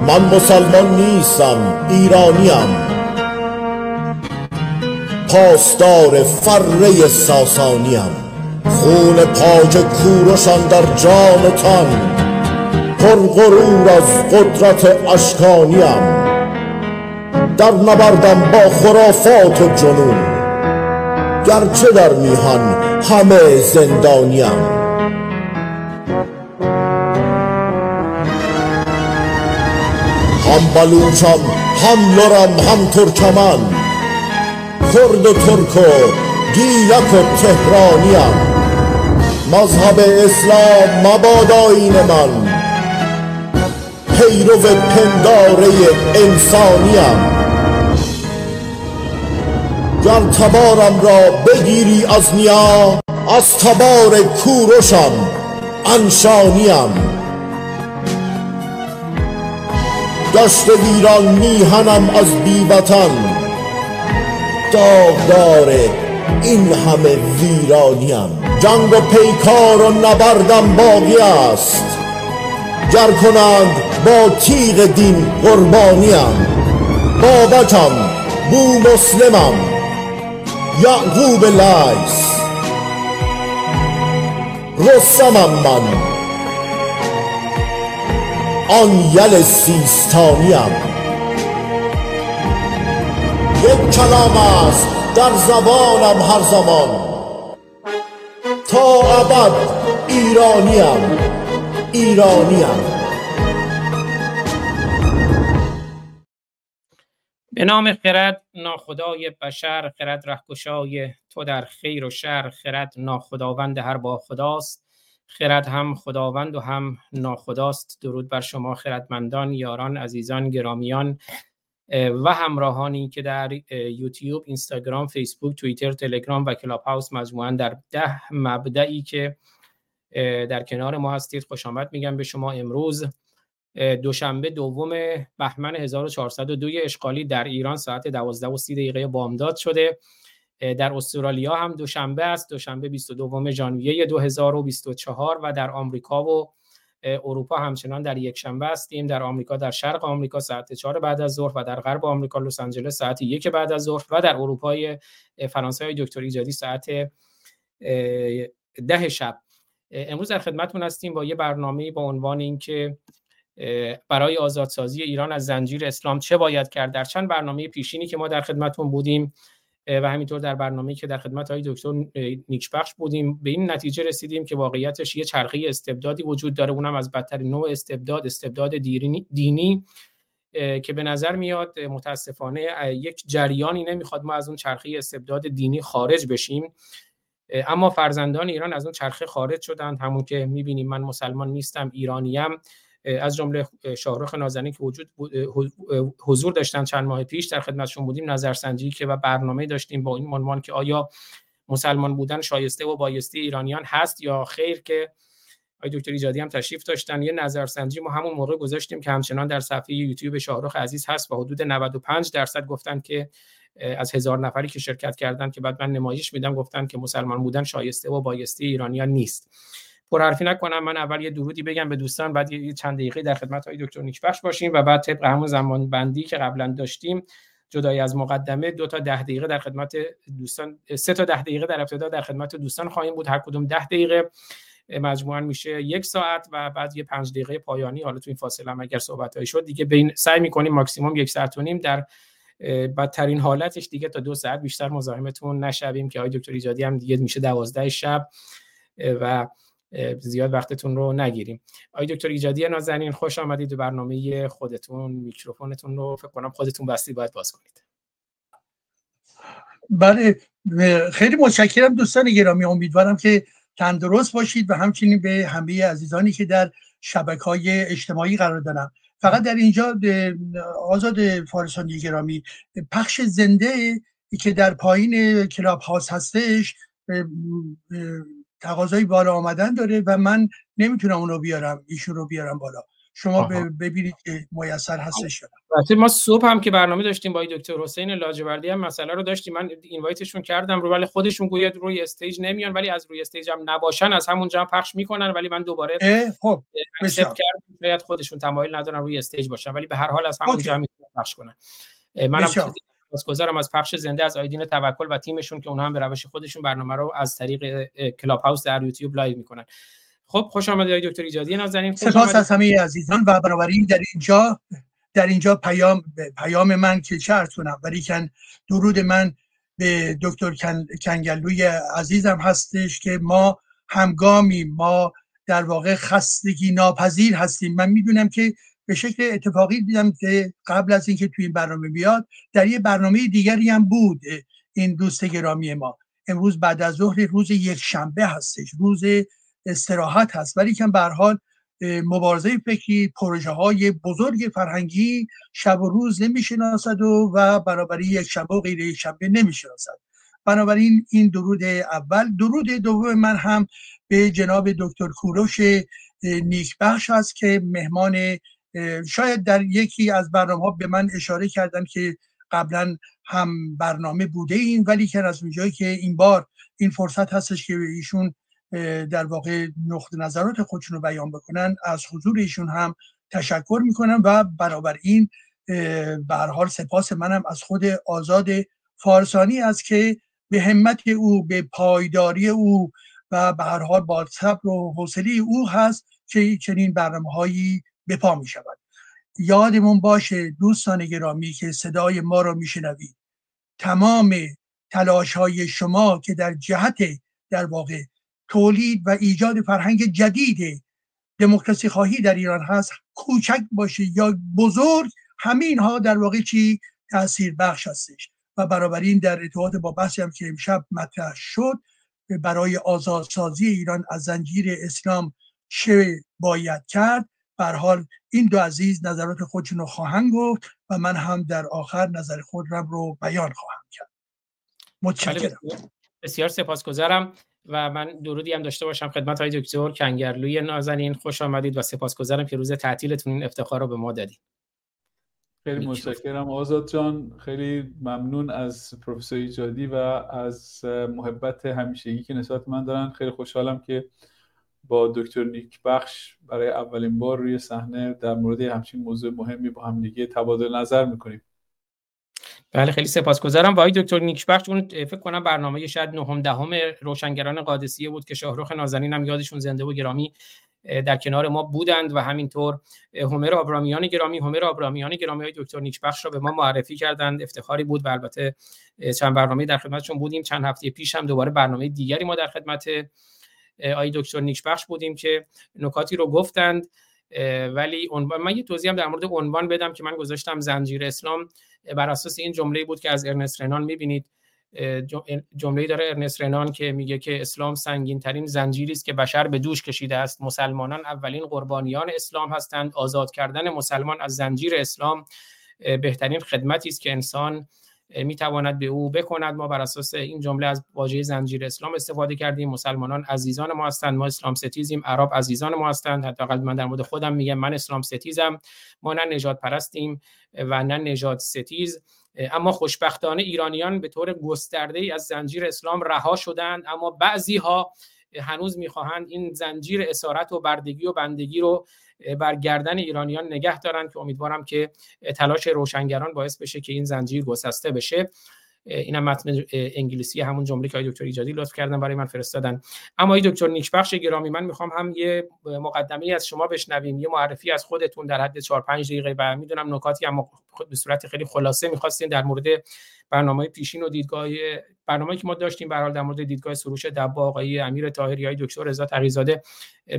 من مسلمان نیستم ایرانیم. پاسدار فره ساسانیم. خون پاک کورشان در جان تن غرور از قدرت اشکانیم. در نبردم با خرافات جنون. گرچه در میهن همه زندانیم. هم بلوچم هم لرم هم ترکمن. کرد و ترک و گیلک و تهرانیم مذهب اسلام مباد آین من. پیرو پنداره انسانیم گر تبارم را بگیری از نیا از تبار کوروشم انشانیم دشت ویران میهنم از بیوطن. داغدار این همه ویرانیم. جنگ و پیکار و نبردم باقی است. گر کنند با تیغ دین قربانیم. بابکم بو مسلمم. یعقوب لیس رستمم من. آن یل سیستانیم. یک کلام است در زبانم هر زمان. تا ابد ایرانیم ایرانیم. به نام خرد ناخدای بشر خرد رهگشای تو در خیر و شر خرد ناخداوند هر با خداست. خرد هم خداوند و هم ناخداست. درود بر شما خردمندان یاران عزیزان گرامیان و همراهانی که در یوتیوب، اینستاگرام، فیسبوک، توییتر، تلگرام و کلاب هاوس مجموعا در ده مبدعی که در کنار ما هستید خوش آمد میگم به شما. امروز دوشنبه دوم بهمن 1402 اشغالی در ایران ساعت 12 و 30 دقیقه بامداد شده. در استرالیا هم دوشنبه است. دوشنبه 22 ژانویه 2024 و در آمریکا و اروپا همچنان در یک شنبه هستیم. در آمریکا در شرق آمریکا ساعت 4 بعد از ظهر و در غرب آمریکا لس آنجلس ساعت یک بعد از ظهر و در اروپای فرانسه های دکتر ایجادی ساعت ده شب. امروز در خدمتتون هستیم با یه برنامه با عنوان اینکه برای آزادسازی ایران از زنجیر اسلام چه باید کرد. در چند برنامه پیشینی که ما در خدمتتون بودیم و همینطور در برنامه که در خدمت های دکتر نیکبخش بودیم به این نتیجه رسیدیم که واقعیتش یه چرخه استبدادی وجود داره. اونم از بدترین نوع استبداد استبداد دینی که به نظر میاد متاسفانه یک جریانی نمی‌خواد ما از اون چرخه استبداد دینی خارج بشیم. اما فرزندان ایران از اون چرخه خارج شدند. همون که می‌بینیم من مسلمان نیستم ایرانیم. از جمله شاهرخ نازنین که وجود حضور داشتن چند ماه پیش در خدمتشون بودیم نظرسنجی که و برنامه داشتیم با این عنوان که آیا مسلمان بودن شایسته و بایسته ایرانیان هست یا خیر که آقای دکتر ایجادی هم تشریف داشتن. یه نظرسنجی ما همون موقع گذاشتیم که همچنان در صفحه یوتیوب شاهرخ عزیز هست و حدود 95 درصد گفتن که از هزار نفری که شرکت کردن که بعد من نمایش میدم گفتن که مسلمان بودن شایسته و بایسته ایرانیان نیست. پرحرفی نکنم. من اول یه درودی بگم به دوستان بعد یه چند دقیقه در خدمت های دکتر نیکبخش باشیم و بعد طبق همون زمان بندی که قبلا داشتیم جدای از مقدمه دو تا ده دقیقه در خدمت دوستان سه تا ده دقیقه در ابتدا در خدمت دوستان خواهیم بود. هر کدوم ده دقیقه مجموعا میشه یک ساعت و بعد یه پنج دقیقه پایانی. حالا تو این فاصله هم اگر صحبت شد دیگه بین سعی می‌کنیم ماکسیموم یک ساعت و نیم در بدترین حالتش دیگه تا دو ساعت بیشتر مزاحمتون نشویم که آقای دکتر ایجادی هم دیگه میشه دوازده شب و زیاد وقتتون رو نگیریم. آقای دکتر ایجادی نازنین خوش آمدید به برنامه خودتون. میکروفونتون رو فکر کنم خودتون بستی باید باز کنید. بله خیلی متشکرم دوستان گرامی. امیدوارم که تندرست باشید و همچنین به همه عزیزانی که در شبکه های اجتماعی قرار دارم. فقط در اینجا آزاد فارسانی گرامی پخش زنده که در پایین کلاب هاست هستش تقاضای بالا آمدن داره و من نمی‌تونم اونو بیارم ایشون رو بیارم بالا. شما ببینید که میسر هستش شدم ما صبح هم که برنامه داشتیم با دکتر حسین لاجوردی هم مسئله رو داشتیم. من invite شون کردم رو ولی خودشون گوید روی stage نمیان ولی از روی stage هم نباشن از همونجا هم پخش می‌کنن ولی من دوباره خب شاید خودشون تمایل ندارن روی stage باشن ولی به هر حال از همونجا هم پخش کنن. منم سپاسگزارم از پخش زنده از آیدین توکل و تیمشون که اونها هم به روش خودشون برنامه رو از طریق کلاب هاوس در یوتیوب live می‌کنن. خب خوش آمدید دکتر ایجادی. نازنین سپاس از همه عزیزان و بنابراین در اینجا در اینجا پیام پیام من که چه کنم ولی کن درود من به دکتر کنگلوی عزیزم هستش که ما همگامی ما در واقع خستگی ناپذیر هستیم. من می‌دونم که به شکل اتفاقی دیدم که قبل از اینکه توی این برنامه بیاد در یه برنامه دیگری هم بود این دوست گرامی ما. امروز بعد از ظهر روز یک شنبه هستش روز استراحت هست. ولی که به حال مبارزه فکری پروژه های بزرگ فرهنگی شب و روز نمی‌شناسد و و بنابراین یک شنبه و غیر یک شنبه نمی‌شناسد. بنابراین این درود اول. درود دوم من هم به جناب دکتر کوروش نیکبخش است که مهمان شاید در یکی از برنامه ها به من اشاره کردن که قبلا هم برنامه بوده این ولی که از اونجایی که این بار این فرصت هستش که ایشون در واقع نقط نظرات خودشون رو بیان بکنن از حضور ایشون هم تشکر می‌کنم و این به حال سپاس منم از خود آزاد فارسانی است که به همت او به پایداری او و به هر حال با صبر و حوصله او هست که چنین برنامه هایی به پا می شود. یادمون باشه دوستان گرامی که صدای ما را میشنوید تمام تلاش های شما که در جهت در واقع تولید و ایجاد فرهنگ جدید دموکراسی خواهی در ایران هست کوچک باشه یا بزرگ همین ها در واقع چی؟ تاثیر بخش هستش. و بنابراین در ارتباط با بحثی هم که امشب مطرح شد برای آزادسازی ایران از زنجیر اسلام چه باید کرد؟ بر حال این دو عزیز نظرات خودشون رو خواهند گفت و من هم در آخر نظر خودم رو بیان خواهم کرد. متشکرم. بسیار سپاسگزارم و من درودی هم داشته باشم خدمت های دکتر کنگرلوی نازنین. خوش آمدید و سپاسگزارم که روز تعطیلتون این افتخار رو به ما دادید. خیلی متشکرم. آزاد جان خیلی ممنون از پروفسور ایجادی و از محبت همیشگی که نسبت من دارن. خیلی خوشحالم که با دکتر نیک بخش برای اولین بار روی صحنه در مورد همچین موضوع مهمی با هم دیگه تبادل نظر می‌کنیم. بله خیلی سپاسگزارم. با دکتر نیکبخش اون فکر کنم برنامه شاید نهم دهم روشنگران قادسیه بود که شاهرخ نازنین هم یادشون زنده و گرامی در کنار ما بودند و همینطور هومر آبرامیان گرامی هومر آبرامیان گرامی های دکتر نیکبخش را به ما معرفی کردند. افتخاری بود و البته چند برنامه در خدمتشون بودیم. چند هفته پیش هم دوباره برنامه دیگری ما در خدمت آی دکتر نیکبخش بودیم که نکاتی رو گفتند ولی عنوان من یه توضیح هم در مورد عنوان بدم که من گذاشتم زنجیر اسلام بر اساس این جمله بود که از ارنست رنان می‌بینید. جمله داره ارنست رنان که میگه که اسلام سنگین ترین زنجیری است که بشر به دوش کشیده است. مسلمانان اولین قربانیان اسلام هستند. آزاد کردن مسلمان از زنجیر اسلام بهترین خدمتی است که انسان می‌تواند به او بکند. ما بر اساس این جمله از واژه زنجیر اسلام استفاده کردیم. مسلمانان عزیزان ما هستند. ما اسلام ستیزیم. عرب عزیزان ما هستند. حتی من در مورد خودم میگم من اسلام ستیزم. ما نه نجات پرستیم و نه نجات ستیز. اما خوشبختانه ایرانیان به طور گسترده ای از زنجیر اسلام رها شدند. اما بعضی ها هنوز می‌خواهند این زنجیر اسارت و بردگی و بندگی رو بر گردن ایرانیان نگه دارن که امیدوارم که تلاش روشنگران باعث بشه که این زنجیر گسسته بشه. اینم متن انگلیسی همون جمله که دکتر ایجادی لطف کردن برای من فرستادن. اما ای دکتر نیکبخش گرامی من می‌خوام هم یه مقدمه از شما بشنویم یه معرفی از خودتون در حد 4 5 دقیقه. و می‌دونم نکاتی اما به صورت خیلی خلاصه می‌خواستین در مورد برنامه پیشین و دیدگاه برنامه‌ای که ما داشتیم به در مورد دیدگاه سروش دبا آقای امیر طاهری های دکتر رضا تقیزاده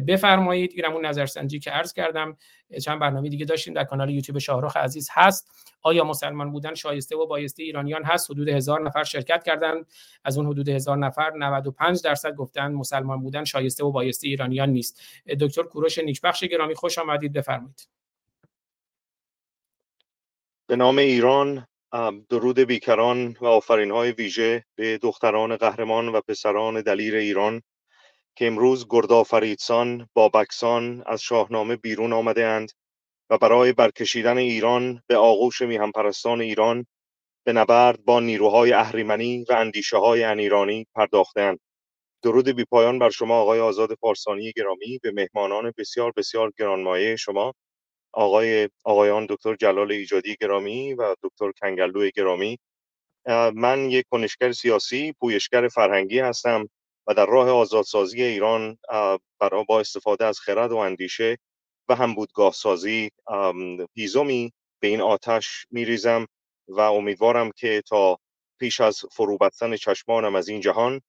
بفرمایید. اینم اون نظرسنجی که عرض کردم. چند برنامه دیگه داشتیم در کانال یوتیوب شاهرخ عزیز هست. آیا مسلمان بودن شایسته و بایسته ایرانیان هست؟ حدود هزار نفر شرکت کردند. از اون حدود هزار نفر 95 درصد گفتن مسلمان بودن شایسته و بایسته ایرانیان نیست. دکتر کوروش نیکبخش گرامی خوش آمدید. بفرمایید. به نام ایران درود بیکران و آفرین های ویژه به دختران قهرمان و پسران دلیر ایران که امروز گردآفریدسان بابکسان از شاهنامه بیرون آمده اند و برای برکشیدن ایران به آغوش میهم پرستان ایران به نبرد با نیروهای اهریمنی و اندیشه های انیرانی پرداختند درود بی پایان بر شما آقای آزاد پارسانی گرامی به مهمانان بسیار بسیار گرانمایه شما. آقای آقایان دکتر جلال ایجادی گرامی و دکتر کنگلو گرامی. من یک کنشگر سیاسی پویشگر فرهنگی هستم و در راه آزادسازی ایران برای با استفاده از خرد و اندیشه و هم بودگاه سازی هیزمی به این آتش میریزم و امیدوارم که تا پیش از فرو بستن چشمانم از این جهان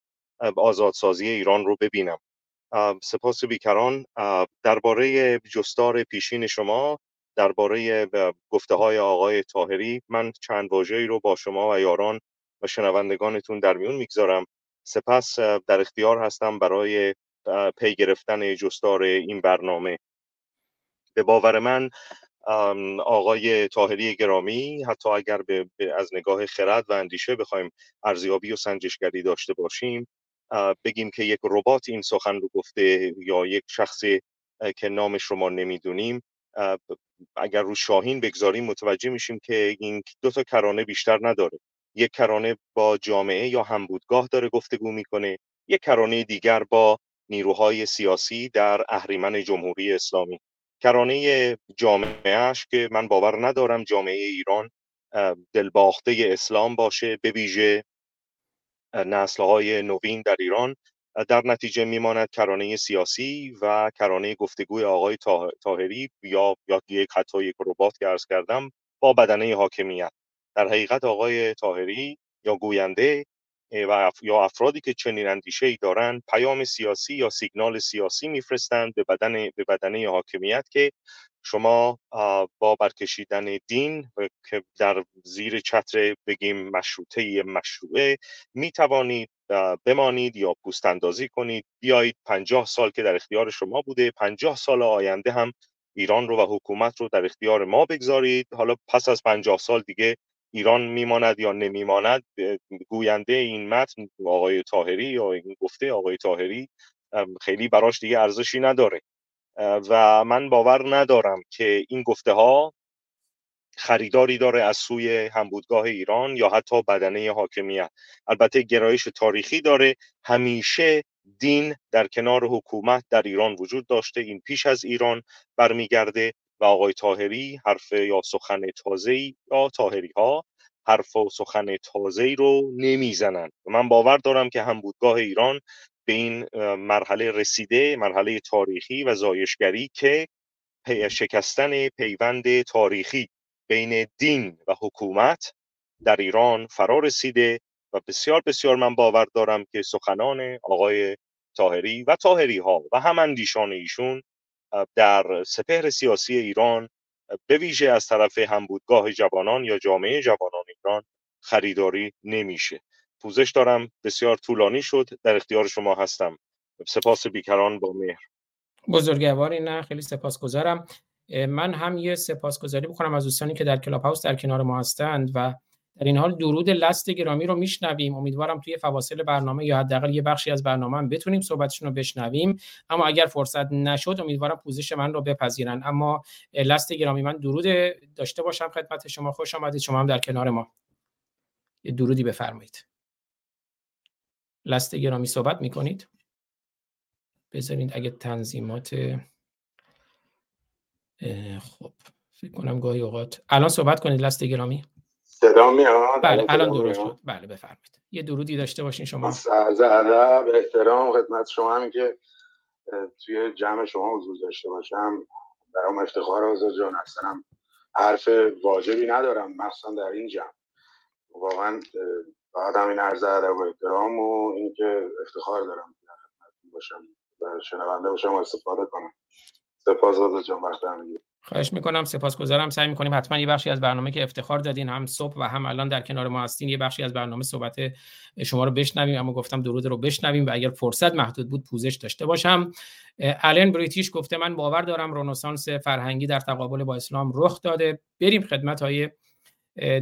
آزادسازی ایران رو ببینم. سپاس بیکران. درباره جستار پیشین شما درباره گفته های آقای تاهری من چند واژه‌ای رو با شما و یاران و شنوندگانتون در میون می‌گذارم. سپس در اختیار هستم برای پی گرفتن جستار این برنامه. به باور من آقای تاهری گرامی حتی اگر به از نگاه خرد و اندیشه بخوایم ارزیابی و سنجشگری داشته باشیم بگیم که یک ربات این سخن رو گفته یا یک شخصی که نامش رو ما نمی‌دونیم اگر رو شاهین بگذاریم متوجه میشیم که این دو تا کرانه بیشتر نداره. یک کرانه با جامعه یا همبودگاه داره گفتگو می‌کنه یک کرانه دیگر با نیروهای سیاسی در اهریمن جمهوری اسلامی. کرانه جامعهش که من باور ندارم جامعه ایران دلباخته اسلام باشه به ویژه نسلهای نوین در ایران در نتیجه میماند کرانه سیاسی و کرانه گفتگوی آقای تاهری یا یا یک حتی یک ربات که ارز کردم با بدنه حاکمیت. در حقیقت آقای تاهری یا گوینده و یا افرادی که چنین اندیشه ای دارند پیام سیاسی یا سیگنال سیاسی میفرستند به بدن به بدنه حاکمیت که شما با برکشیدن دین که در زیر چتر بگیم مشروطه مشروعه می توانید بمانید یا پوست اندازی کنید. بیایید پنجاه سال که در اختیار شما بوده پنجاه سال آینده هم ایران رو و حکومت رو در اختیار ما بگذارید. حالا پس از پنجاه سال دیگه ایران میماند یا نمیماند گوینده این متن آقای تاهری یا این گفته آقای تاهری خیلی براش دیگه ارزشی نداره. و من باور ندارم که این گفته ها خریداری داره از سوی همبودگاه ایران یا حتی بدنه حاکمیت. البته گرایش تاریخی داره. همیشه دین در کنار حکومت در ایران وجود داشته. این پیش از ایران برمیگرده و آقای تاهری حرف یا سخن تازه یا تاهری ها حرف و سخن تازه رو نمی‌زنند من باور دارم که همبودگاه ایران به این مرحله رسیده مرحله تاریخی و زایشگری که شکستن پیوند تاریخی بین دین و حکومت در ایران فرا رسیده و بسیار بسیار من باور دارم که سخنان آقای تاهری و تاهری ها و هم اندیشان ایشون در سپهر سیاسی ایران به ویژه از طرف همبودگاه جوانان یا جامعه جوانان ایران خریداری نمیشه. پوزش دارم بسیار طولانی شد در اختیار شما هستم. سپاس بیکران با مهر. بزرگواری نه خیلی سپاسگزارم. من هم یه سپاسگزاری بکنم از دوستانی که در کلاب هاوس در کنار ما هستند و در این حال درود لست گرامی رو میشنویم. امیدوارم توی فواصل برنامه یا حداقل یه بخشی از برنامه هم بتونیم صحبتشون رو بشنویم. اما اگر فرصت نشد امیدوارم پوزش من رو بپذیرن. اما لست گرامی من درود داشته باشم خدمت شما. خوش آمدید. شما هم در کنار ما. درودی بفرمایید. لست گرامی صحبت می‌کنید؟ بذارید اگه تنظیمات خب فکر کنم گاهی اوقات. الان صحبت کنید لست گرامی؟ صدا میاد؟ بله الان درست شد. بله بفرمایید. یه درودی داشته باشین شما. از ادب احترام خدمت شما همین که توی جمع شما حضور داشته باشم. برام افتخار آزاد جان. هستم حرف واجبی ندارم مخصوصا در این جمع. واقعا باید همین عرض ادب و احترام و اینکه افتخار دارم باشم و شنونده باشم و استفاده کنم. سپاس آزاد جان وقت خواهش می‌کنم سپاسگزارم. سعی می‌کنیم حتما یه بخشی از برنامه که افتخار دادین هم صبح و هم الان در کنار ما هستین یه بخشی از برنامه صحبت شما رو بشنویم. اما گفتم درود رو بشنویم و اگر فرصت محدود بود پوزش داشته باشم. الن بریتیش گفته من باور دارم رنسانس فرهنگی در تقابل با اسلام رخ داده. بریم خدمت های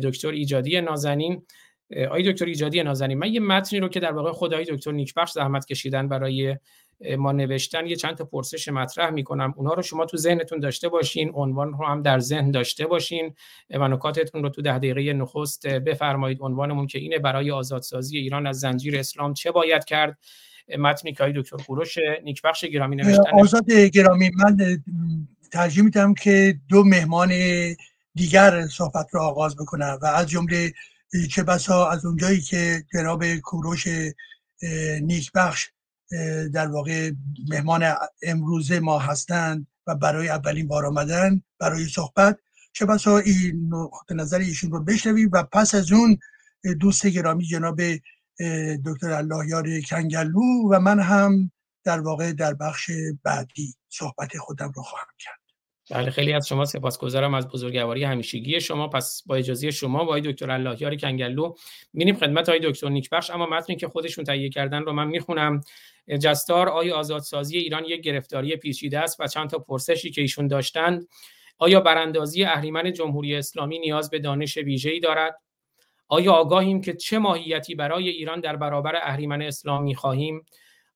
دکتر ایجادی نازنین. آقای دکتر ایجادی نازنین من یه متنی رو که در واقع خدای دکتر نیکبخش زحمت کشیدن برای ما نوشتن یه چند تا پرسش مطرح می‌کنم. اونها رو شما تو ذهنتون داشته باشین عنوان رو هم در ذهن داشته باشین و نکاتتون رو تو ده دقیقه نخست بفرمایید عنوانمون که اینه برای آزادسازی ایران از زنجیر اسلام چه باید کرد. متنی که دکتر کوروش نیکبخش گرامی نوشتن آزاد گرامی من ترجیح میدم که دو مهمان دیگر صحبت را آغاز بکنم و از جمله چه بسا از اونجایی که جناب کوروش نیکبخش در واقع مهمان امروز ما هستند و برای اولین بار آمدن برای صحبت چه بسا این نقطه نظر ایشون رو بشنویم و پس از اون دوست گرامی جناب دکتر اللهیار کنگلو و من هم در واقع در بخش بعدی صحبت خودم رو خواهم کرد. بله خیلی از شما سپاسگزارم از بزرگواری همیشگی شما. پس با اجازه شما با دکتر اللهیار کنگلو میریم خدمت های دکتر نیکبخش. اما متنی که خودشون تهیه کردن رو من می‌خونم. جستار آیا آزادسازی ایران یک گرفتاری پیچیده است و چند تا پرسشی که ایشون داشتند؟ آیا براندازی اهریمن جمهوری اسلامی نیاز به دانش ویژه‌ای دارد؟ آیا آگاهیم که چه ماهیتی برای ایران در برابر اهریمن اسلامی خواهیم؟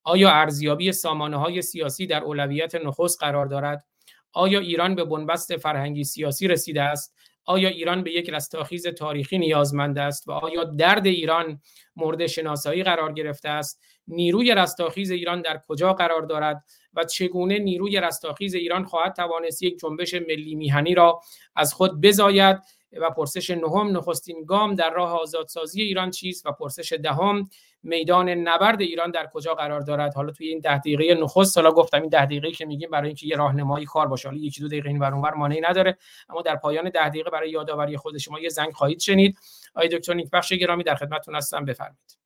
آیا ارزیابی سامانه های سیاسی در اولویت نخست قرار دارد؟ آیا ایران به بنبست فرهنگی سیاسی رسیده است؟ آیا ایران به یک رستاخیز تاریخی نیازمند است؟ و آیا درد ایران مورد شناسایی قرار گرفته است؟ نیروی رستاخیز ایران در کجا قرار دارد؟ و چگونه نیروی رستاخیز ایران خواهد توانست یک جنبش ملی میهنی را از خود بزاید؟ و پرسش نهم نخستین گام در راه آزادسازی ایران چیست؟ و پرسش دهم میدان نبرد ایران در کجا قرار دارد؟ حالا توی این ده دقیقه نخست سالا گفتم این ده دقیقه که میگیم برای اینکه یه راهنمایی کار باشه. حالا یکی دو دقیقه این اونور مانعی نداره. اما در پایان ده دقیقه برای یادآوری خود شما یه زنگ خواهید شنید. آقای دکتر نیکبخش گرامی در خدمتتون هستم. بفرمایید.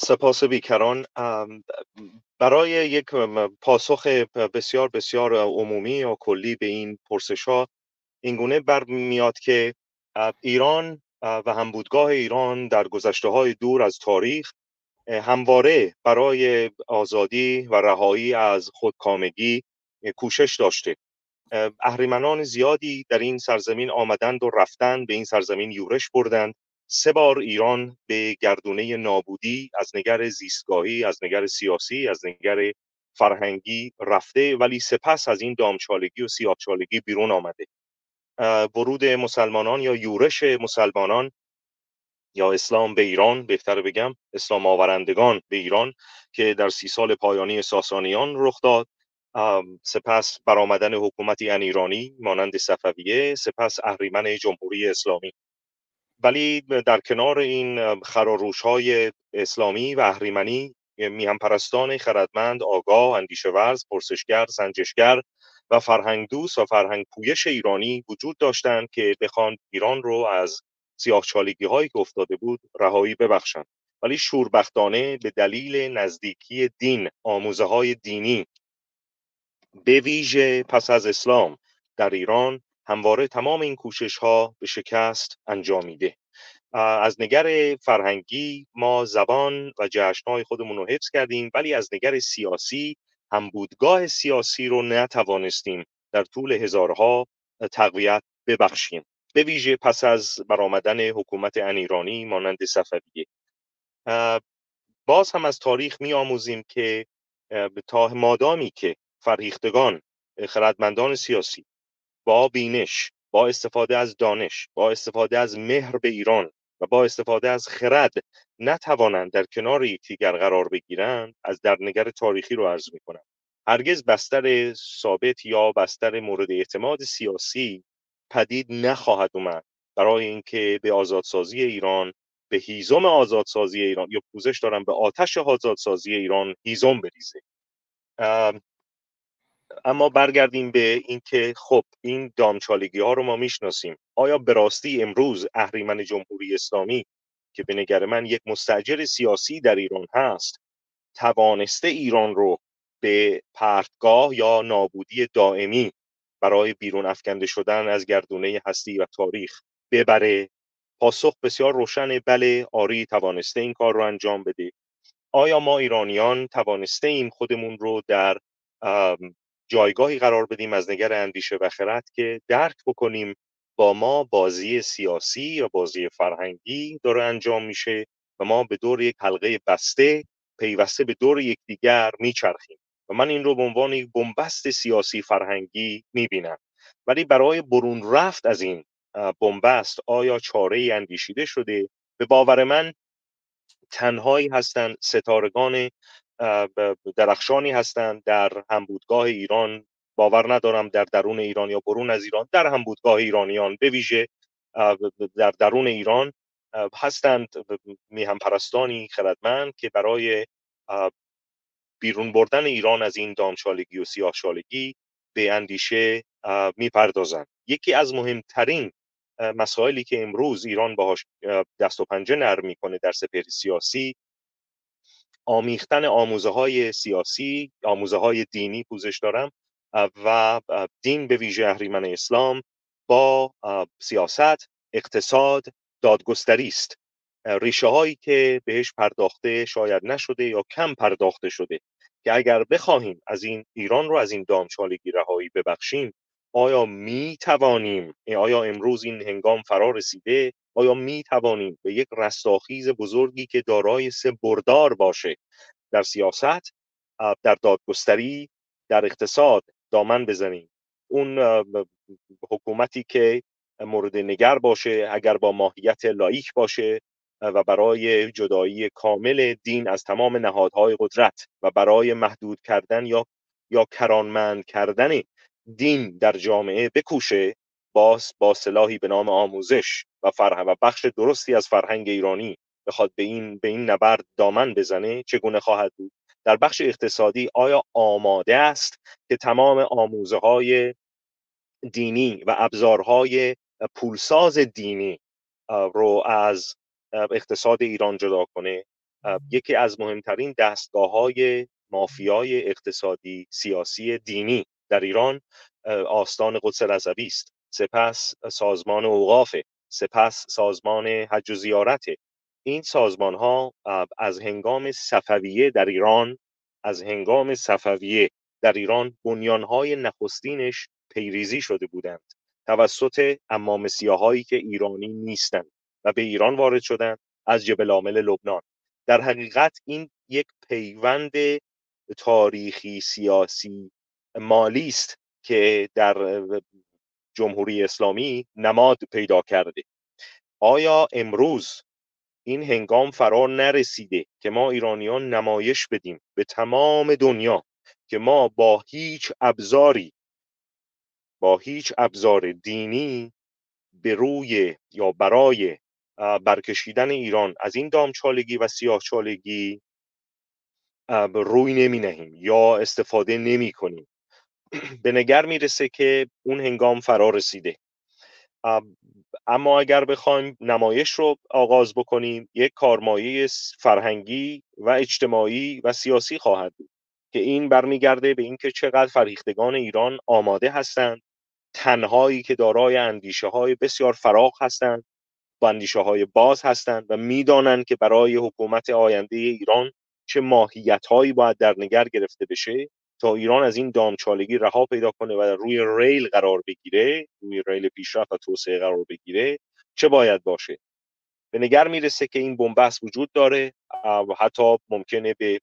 سپاس بیکران. برای یک پاسخ بسیار بسیار عمومی یا کلی به این پرسش ها اینگونه برمیاد که ایران و همبودگاه ایران در گذشته های دور از تاریخ همواره برای آزادی و رهایی از خودکامگی کوشش داشته. اهریمنان زیادی در این سرزمین آمدند و رفتند به این سرزمین یورش بردند. سه بار ایران به گردونه نابودی از نگر زیستگاهی از نگر سیاسی از نگر فرهنگی رفته ولی سپس از این دامچالگی و سیاهچالگی بیرون آمده. ورود مسلمانان یا یورش مسلمانان یا اسلام به ایران بهتر بگم اسلام آورندگان به ایران که در سی سال پایانی ساسانیان رخ داد. سپس برآمدن حکومتی انیرانی مانند صفویه سپس اهریمن جمهوری اسلامی. ولی در کنار این خراروش های اسلامی و اهریمنی میهم پرستان خردمند آگاه اندیشه ورز پرسشگر سنجشگر و فرهنگ دوست و فرهنگ پویش ایرانی وجود داشتند که بخوان ایران رو از سیاه چالگی هایی که افتاده بود رهایی ببخشند. ولی شوربختانه به دلیل نزدیکی دین آموزه های دینی به ویژه پس از اسلام در ایران همواره تمام این کوشش ها به شکست انجامیده از نگر فرهنگی ما زبان و جشنهای خودمون رو حفظ کردیم ولی از نگر سیاسی هم بودگاه سیاسی رو نتوانستیم در طول هزارها تقویت ببخشیم. به ویژه پس از برآمدن حکومت انیرانی مانند صفویه. باز هم از تاریخ می آموزیم که تا مادامی که فرهیختگان خردمندان سیاسی با بینش با استفاده از دانش با استفاده از مهر به ایران و با استفاده از خرد نتوانند در کنار یکدیگر قرار بگیرند از در نگر تاریخی رو عرض می کنم هرگز بستر ثابت یا بستر مورد اعتماد سیاسی پدید نخواهد اومد برای اینکه به آزادسازی ایران به هیزم آزادسازی ایران یا پوزش دارم به آتش آزادسازی ایران هیزم بریزه. اما برگردیم به اینکه خب این دامچالگی ها رو ما می‌شناسیم. آیا به راستی امروز اهریمن جمهوری اسلامی که به نگر من یک مستجر سیاسی در ایران هست توانسته ایران رو به پرتگاه یا نابودی دائمی برای بیرون افکنده شدن از گردونه هستی و تاریخ ببره. پاسخ بسیار روشن بله آری توانسته این کار رو انجام بده. آیا ما ایرانیان توانسته ایم خودمون رو در جایگاهی قرار بدیم از نگر اندیشه و خرد که درک بکنیم با ما بازی سیاسی یا بازی فرهنگی داره انجام میشه و ما به دور یک حلقه بسته پیوسته به دور یکدیگر میچرخیم و من این رو به عنوان یک بنبست سیاسی فرهنگی می‌بینم. ولی برای برون رفت از این بنبست آیا چاره اندیشیده شده؟ به باور من تنهایی هستند ستارگان درخشانی هستند در همبودگاه ایران باور ندارم در درون ایران یا برون از ایران در همبودگاه ایرانیان به ویژه در درون ایران هستند میهم پرستانی خردمند که برای بیرون بردن ایران از این دامشالگی و سیاهشالگی به اندیشه می‌پردازند. یکی از مهمترین مسائلی که امروز ایران باهاش دست و پنجه نرم می‌کنه در سپهر سیاسی آمیختن آموزه های سیاسی آموزه های دینی پوزش دارم. و دین به ویژه اهریمن اسلام با سیاست اقتصاد دادگستری است. ریشه هایی که بهش پرداخته شاید نشده یا کم پرداخته شده که اگر بخواهیم از این ایران رو از این دامچالگی رهایی ببخشیم آیا می توانیم آیا امروز این هنگام فرا رسیده؟ آیا می توانیم به یک رستاخیز بزرگی که دارای سه بردار باشه در سیاست در دادگستری در اقتصاد دامن بزنیم. اون حکومتی که مورد نگر باشه اگر با ماهیت لایک باشه و برای جدایی کامل دین از تمام نهادهای قدرت و برای محدود کردن یا یا کرانمند کردن دین در جامعه بکوشه باز با سلاحی به نام آموزش و فرهنگ و بخش درستی از فرهنگ ایرانی بخواد به این به این نبرد دامن بزنه چگونه خواهد بود؟ در بخش اقتصادی آیا آماده است که تمام آموزه های دینی و ابزارهای پولساز دینی رو از اقتصاد ایران جدا کنه؟ یکی از مهمترین دستگاه های مافیای اقتصادی سیاسی دینی در ایران آستان قدس رضوی است. سپس سازمان اوقاف سپس سازمان حج و زیارت. این سازمان ها از هنگام صفویه در ایران از هنگام صفویه در ایران بنیان های نخستینش پیریزی شده بودند. توسط امام سیاهایی که ایرانی نیستند و به ایران وارد شدند از جبل عامل لبنان. در حقیقت این یک پیوند تاریخی سیاسی مالی است که در جمهوری اسلامی نماد پیدا کرده. آیا امروز این هنگام فرار نرسیده که ما ایرانیان نمایش بدیم به تمام دنیا که ما با هیچ ابزاری با هیچ ابزار دینی به روی یا برای برکشیدن ایران از این دامچالگی و سیاهچالگی روی نمی نهیم یا استفاده نمی کنیم. به نگر می‌رسه که اون هنگام فرا رسیده. اما اگر بخوایم نمایش رو آغاز بکنیم یک کارمایه فرهنگی و اجتماعی و سیاسی خواهد بود که این برمیگرده به اینکه چقدر فرهیختگان ایران آماده هستند تنهایی که دارای اندیشه های بسیار فراخ هستند و اندیشه های باز هستند و می‌دانند که برای حکومت آینده ایران چه ماهیت هایی باید در نگر گرفته بشه. تا ایران از این دامچالگی رها پیدا کنه و روی ریل قرار بگیره روی ریل پیشرفت و توسعه قرار بگیره چه باید باشه؟ به نگر می‌رسه که این بنبست وجود داره و حتی ممکنه به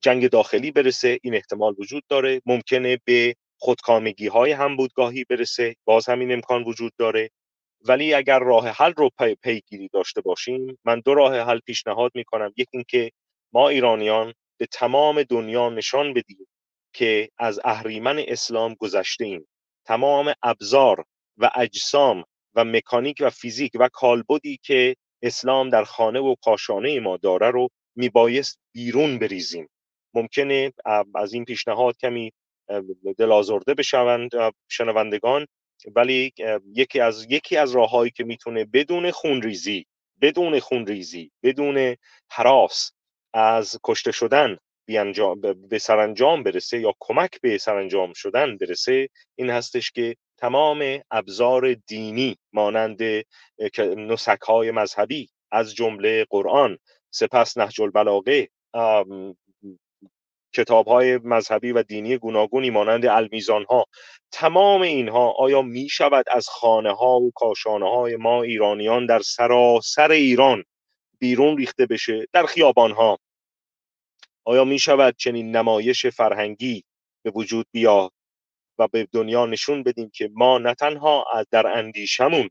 جنگ داخلی برسه این احتمال وجود داره. ممکنه به خودکامگی های هم بودگاهی برسه باز همین امکان وجود داره. ولی اگر راه حل رو پیگیری داشته باشیم من دو راه حل پیشنهاد می‌کنم. یکی اینکه ما ایرانیان به تمام دنیا نشان بدیم که از اهریمن اسلام گذشته ایم تمام ابزار و اجسام و مکانیک و فیزیک و کالبدی که اسلام در خانه و کاشانه ما داره رو میبایست بیرون بریزیم. ممکنه از این پیشنهاد کمی دلازرده بشوند شنوندگان ولی یکی از یکی از راههایی که می‌تونه بدون خونریزی بدون خونریزی بدون حراس از کشته شدن به سرانجام برسه یا کمک به سرانجام شدن برسه این هستش که تمام ابزار دینی مانند نسک های مذهبی از جمله قرآن سپس نهج البلاغه کتاب های مذهبی و دینی گوناگونی مانند المیزان ها تمام اینها آیا می شود از خانه ها و کاشانه های ما ایرانیان در سراسر ایران بیرون ریخته بشه؟ در خیابان ها آیا می شود چنین نمایش فرهنگی به وجود بیاد و به دنیا نشون بدیم که ما نه تنها در اندیشمون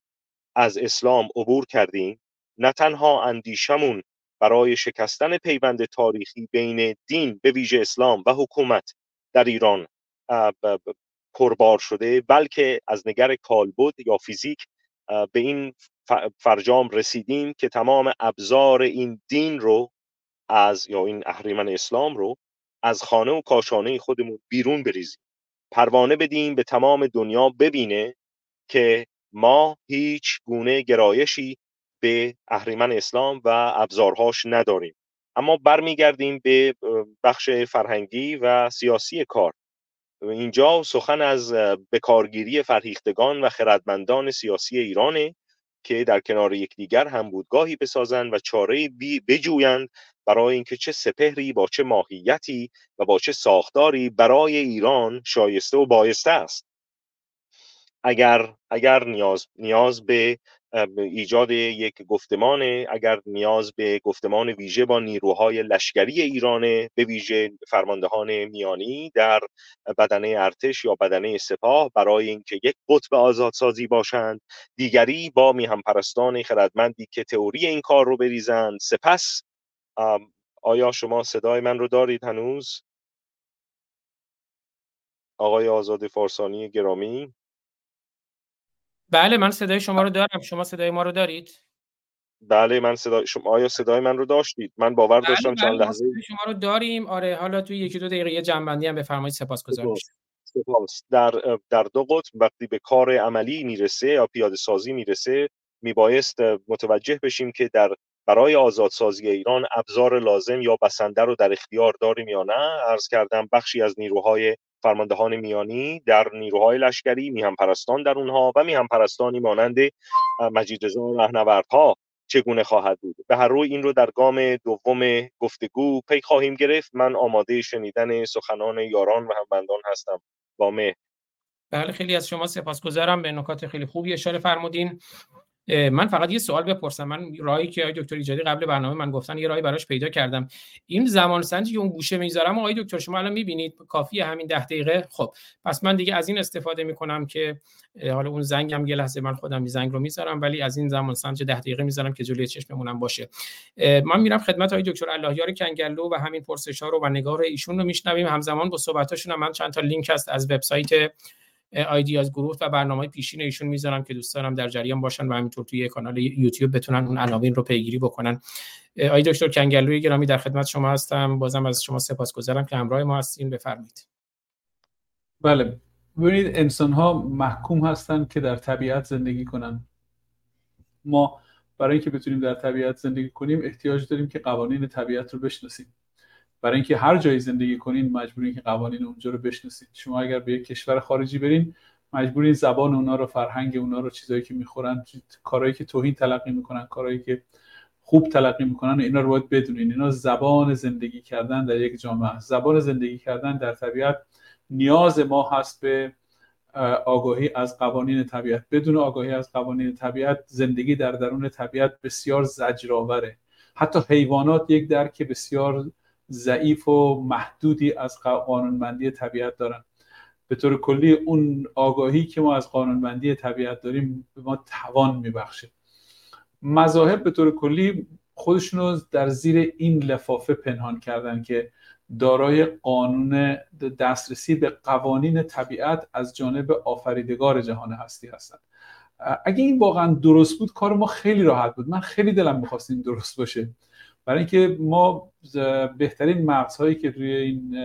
از اسلام عبور کردیم نه تنها اندیشمون برای شکستن پیوند تاریخی بین دین به ویژه اسلام و حکومت در ایران پربار شده بلکه از نگر کالبد یا فیزیک به این فرجام رسیدیم که تمام ابزار این دین رو از یا این اهریمن اسلام رو از خانه و کاشانه خودمون بیرون بریزیم. پروانه بدیم به تمام دنیا ببینه که ما هیچ گونه گرایشی به اهریمن اسلام و ابزارهاش نداریم. اما برمیگردیم به بخش فرهنگی و سیاسی کار. اینجا سخن از بکارگیری فرهیختگان و خردمندان سیاسی ایرانه که در کنار یکدیگر هم بودگاهی بسازند و چاره بجویند برای اینکه چه سپهری با چه ماهیتی و با چه ساختاری برای ایران شایسته و بایسته است. اگر اگر نیاز نیاز به ایجاد یک گفتمان اگر نیاز به گفتمان ویژه با نیروهای لشکری ایرانه به ویژه فرماندهان میانی در بدنه ارتش یا بدنه سپاه برای اینکه یک قطب آزادسازی باشند دیگری با میهم پرستان خردمندی که تئوری این کار رو بریزند سپس آیا شما صدای من رو دارید هنوز؟ آقای آزاد فارسانی گرامی؟ بله من صدای شما رو دارم. شما صدای ما رو دارید؟ بله من صدای شما آیا صدای من رو داشتید؟ من باور بله داشتم چند بله لحظه شما رو داریم. آره حالا توی یکی دو دقیقه جنبندی هم بفرمایید سپاسگزارم سپاس در در دو قطب وقتی به کار عملی می‌رسه یا پیاده سازی می‌رسه میبایست متوجه بشیم که در برای آزادسازی ایران ابزار لازم یا بسنده رو در اختیار داریم یا نه؟ عرض کردم بخشی از نیروهای فرماندهان میانی در نیروهای لشکری میهم پرستان در اونها و میهم پرستانی مانند مجید رضا رهنوردها چگونه خواهد بود؟ به هر روی این رو در گام دوم گفتگو پی خواهیم گرفت. من آماده شنیدن سخنان یاران و همبندان هستم. با مه بله خیلی از شما سپاسگزارم. به نکات خیلی خوبی اشاره فرمودین. من فقط یه سوال بپرسم. من راهی که آقای دکتر ایجادی قبل برنامه من گفتن یه راهی براش پیدا کردم. این زمان سنجی که اون گوشه می‌ذارم آقای دکتر شما الان می‌بینید کافی همین ده دقیقه؟ خب پس من دیگه از این استفاده می‌کنم که حالا اون زنگم یه لحظه من خودم زنگ رو می‌ذارم ولی از این زمان سنج ده دقیقه می‌ذارم که جلوی چشممونم باشه. من میرم خدمت آقای دکتر اللهیار کنگلو و همین پرسش ها رو و نگاه ایشون رو میشنویم. همزمان با صحبتاشون من چند تا لینک هست از وبسایت از گروه و برنامه پیشین ایشون می‌ذارم که دوستانم در جریان باشن و همینطور توی کانال یوتیوب بتونن اون عناوین رو پیگیری بکنن. آقای دکتر کنگلوی گرامی در خدمت شما هستم. بازم از شما سپاسگزارم که همراه ما هستین. بفرمایید. بله. ببینید انسان ها محکوم هستند که در طبیعت زندگی کنن. ما برای اینکه بتونیم در طبیعت زندگی کنیم احتیاج داریم که قوانین طبیعت رو بشناسیم. برای اینکه هر جایی زندگی کنین مجبورین که قوانین اونجا رو بشناسید شما اگر به یک کشور خارجی برین مجبورین زبان اونا رو فرهنگ اونا رو چیزایی که می‌خورن کارهایی که توهین تلقی می‌کنن کارهایی که خوب تلقی می‌کنن اینا رو باید بدونین. اینا زبان زندگی کردن در یک جامعه زبان زندگی کردن در طبیعت نیاز ما هست به آگاهی از قوانین طبیعت. بدون آگاهی از قوانین طبیعت زندگی در درون طبیعت بسیار زجرآوره. حتی حیوانات یک درک بسیار ضعیف و محدودی از قانونمندی طبیعت دارن. به طور کلی اون آگاهی که ما از قانونمندی طبیعت داریم به ما توان میبخشه. مذاهب به طور کلی خودشون رو در زیر این لفافه پنهان کردن که دارای قانون دسترسی به قوانین طبیعت از جانب آفریدگار جهان هستی هستند اگه این واقعا درست بود کار ما خیلی راحت بود. من خیلی دلم می‌خواست این درست باشه. برای اینکه ما بهترین مغزهایی که روی این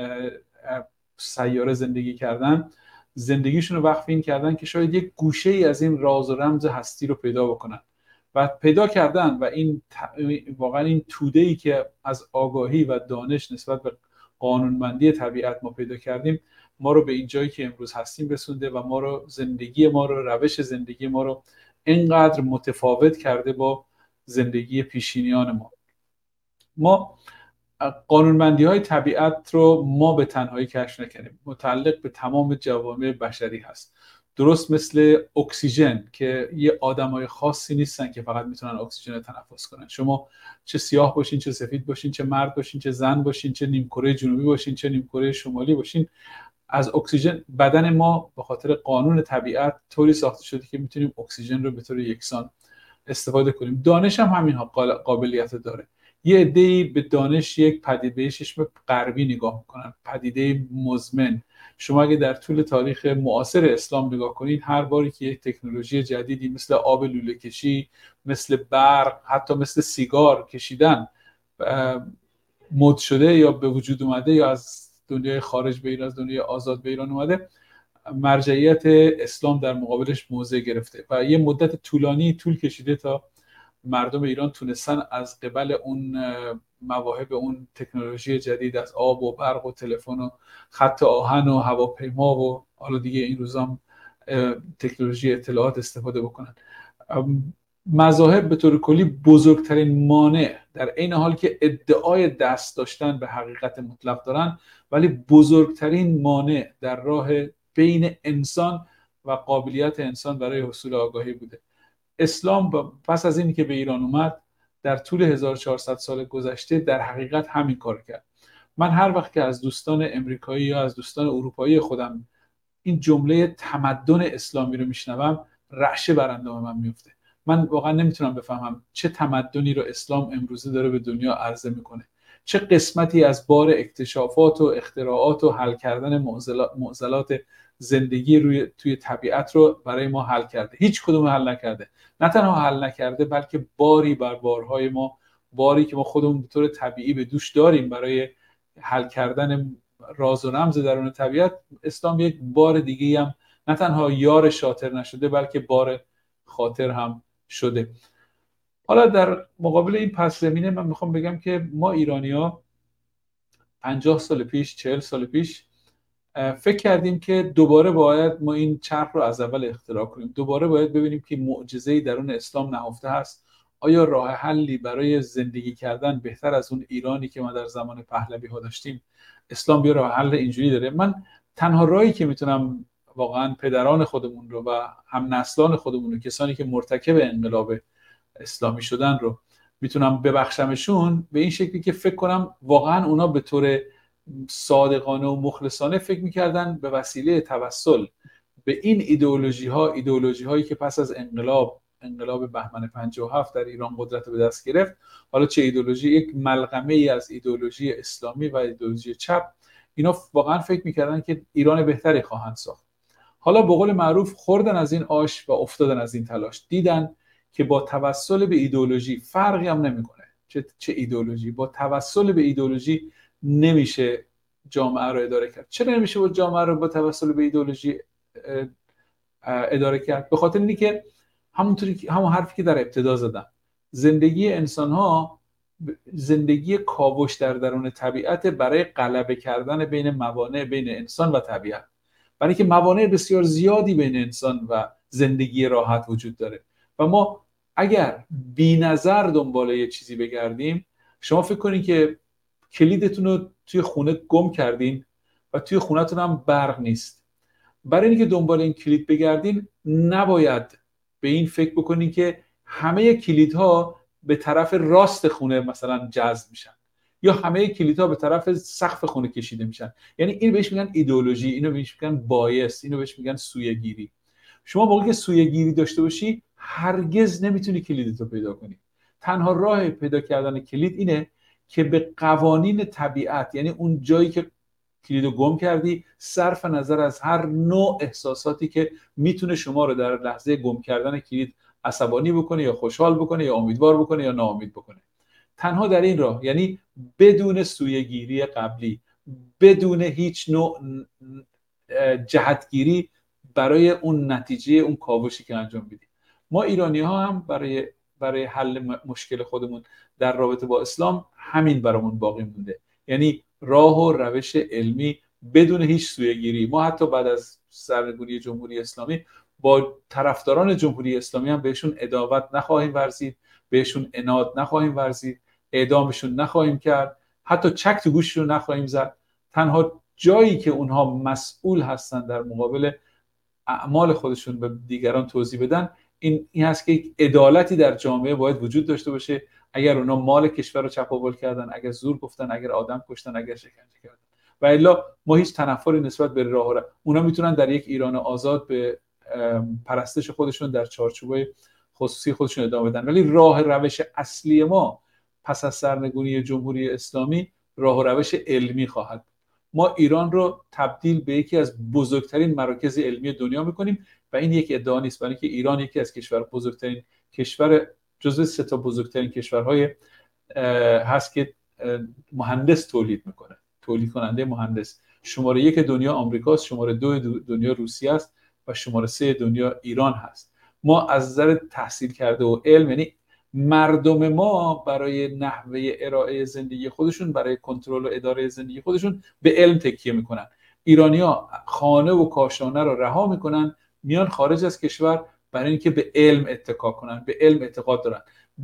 سیاره زندگی کردن زندگیشون رو وقف این کردن که شاید یک گوشه ای از این راز و رمز هستی رو پیدا بکنن. و پیدا کردن و این واقعا این توده ای که از آگاهی و دانش نسبت به قانونمندی طبیعت ما پیدا کردیم ما رو به این جایی که امروز هستیم رسونده و ما رو زندگی ما رو روش زندگی ما رو اینقدر متفاوت کرده با زندگی پیشینیان ما. ما قانونمندی های طبیعت رو ما به تنهایی کشف نکنیم متعلق به تمام جوامع بشری هست. درست مثل اکسیژن که یه آدم های خاصی نیستن که فقط می‌تونن اکسیژن رو تنفس کنن. شما چه سیاه باشین چه سفید باشین چه مرد باشین چه زن باشین چه نیمکره جنوبی باشین چه نیمکره شمالی باشین از اکسیژن بدن ما به خاطر قانون طبیعت طوری ساخته شده که می‌تونیم اکسیژن رو به طور یکسان استفاده کنیم. دانش هم همین قابلیت داره. یه عده به دانش یک پدیده چشم غربی نگاه می‌کنن. پدیده مزمن. شما اگه در طول تاریخ معاصر اسلام نگاه کنید هر باری که یک تکنولوژی جدیدی مثل آب لوله کشی مثل برق حتی مثل سیگار کشیدن مد شده یا به وجود اومده یا از دنیای خارج به ایران از دنیای آزاد به ایران اومده مرجعیت اسلام در مقابلش موضع گرفته و یه مدت طولانی طول کشیده تا مردم ایران تونستن از قبل اون مواهب اون تکنولوژی جدید از آب و برق و تلفن و خط آهن و هواپیما و حالا دیگه این روزام تکنولوژی اطلاعات استفاده بکنن. مذاهب به طور کلی بزرگترین مانع در عین حال که ادعای دست داشتن به حقیقت مطلق دارن ولی بزرگترین مانع در راه بین انسان و قابلیت انسان برای حصول آگاهی بوده. اسلام پس از اینکه به ایران اومد در طول 1400 سال گذشته در حقیقت همین کار کرد. من هر وقت که از دوستان امریکایی یا از دوستان اروپایی خودم این جمله تمدن اسلامی رو میشنوم رعشه بر اندام من میفته من واقعا نمی‌تونم بفهمم چه تمدنی رو اسلام امروزه داره به دنیا عرضه می‌کنه. چه قسمتی از بار اکتشافات و اختراعات و حل کردن معضلات زندگی روی توی طبیعت رو برای ما حل کرده. هیچ کدوم حل نکرده. نه تنها حل نکرده بلکه باری بر بارهای ما باری که ما خودمون به طور طبیعی به دوش داریم برای حل کردن راز و رمز درون طبیعت اسلام یک بار دیگه هم نه تنها یار شاطر نشده بلکه بار خاطر هم شده. حالا در مقابل این پس زمینه من می‌خوام بگم که ما ایرانی ها 50 سال پیش 40 سال پیش فکر کردیم که دوباره باید ما این چرخ رو از اول اختراع کنیم. دوباره باید ببینیم که معجزه درون اسلام نهفته هست. آیا راه حلی برای زندگی کردن بهتر از اون ایرانی که ما در زمان پهلوی ها داشتیم؟ اسلام بیا راه حل اینجوری داره. من تنها راهی که می‌تونم واقعا پدران خودمون رو و هم نسلان خودمون رو کسانی که مرتکب انقلاب اسلامی شدن رو می‌تونم ببخشمشون به این شکلی که فکر کنم واقعا اونا به طور صادقانه و مخلصانه فکر می‌کردن به وسیله توسل به این ایدئولوژی ها ایدئولوژی هایی که پس از انقلاب انقلاب بهمن 57 در ایران قدرت به دست گرفت. حالا چه ایدئولوژی؟ یک ملغمه ای از ایدئولوژی اسلامی و ایدئولوژی چپ. اینا واقعا فکر می‌کردن که ایران بهتری خواهند ساخت. حالا به قول معروف خوردن از این آش و افتادن از این تلاش. دیدن که با توسل به ایدئولوژی فرقی هم نمی‌کنه. چه چه ایدئولوژی؟ با توسل به ایدئولوژی نمیشه جامعه رو اداره کرد. چرا نمیشه با جامعه رو با توسل به ایدئولوژی اداره کرد؟ به خاطر اینکه که همونطوری همون حرفی که در ابتدا زدم. زندگی انسان ها زندگی کاوش در درون طبیعت برای غلبه کردن بین موانع بین انسان و طبیعت. برای که موانع بسیار زیادی بین انسان و زندگی راحت وجود داره. و ما اگر بی نظر دنبال یه چیزی بگردیم شما فکر کنید که کلیدتون رو توی خونه گم کردین و توی خونهتون هم برق نیست. برای اینکه دنبال این کلید بگردین نباید به این فکر بکنین که همه کلیدها به طرف راست خونه مثلا جذب میشن یا همه کلیدها به طرف سقف خونه کشیده میشن. یعنی این بهش میگن ایدئولوژی اینو بهش میگن بایس اینو بهش میگن سویگیری شما موقعی که سویگیری داشته باشی هرگز نمی‌تونی کلیدتو پیدا کنی. تنها راه پیدا کردن کلید اینه که به قوانین طبیعت یعنی اون جایی که کلید رو گم کردی صرف نظر از هر نوع احساساتی که می‌تونه شما رو در لحظه گم کردن کلید عصبانی بکنه یا خوشحال بکنه یا امیدوار بکنه یا ناامید بکنه. تنها در این راه یعنی بدون سویگیری قبلی بدون هیچ نوع جهتگیری برای اون نتیجه اون کاوشی که انجام بدیم ما ایرانی ها هم برای برای حل مشکل خودمون در رابطه با اسلام همین برامون باقی مونده. یعنی راه و روش علمی بدون هیچ سویگیری. ما حتی بعد از سرنگونی جمهوری اسلامی با طرفداران جمهوری اسلامی هم بهشون اداوت نخواهیم ورزید بهشون اناد نخواهیم ورزید اعدامشون نخواهیم کرد حتی چک تو گوششون نخواهیم زد. تنها جایی که اونها مسئول هستن در مقابل اعمال خودشون به دیگران توضیح بدن این این هست که یک عدالتی در جامعه باید وجود داشته باشه. اگر اونا مال کشور رو چپاول کردن اگر زور گفتن اگر آدم کشتن اگر شکنجه کردن. و الا ما هیچ تنفری نسبت به راه را اونا می‌تونن در یک ایران آزاد به پرستش خودشون در چارچوبای خصوصی خودشون ادامه بدن. ولی راه روش اصلی ما پس از سرنگونی جمهوری اسلامی راه و روش علمی خواهد ما ایران رو تبدیل به یکی از بزرگترین مراکز علمی دنیا می‌کنیم و این یک ادعا نیست. برای اینکه ایران یکی از کشور بزرگترین کشور جزو سه تا بزرگترین کشورهای هست که مهندس تولید می‌کنه. تولید کننده مهندس. شماره یک دنیا آمریکاست شماره دو دنیا روسیه است و شماره سه دنیا ایران هست. ما از نظر تحصیل کرده و علم یعنی مردم ما برای نحوه ارائه زندگی خودشون برای کنترل و اداره زندگی خودشون به علم تکیه می‌کنن. ایرانیا خانه و کاشانه رو رها می‌کنن میان خارج از کشور برای اینکه به علم اتکا کنن به علم اعتقاد دارن.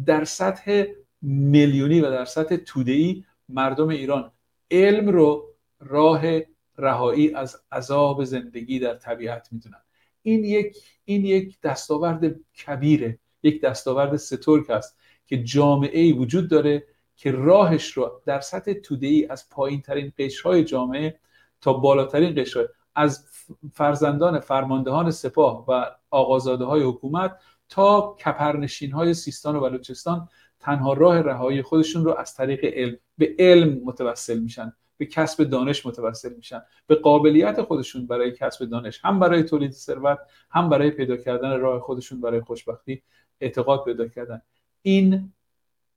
در سطح میلیونی و در سطح توده‌ای مردم ایران علم رو راه رهایی از عذاب زندگی در طبیعت می‌دونن. این یک این یک دستاورد کبیره یک دستاورد سترک است که جامعه ای وجود داره که راهش رو در سطح توده از پایین ترین قشرهای جامعه تا بالاترین قشر از فرزندان فرماندهان سپاه و آقازاده های حکومت تا کپرنشین های سیستان و بلوچستان تنها راه رهایی خودشون رو از طریق علم به علم متوسل میشن به کسب دانش متوسل میشن. به قابلیت خودشون برای کسب دانش هم برای تولید ثروت هم برای پیدا کردن راه خودشون برای خوشبختی اعتقاد پیدا کردن. این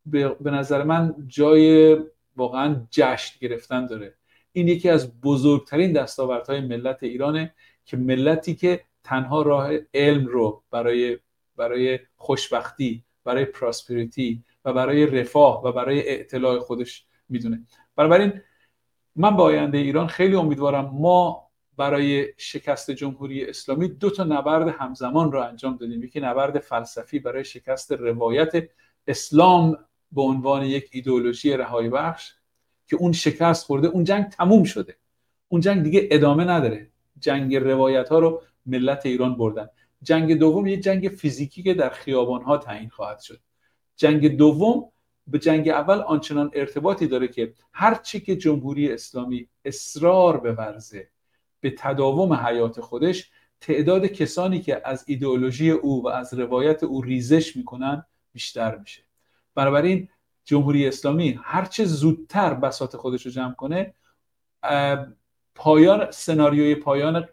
به نظر من جای واقعا جشن گرفتن داره. این یکی از بزرگترین دستاوردهای ملت ایرانه که ملتی که تنها راه علم رو برای برای خوشبختی برای پراسپریتی و برای رفاه و برای اطلاع خودش می‌دونه. بنابراین من با آینده ایران خیلی امیدوارم ما برای شکست جمهوری اسلامی دو تا نبرد همزمان رو انجام دادیم. یکی نبرد فلسفی برای شکست روایت اسلام به عنوان یک ایدئولوژی رهایی بخش که اون شکست خورده اون جنگ تموم شده. اون جنگ دیگه ادامه نداره. جنگ روایت ها رو ملت ایران بردن. جنگ دوم یه جنگ فیزیکی که در خیابان ها تعیین خواهد شد. جنگ دوم به جنگ اول آنچنان ارتباطی داره که هر چی که جمهوری اسلامی اصرار به ورزه به تداوم حیات خودش تعداد کسانی که از ایدئولوژی او و از روایت او ریزش می‌کنن بیشتر میشه. بنابراین جمهوری اسلامی هرچه زودتر بساط خودش رو جمع کنه پایان سناریوی پایان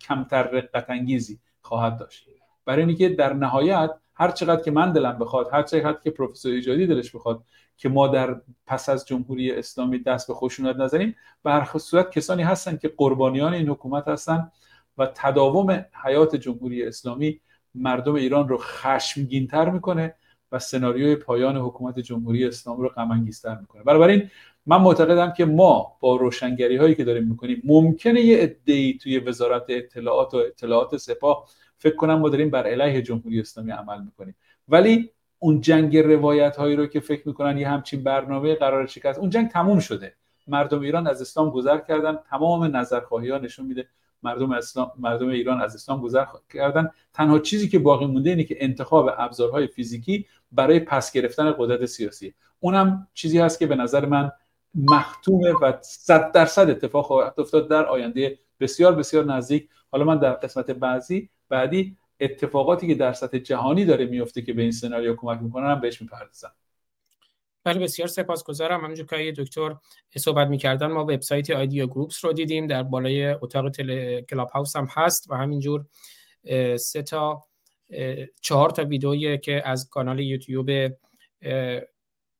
کمتر رقت انگیزی خواهد داشت. برای اینکه در نهایت هر چقدر که من دلم بخواد هر چقدر که پروفسور ایجادی دلش بخواد که ما در پس از جمهوری اسلامی دست به خشونت نزنیم به هر صورت کسانی هستن که قربانیان این حکومت هستن و تداوم حیات جمهوری اسلامی مردم ایران رو خشمگینتر می‌کنه و سناریوی پایان حکومت جمهوری اسلامی رو غم انگیزتر می‌کنه. بنابراین من معتقدم که ما با روشنگری هایی که داریم می‌کنیم ممکنه یه عده‌ای توی وزارت اطلاعات و اطلاعات سپاه فکر کنم ما داریم بر علیه جمهوری اسلامی عمل می‌کنیم. ولی اون جنگ روایت هایی رو که فکر می‌کنن یه همچین برنامه قرار شکست اون جنگ تموم شده. مردم ایران از اسلام گذر کردن تمام نظرخواهی ها نشون میده. مردم اسلام مردم ایران از اسلام گذر کردن. تنها چیزی که باقی مونده اینه که انتخاب ابزارهای فیزیکی برای پس گرفتن قدرت سیاسی. اونم چیزی هست که به نظر من مختومه و صد درصد اتفاق خواهد افتاد در آینده بسیار بسیار نزدیک. حالا من در قسمت بعضی بعدی اتفاقاتی که در سطح جهانی داره میفته که به این سناریو کمک می‌کنن هم بهش می‌پردازم. بله بسیار سپاسگزارم. همونجور که دکتر صحبت می‌کردن ما وبسایت Idea Groups رو دیدیم. در بالای اتاق تل... کلاب هاوس هم هست و همینجور سه تا چهار تا ویدئویی که از کانال یوتیوب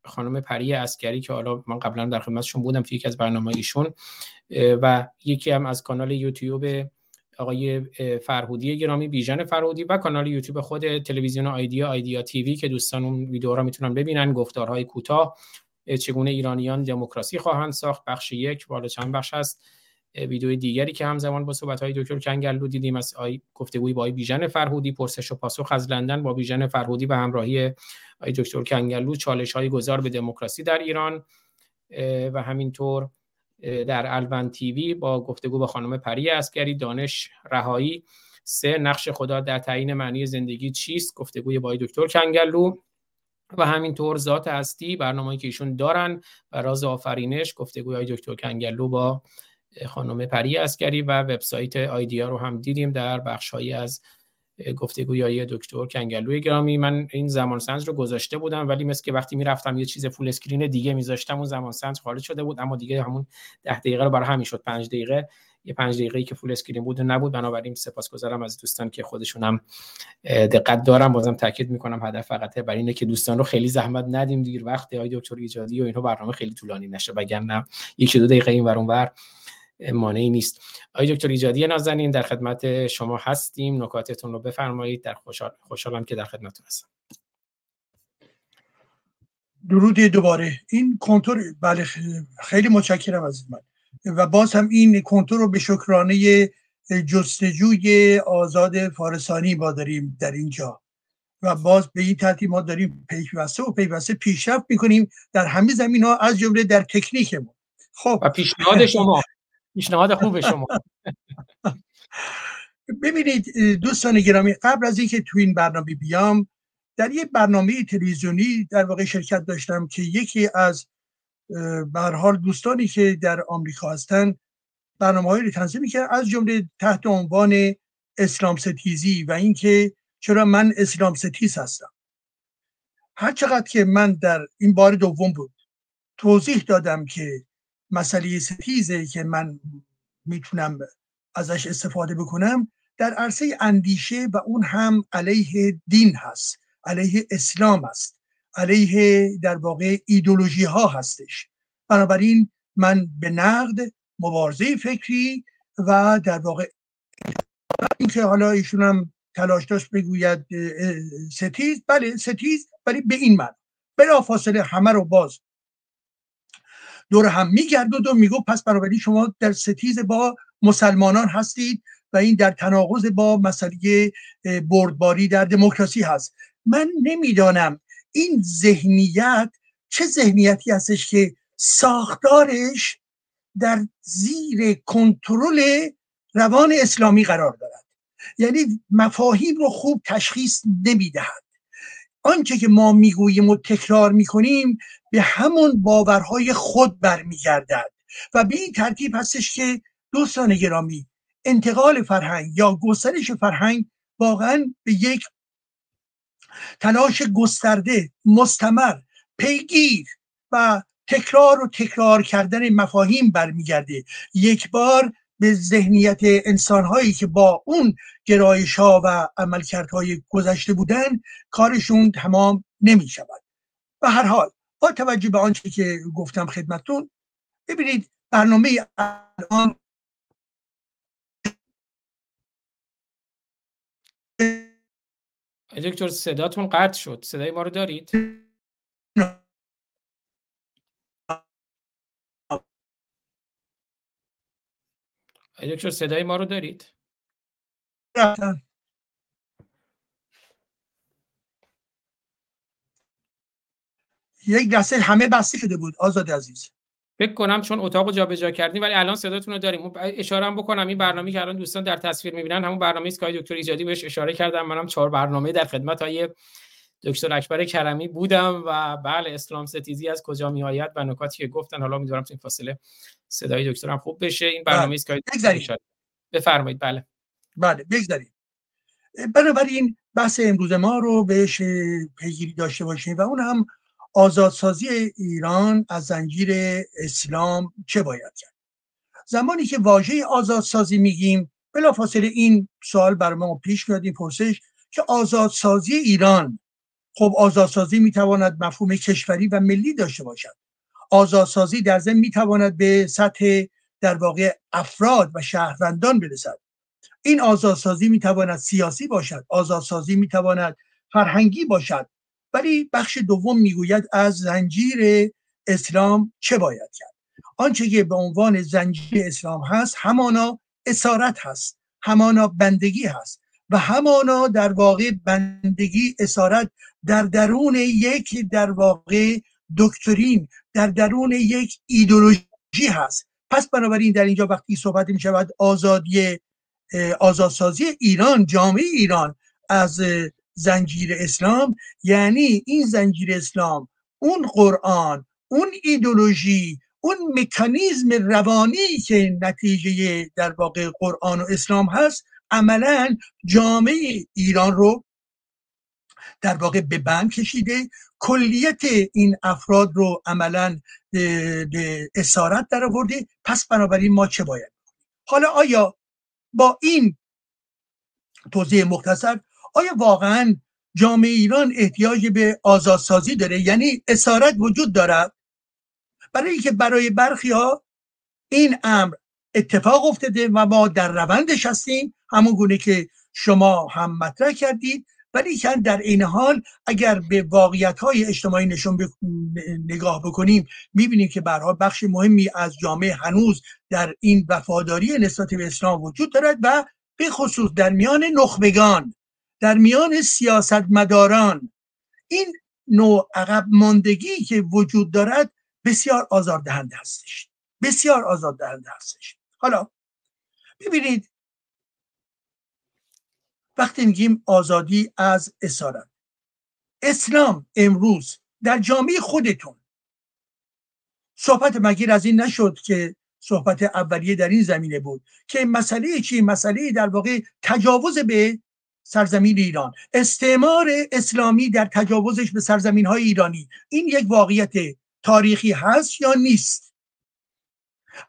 خانم پری اسکری که حالا من قبلا در خدمتشون بودم توی یکی از برنامه ایشون و یکی هم از کانال یوتیوب آقای فرهودی گرامی بیژن فرهودی و کانال یوتیوب خود تلویزیون Idea Idea TV که دوستان اون ویدیو را می‌تونن ببینن. گفتارهای کوتاه چگونه ایرانیان دموکراسی خواهند ساخت؟ بخش یک بالا چند بخش هست. ویدیو دیگری که همزمان با صحبت های دکتر کنگرلو دیدیم از آقای گفتگوی با آقای بیژن فرهودی پرسش و پاسخ از لندن با بیژن فرهودی و همراهی آقای دکتر کنگرلو چالش های گذار به دموکراسی در ایران و همینطور در الون TV با گفتگو با خانم پری اسکری دانش رهایی. سه نقش خدا در تعیین معنی زندگی چیست؟ گفتگوی با دکتر کنگرلو. و همینطور ذات هستی برنامه‌ای که ایشون دارن و راز آفرینش گفتگوی دکتر کنگرلو با خانم پری اسکری و وبسایت Idea رو هم دیدیم در بخشهایی از گفتگویایی دکتر کنگرلوی گرامی. من این زمان سنج رو گذاشته بودم ولی مثل که وقتی می‌رفتم یه چیز full screen دیگه میذاشتم اون زمان سنج خارج شده بود. اما دیگه همون ده دقیقه رو برای همین شد. پنج دقیقه یه پنج دقیقه که full screen بود نبود. بنابراین سپاسگزارم از دوستان که خودشون هم دقت دارم بازم تاکید می‌کنم هدف فقط برای اینه که دوستان رو خیلی زحمت ندیم. دیر وقت های دکتر ایجادی و اینها برنامه خیلی طولانی نشه. وگرنه یک دو دقیقه این ور ور مانعی نیست. آقای دکتر ایجادی نازنین در خدمت شما هستیم. نکاتتون رو بفرمایید. در خوشحال خوشحالم که در خدمتتون هستم. درود دوباره. این کنتور بله خیلی متشکرم از من. و باز هم این کنتور رو به شکرانه جستجوی آزاد فارسانی ما داریم در اینجا. و باز به این ترتیب ما داریم پیوسته و پیوسته پیشرفت می‌کنیم در همه زمین ها از جمله در تکنیکمون. خب. و پیشنهاد شما. پیشنهاد خوب شما. ببینید دوستان گرامی قبل از اینکه تو این برنامه بیام در یک برنامه تلویزیونی در واقع شرکت داشتم که یکی از به حال دوستانی که در آمریکا هستن برنامه هایی رو تنظیم کرد از جمله تحت عنوان اسلام ستیزی و اینکه چرا من اسلام ستیز هستم. هر چقدر که من در این بار دوم بود توضیح دادم که مسئله ستیزه که من می‌تونم ازش استفاده بکنم در عرصه اندیشه و اون هم علیه دین هست علیه اسلام است علیه در واقع ایدولوژی ها هستش. بنابراین من به نقد مبارزه فکری و در واقع اینکه حالا ایشون هم تلاش داشت بگوید ستیز بله ستیز ولی به این من بلافاصله همه رو باز دور هم میگرده و میگه پس بنابراین شما در ستیز با مسلمانان هستید و این در تناقض با مسئله بردباری در دموکراسی هست. من نمی‌دانم این ذهنیت چه ذهنیتی هستش که ساختارش در زیر کنترل روان اسلامی قرار دارد. یعنی مفاهیم رو خوب تشخیص نمی‌دهد. آنچه که ما می‌گوییم و تکرار می‌کنیم به همون باورهای خود برمیگردد. و به این ترتیب هستش که دوستان گرامی انتقال فرهنگ یا گسترش فرهنگ واقعا به یک تلاش گسترده مستمر پیگیر و تکرار و تکرار کردن مفاهیم برمیگرده. یک بار به ذهنیت انسانهایی که با اون گرایش ها و عملکردهای گذشته بودن کارشون تمام نمی شود و هر حال با توجه به آنچه که گفتم خدمتتون ببینید برنامه الان دکتر صداتون قطع شد. صدای ما رو دارید؟ دکتر صدای ما رو دارید؟ یک دسته همه بسته شده بود آزاد عزیز. فکر کنم چون اتاق جابجا کردیم ولی الان صداتون رو داریم. اشاره بکنم این برنامه که الان دوستان در تصویر می‌بینن همون برنامه است که دکتر ایجادی بهش اشاره کردم منم چهار برنامه در خدمت های دکتر اکبر کرمی بودم و بله اسلام ستیزی از کجا میآید و نکاتی که گفتن. حالا می‌دونم تو این فاصله صدای دکترم خوب بشه. این برنامه است که بفرمایید. بله. بله بگذارید بنابراین بحث امروز ما رو بهش پیگیری داشته باشیم و اون هم آزادسازی ایران از زنجیر اسلام چه باید کرد؟ زمانی که واژه آزادسازی میگیم بلافاصله این سوال بر ما پیش میاد این پرسش که آزادسازی ایران خب آزادسازی می‌تواند مفهوم کشوری و ملی داشته باشد. آزادسازی در ضمن می‌تواند به سطح در واقع افراد و شهروندان برسد. این آزادسازی می‌تواند سیاسی باشد آزادسازی می‌تواند فرهنگی باشد. ولی بخش دوم می‌گوید از زنجیر اسلام چه باید کرد؟ آنچه که به عنوان زنجیر اسلام هست همانا اسارت هست همانا بندگی هست و همانا در واقع بندگی اسارت در درون یک در واقع دکترین در درون یک ایدولوژی هست. پس بنابراین در اینجا وقتی صحبت می شود آزادی آزادسازی ایران جامعه ایران از زنجیر اسلام. یعنی این زنجیر اسلام اون قرآن اون ایدولوژی اون مکانیزم روانی که نتیجه در واقع قرآن و اسلام هست عملا جامعه ایران رو در واقع به بند کشیده. کلیت این افراد رو عملا به اسارت در آورده. پس بنابراین ما چه باید؟ حالا آیا با این توضیح مختصر آیا واقعا جامعه ایران احتیاج به آزادسازی داره؟ یعنی اسارت وجود دارد برای اینکه برای برخی ها این امر اتفاق افتاده و ما در روندش هستیم. همون گونه که شما هم مطرح کردید. ولی که در این حال اگر به واقعیت های اجتماعی نشون نگاه بکنیم می‌بینیم که برها بخش مهمی از جامعه هنوز در این وفاداری نسبت به اسلام وجود دارد و به خصوص در میان نخبگان در میان سیاستمداران. این نوع عقب ماندگی که وجود دارد بسیار آزاردهنده هستش بسیار آزاردهنده هستش. حالا ببینید وقتی میگیم آزادی از اسارت. اسلام امروز در جامعه خودتون. صحبت مگیر از این نشد که صحبت اولیه در این زمینه بود که مسئله چی؟ مسئله در واقع تجاوز به سرزمین ایران. استعمار اسلامی در تجاوزش به سرزمین های ایرانی. این یک واقعیت تاریخی هست یا نیست؟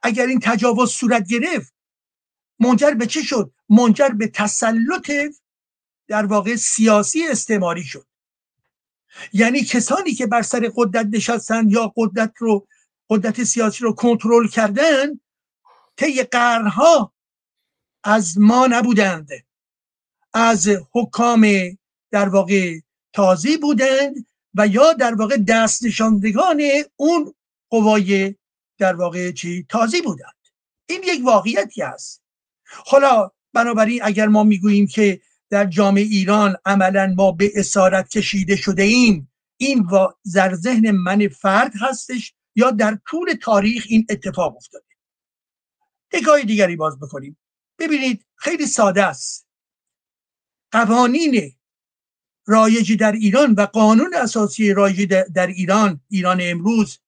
اگر این تجاوز صورت گرفت منجر به چه شد؟ منجر به تسلط در واقع سیاسی استعماری شد. یعنی کسانی که بر سر قدرت نشستن یا قدرت رو قدرت سیاسی رو کنترل کردن طی قرنها از ما نبودند. از حکام در واقع تازی بودند و یا در واقع دست نشاندگان اون قوای در واقع چی؟ تازی بودند. این یک واقعیتی است. حالا بنابراین اگر ما می‌گوییم که در جامعه ایران عملا ما به اسارت کشیده شده ایم این در ذهن من فرد هستش یا در طول تاریخ این اتفاق افتاده. نگاه دیگری باز بکنیم. ببینید خیلی ساده است. قوانین رایجی در ایران و قانون اساسی رایجی در ایران ایران امروز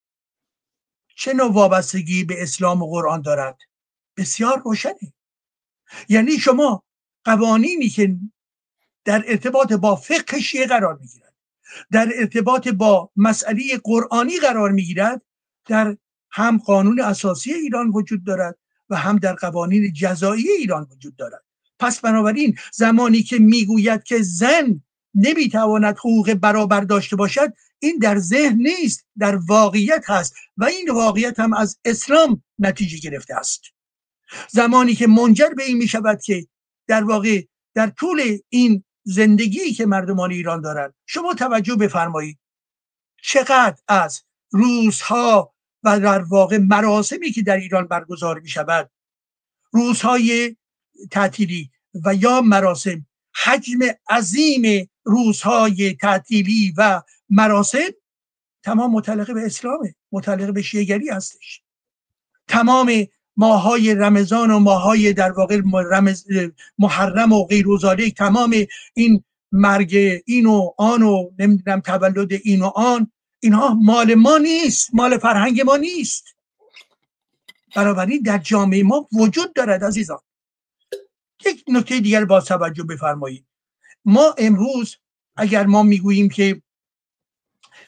چه نوع وابستگی به اسلام و قرآن دارد؟ بسیار روشنه. یعنی شما قوانینی که در ارتباط با فقه شیعه قرار می‌گیرد در ارتباط با مسئله قرآنی قرار می‌گیرد در هم قانون اساسی ایران وجود دارد و هم در قوانین جزایی ایران وجود دارد. پس بنابراین زمانی که می‌گوید که زن نمی‌تواند حقوق برابر داشته باشد این در ذهن نیست در واقعیت هست و این واقعیت هم از اسلام نتیجه گرفته است. زمانی که منجر به این می شود که در واقع در طول این زندگی که مردمان ایران دارند شما توجه بفرمایید چقدر از روزها و در واقع مراسمی که در ایران برگزار می شود روزهای تعطیلی و یا مراسم حجم عظیم روزهای تعطیلی و مراسم تمام متعلق به اسلامه متعلق به شیعگری هستش. تمام ماهای رمضان و ماهای در واقع محرم و غیر و تمام این مرگ این و آن و نمی‌دونم تولد این و آن اینها مال ما نیست مال فرهنگ ما نیست. بنابراین در جامعه ما وجود دارد عزیزان. یک نکته دیگر با توجه بفرمایید. ما امروز اگر ما می‌گوییم که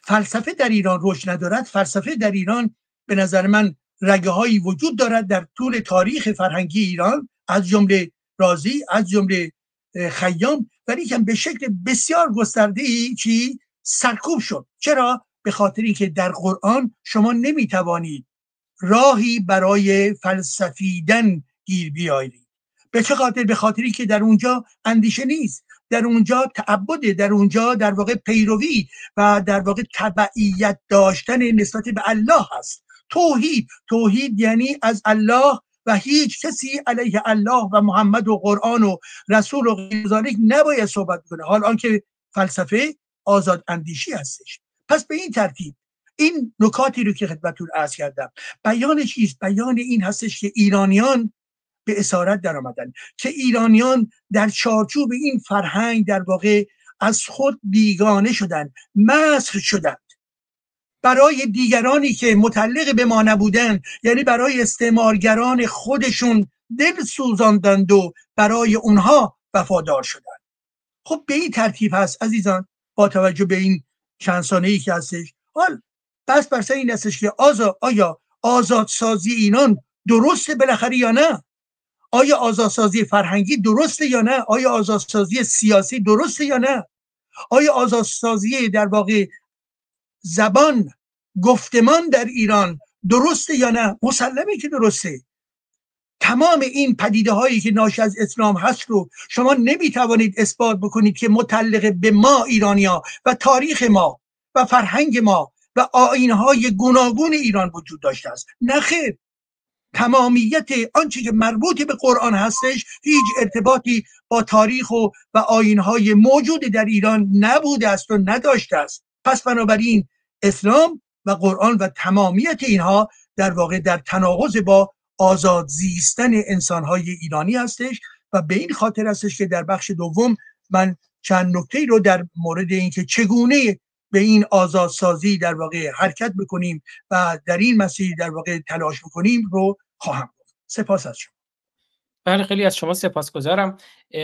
فلسفه در ایران رشد ندارد فلسفه در ایران به نظر من رگه هایی وجود دارد در طول تاریخ فرهنگی ایران از جمله رازی از جمله خیام ولی که به شکل بسیار گسترده ای چی؟ سرکوب شد. چرا؟ به خاطر اینکه در قرآن شما نمی‌توانید راهی برای فلسفیدن گیر بیایید به چه خاطر؟ به خاطری که در اونجا اندیشه نیست. در اونجا تعبده در اونجا در واقع پیروی و در واقع تبعیت داشتن نسبت به الله هست. توحید. توحید یعنی از الله و هیچ کسی علیه الله و محمد و قرآن و رسول و غیر نباید صحبت کنه. حال آنکه فلسفه آزاد اندیشی هستش. پس به این ترتیب این نکاتی رو که خدمتتون عرض کردم بیان چیست؟ بیان این هستش که ایرانیان به اسارت در آمدن که ایرانیان در چارچوب این فرهنگ در واقع از خود بیگانه شدن مسخ شدند برای دیگرانی که متعلق به ما نبودن یعنی برای استعمارگران خودشون دل سوزاندند و برای اونها وفادار شدن خب به این ترتیب هست عزیزان با توجه به این چند ای که هستش. حال بس بر این هستش که آزا آیا آزادسازی اینان درسته بالاخره یا نه؟ آیا آزادسازی فرهنگی درسته یا نه؟ آیا آزادسازی سیاسی درسته یا نه؟ آیا آزادسازی در واقع زبان گفتمان در ایران درسته یا نه؟ مسلمه که درسته. تمام این پدیده هایی که ناشی از اسلام هست رو شما نمی‌توانید اثبات بکنید که متعلق به ما ایرانیا و تاریخ ما و فرهنگ ما و های گوناگون ایران وجود داشته است. نه خیر. تمامیت آنچه که مربوط به قرآن هستش هیچ ارتباطی با تاریخ و و های موجود در ایران نبوده است و نداشته است. پس بنابراین اسلام و قرآن و تمامیت اینها در واقع در تناقض با آزاد زیستن انسانهای ایرانی هستش و به این خاطر هستش که در بخش دوم من چند نکته رو در مورد اینکه چگونه به این آزادسازی در واقع حرکت بکنیم و در این مسیر در واقع تلاش بکنیم رو خواهم گفت. سپاس از شما. بله خیلی از شما سپاسگزارم.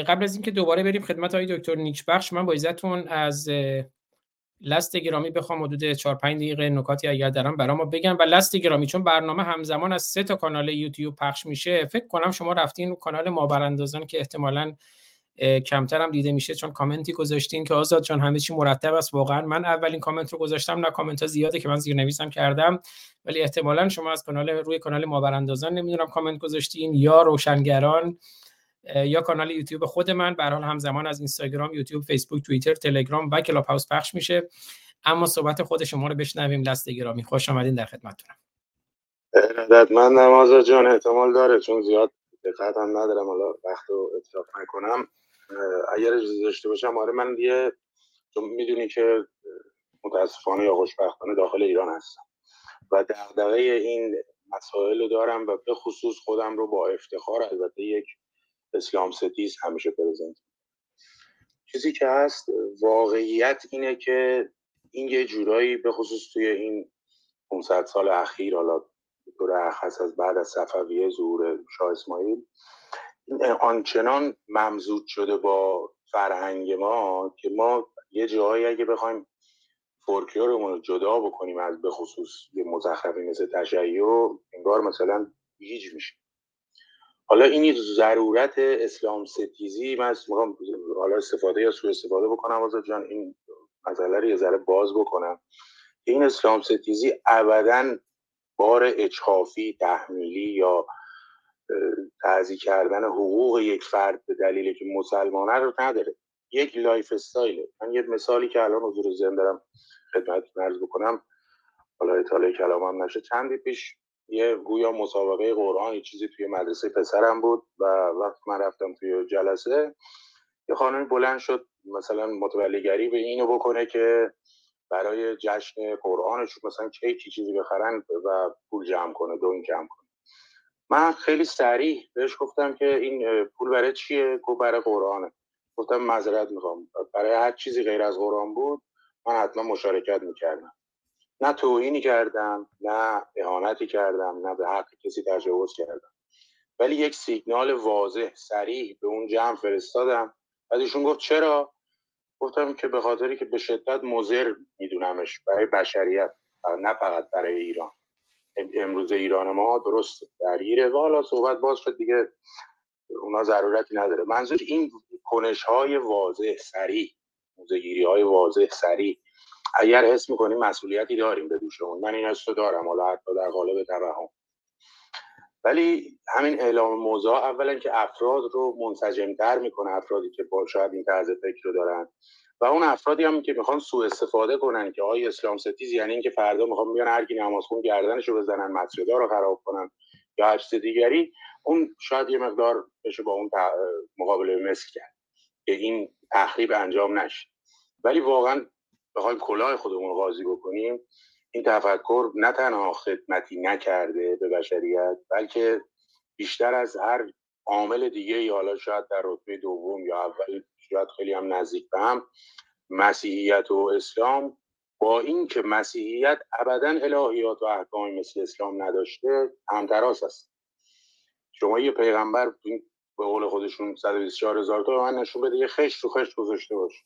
قبل از اینکه دوباره بریم خدمت های دکتر نیکبخش من با عزتون از لست گرامی بخوام حدود 4 5 دقیقه نکاتی اگر دارم برای ما بگم. و لست گرامی چون برنامه همزمان از سه تا کانال یوتیوب پخش میشه فکر کنم شما رفتین کانال ما براندازان که احتمالاً کمتر هم دیده میشه چون کامنتی گذاشتین که آزاد جان همه چی مرتب است. واقعا من اولین کامنت رو گذاشتم نه کامنت ها زیاده که من زیر نویسم کردم. ولی احتمالا شما از کانال روی کانال ما براندازان نمی‌دونم کامنت گذاشتین یا روشنگران. یا کانال یوتیوب خود من. به حال همزمان از اینستاگرام یوتیوب فیسبوک توییتر تلگرام و کلاب هاوس پخش میشه. اما صحبت خود شما رو بشنویم. دست گرامی. خوش آمدین در خدمتتونم. من نماز جان. احتمال داره. چون زیاد دقت هم ندارم. حالا وقت رو اتفاق نکنم. اگر اجازه داشته باشم آره من یه چون می‌دونی که متاسفانه یا خوشبختانه داخل ایران هستم. و دغدغه این مسائل رو دارم و به خصوص خودم رو با افتخار البته یک اسلام ستیز همیشه پرزنت چیزی که هست واقعیت اینه که این یه جورایی به خصوص توی این 500 سال اخیر حالا طور اخص از بعد از صفویه ظهور شاه اسماعیل آنچنان ممزود شده با فرهنگ ما که ما یه جایی اگه بخوایم فولکلورمون رو جدا بکنیم از به خصوص یه مزخرفی مثل تشیع انگار مثلا هیچ میشه. حالا این ضرورت اسلام ستیزی من می‌خوام حالا استفاده یا سوء استفاده بکنم آزاد جان. این مسئله رو یه ذره باز بکنم. این اسلام ستیزی ابدا بار اچخافی تحمیلی یا تعدی کردن حقوق یک فرد به دلیلی که مسلمانه رو نداره. یک lifestyle ه من یه مثالی که الان حضور ذهن دارم خدمتتون عرض بکنم. حالا اطاله کلامم نشه. چندی پیش یه گویا مسابقه قرآن یه چیزی توی مدرسه پسرم بود و وقتی من رفتم توی جلسه یه خانمی بلند شد مثلا متولیگری به اینو بکنه که برای جشن قرآنش مثلا کیکی چیزی بخرن و پول جمع کنه دو این جمع کنه. من خیلی سریع بهش گفتم که این پول برای چیه؟ گفت برای قرآنه. گفتم معذرت می‌خوام. برای هر چیزی غیر از قرآن بود من حتما مشارکت می‌کردم. نه توهینی کردم نه اهانتی کردم نه به حق کسی تجاوز کردم. ولی یک سیگنال واضح سریع به اون جمع فرستادم. بعد ایشون گفت چرا؟ گفتم که به خاطری که به شدت مضر میدونمش برای بشریت نه فقط برای ایران. امروز ایران ما درست درگیره. و حالا صحبت باز شد دیگه اونا ضرورتی نداره. منظور این کنش های واضح سریع. موزگیری های واضح سریع. اگر حس می‌کنیم مسئولیتی داریم به دوشمون من این حس دارم حالا حتی در قالب توهم. ولی همین اعلام موضوع اولا که افراد رو منسجمتر می‌کنه افرادی که با شاید این طرز فکر رو دارن. و اون افرادی هم که می‌خوان سوء استفاده کنن که آقای اسلام ستیز یعنی اینکه فردا می‌خوان بیان هر کی نماز خون گردنشو بزنن مسجدا رو خراب کنن یا هر چیز دیگری اون شاید یه مقدار بشه با اون مقابله مثل کرد که این تخریب انجام نشه. ولی واقعا بخوایم کلاه خودمون قاضی بکنیم. این تفکر نه تنها خدمتی نکرده به بشریت بلکه بیشتر از هر عامل دیگه ای حالا شاید در رتبه دوم یا اول شاید خیلی هم نزدیک به هم مسیحیت و اسلام. با اینکه مسیحیت ابدا الهیات و احکامی مثل اسلام نداشته همتراس است. شما یه پیغمبر به قول خودشون 124 هزار تا من نشون بده یه خش تو خش گذاشته باشه.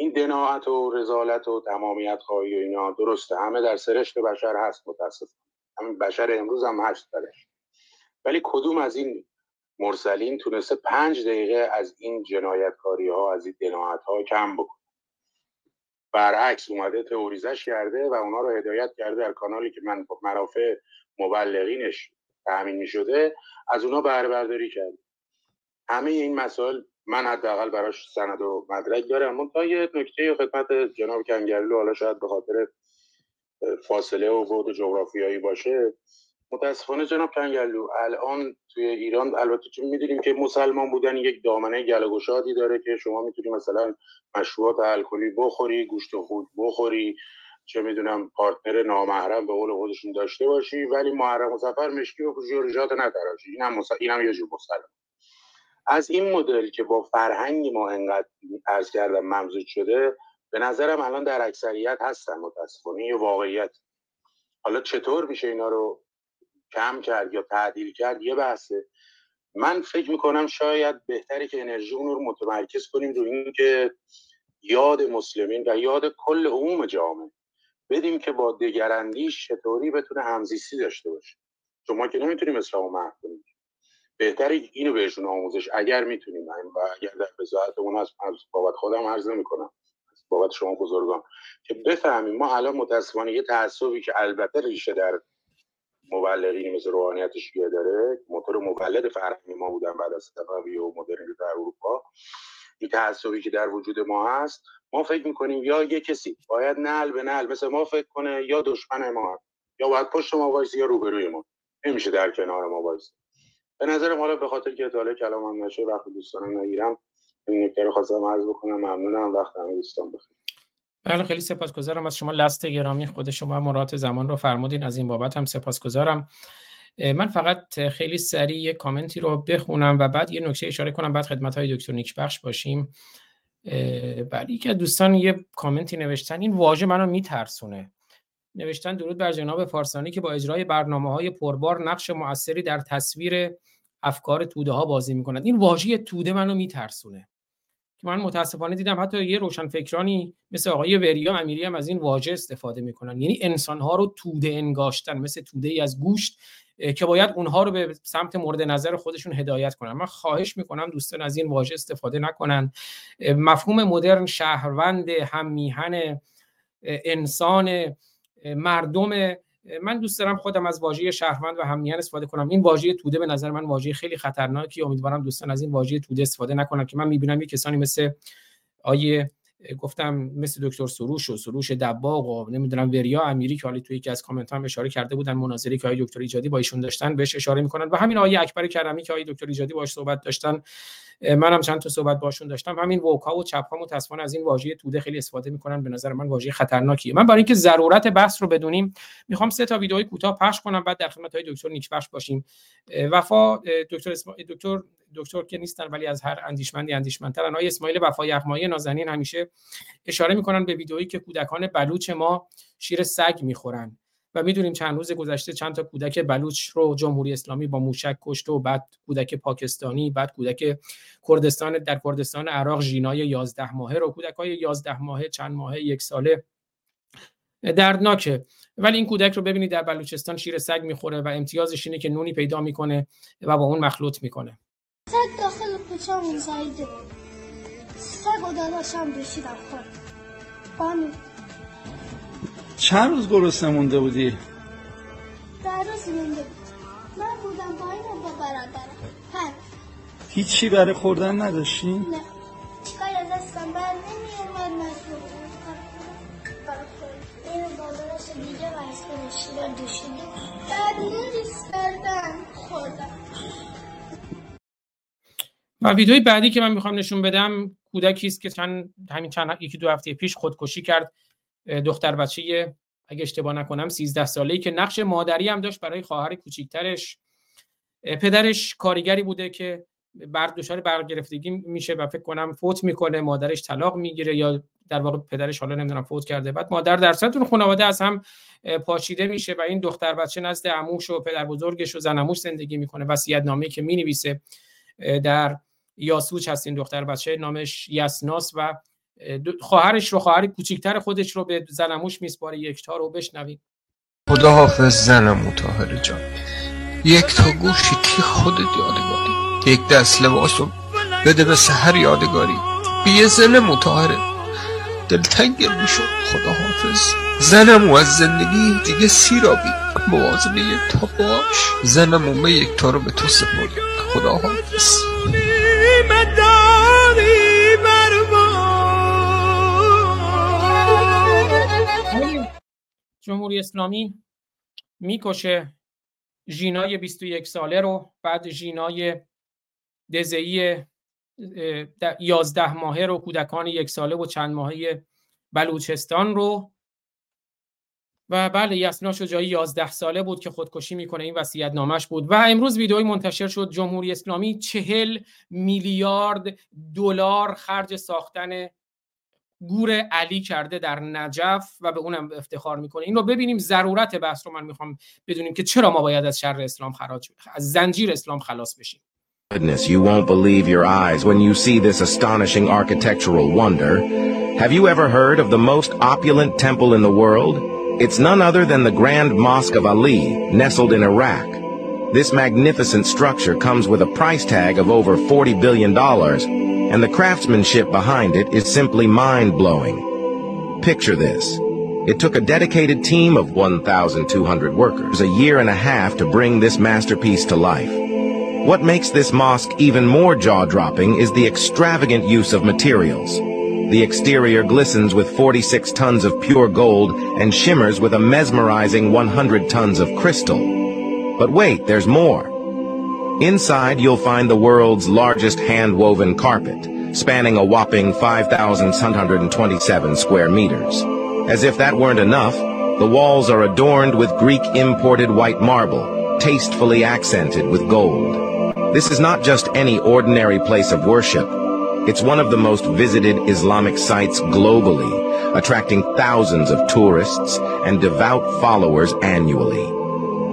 این دناعت و رزالت و تمامیت خواهی و اینا درسته. همه در سرشت بشر هست متاسف همین بشر امروز هم هست درش. ولی کدوم از این مرسلین تونسته پنج دقیقه از این جنایتکاری ها از این دناعت ها کم بکنه؟ برعکس اومده تئوریزش کرده و اونا رو هدایت کرده در کانالی که من مرافع مبلغینش تأمین می شده از اونا بهره برداری کرده. همه این مسائل من حداقل براش سند و مدرک دارم. من تا یه نکته خدمت جناب کنگرلو حالا شاید به خاطر فاصله و بعد جغرافیایی باشه. متاسفانه جناب کنگلو الان توی ایران البته چون می‌دونیم که مسلمان بودن یک دامنه گلگشادی داره که شما می‌تونی مثلا مشروبات الکلی بخوری گوشت خوک بخوری چه می‌دونم پارتنر نامحرم به قول خودشون داشته باشی ولی محرم و سفر مشکی و جورجات نتراشی. اینم مس... اینم یه جور مسلمان از این مدل که با فرهنگ ما انقدر ارز کردم ممزود شده به نظرم الان در اکثریت هستن متاسفانه یه واقعیت. حالا چطور میشه اینا رو کم کرد یا تعدیل کرد؟ یه بحثه. من فکر می‌کنم شاید بهتری که انرژی اون رو متمرکز کنیم رو این که یاد مسلمین و یاد کل عموم جامعه بدیم که با دگراندیش چطوری بتونه همزیستی داشته باشه. شما که نمی‌تونیم اسلام رو کنیم. بهتری اینو بهشون آموزش. اگر می‌تونیم و اگر در اون از بابت خودم عرض نمی‌کنم. بابت شما بزرگان. که بفهمیم ما الان متاسفانه یه تعصبی که البته ریشه در مبلغینی مثل روحانیت شیعه داره موتور مولد فرهنگی ما بودن بعد از صفوی و مدرنی در اروپا. این تعصبی که در وجود ما هست ما فکر می‌کنیم یا یه کسی باید نعل به نعل مثل ما فکر کنه یا دشمن ما یا باید پشت ما وایسی یا روبروی ما. نمیشه در کنار ما وایسی به نظرم حالا به خاطر که اطلاع کلامم نشه وقت دوستانم نگیرم این نکته رو خواستم عرض بکنم ممنونم. وقت همه دوستان بخیر. بله خیلی سپاسگزارم از شما. لست گرامی خود شما مرات زمان رو فرمودین. از این بابت هم سپاسگزارم. من فقط خیلی سریع یک کامنتی رو بخونم و بعد یه نکته اشاره کنم. بعد خدمت های دکتر نیکبخش باشیم. بعد که دوستان یه کامنتی نوشتن این واژه منو میترسونه. نوشتن درود بر جناب فارسانی که با اجرای برنامه های پربار نقش موثری در تصویر افکار توده ها بازی می‌کنند این واژه توده منو میترسونه. که من متاسفانه دیدم حتی یه روشنفکرانی مثل آقای وریا امیری هم از این واژه استفاده می‌کنن. یعنی انسان ها رو توده انگاشتن مثل توده ای از گوشت که باید اونها رو به سمت مورد نظر خودشون هدایت کنن. من خواهش می‌کنم دوستان از این واژه استفاده نکنن. مفهوم مدرن شهروند هم میهن انسان مردم من دوست دارم خودم از واژه شهروند و همیان استفاده کنم. این واژه توده به نظر من واژه خیلی خطرناکی امیدوارم دوستان از این واژه توده استفاده نکنن که من می‌بینم یه کسانی مثل آیه گفتم مثل دکتر سروش و سروش دباغ و نمی‌دونم وریا امیری که حالا توی یکی از کامنت هم اشاره کرده بودن مناظری که آقای دکتر ایجادی با ایشون داشتن بهش اشاره می‌کنن. و همین آقای اکبر کرمی که آقای دکتر ایجادی باش صحبت داشتن منم چند تا صحبت باشون داشتم. همین ووکا و چپا متاسفانه از این واژه توده خیلی استفاده می‌کنن. به نظر من واژه خطرناکیه. من برای اینکه ضرورت بحث رو بدونیم می‌خوام سه تا ویدئوی کوتاه پخش کنم بعد در خدمت های دکتر نیکبخش باشیم. وفا دکتر اسم... دکتر دکتر که نیستن ولی از هر اندیشمندی اندیشمندترن. آقای اسماعیل وفا یغمایی نازنین همیشه اشاره می‌کنن به ویدئویی که کودکان بلوچ ما شیر سگ می‌خورن. می‌دونیم چند روز گذشته چند تا کودک بلوچ رو جمهوری اسلامی با موشک کشته و بعد کودک پاکستانی بعد کودک کردستان در کردستان عراق ژینای 11 ماهه رو کودک های 11 ماهه چند ماهه یک ساله دردناکه ولی این کودک رو ببینید در بلوچستان شیر سگ می‌خوره و امتیازش اینه که نونی پیدا می‌کنه و با اون مخلوط می‌کنه. سگ داخل کوچه سگ و داداشم دوشیدم خورد چند روز گرسنه مونده بودی؟ در روز مونده بود. من بودم با این با برادرم. پنج هیچی برای خوردن نداشتی؟ نه. کار از دستم بر نمی اومد مجبور این بادرش دیگه و اسمش شیرا دوشیده. بعد ریس کردن خوردم و ویدیوی بعدی که من می‌خوام نشون بدم کودکی است که چند همین چند یکی دو هفته پیش خودکشی کرد. دختر بچه اگه اشتباه نکنم 13 ساله‌ای که نقش مادری هم داشت برای خواهر کوچیکترش. پدرش کارگری بوده که بر دچار برگرفتگی میشه و فکر کنم فوت می‌کنه مادرش طلاق می‌گیره یا در واقع پدرش حالا نمی‌دونم فوت کرده. بعد مادر در سطح خانواده از هم پاشیده میشه و این دختر بچه نزد عموش و پدر بزرگش و زن عموش زندگی می‌کنه. وصیت نامه که می‌نویسه در یاسوچ هست این دختر بچه نامش یسناس و خواهرش رو خواهر کوچیکتر خودش رو به زنموش میسپاره یکتا رو بشنویم. خدا حافظ زنم متاهر جان. یک تا گوشی کی خودت یادگاری؟ یک دست لباس رو بده به سهر یادگاری. بیه زن متاهره دلتنگم می‌شد خدا حافظ زنم و از زندگی دیگه سیرابی. موازن یک تا باش. زنم و یک تا رو به تو سپرد خدا حافظ جمهوری اسلامی می‌کشه ژینای 21 ساله رو بعد ژینای دزئی 11 ماهه رو کودکان یک ساله و چند ماهه بلوچستان رو. و بله یسنا شجاعی 11 ساله بود که خودکشی می‌کنه این وصیت نامش بود. و امروز ویدئوی منتشر شد جمهوری اسلامی چهل میلیارد دلار خرج ساختن گور علی کرده در نجف و به اونم افتخار می‌کنه این رو ببینیم ضرورت بحث رو من می‌خوام بدونیم که چرا ما باید از شر اسلام خراج از زنجیر اسلام خلاص بشیم Goodness, you won't believe your eyes when you see this astonishing architectural wonder. Have you ever heard of the most opulent temple in the world? It's none other than the Grand Mosque of Ali, nestled in Iraq. This magnificent structure comes with a price tag of over $40 billion, and the craftsmanship behind it is simply mind-blowing. Picture this. It took a dedicated team of 1,200 workers a year and a half to bring this masterpiece to life. What makes this mosque even more jaw-dropping is the extravagant use of materials. The exterior glistens with 46 tons of pure gold and shimmers with a mesmerizing 100 tons of crystal. But wait, there's more. Inside, you'll find the world's largest hand-woven carpet, spanning a whopping 5,727 square meters. As if that weren't enough, the walls are adorned with Greek imported white marble, tastefully accented with gold. This is not just any ordinary place of worship. It's one of the most visited Islamic sites globally, attracting thousands of tourists and devout followers annually.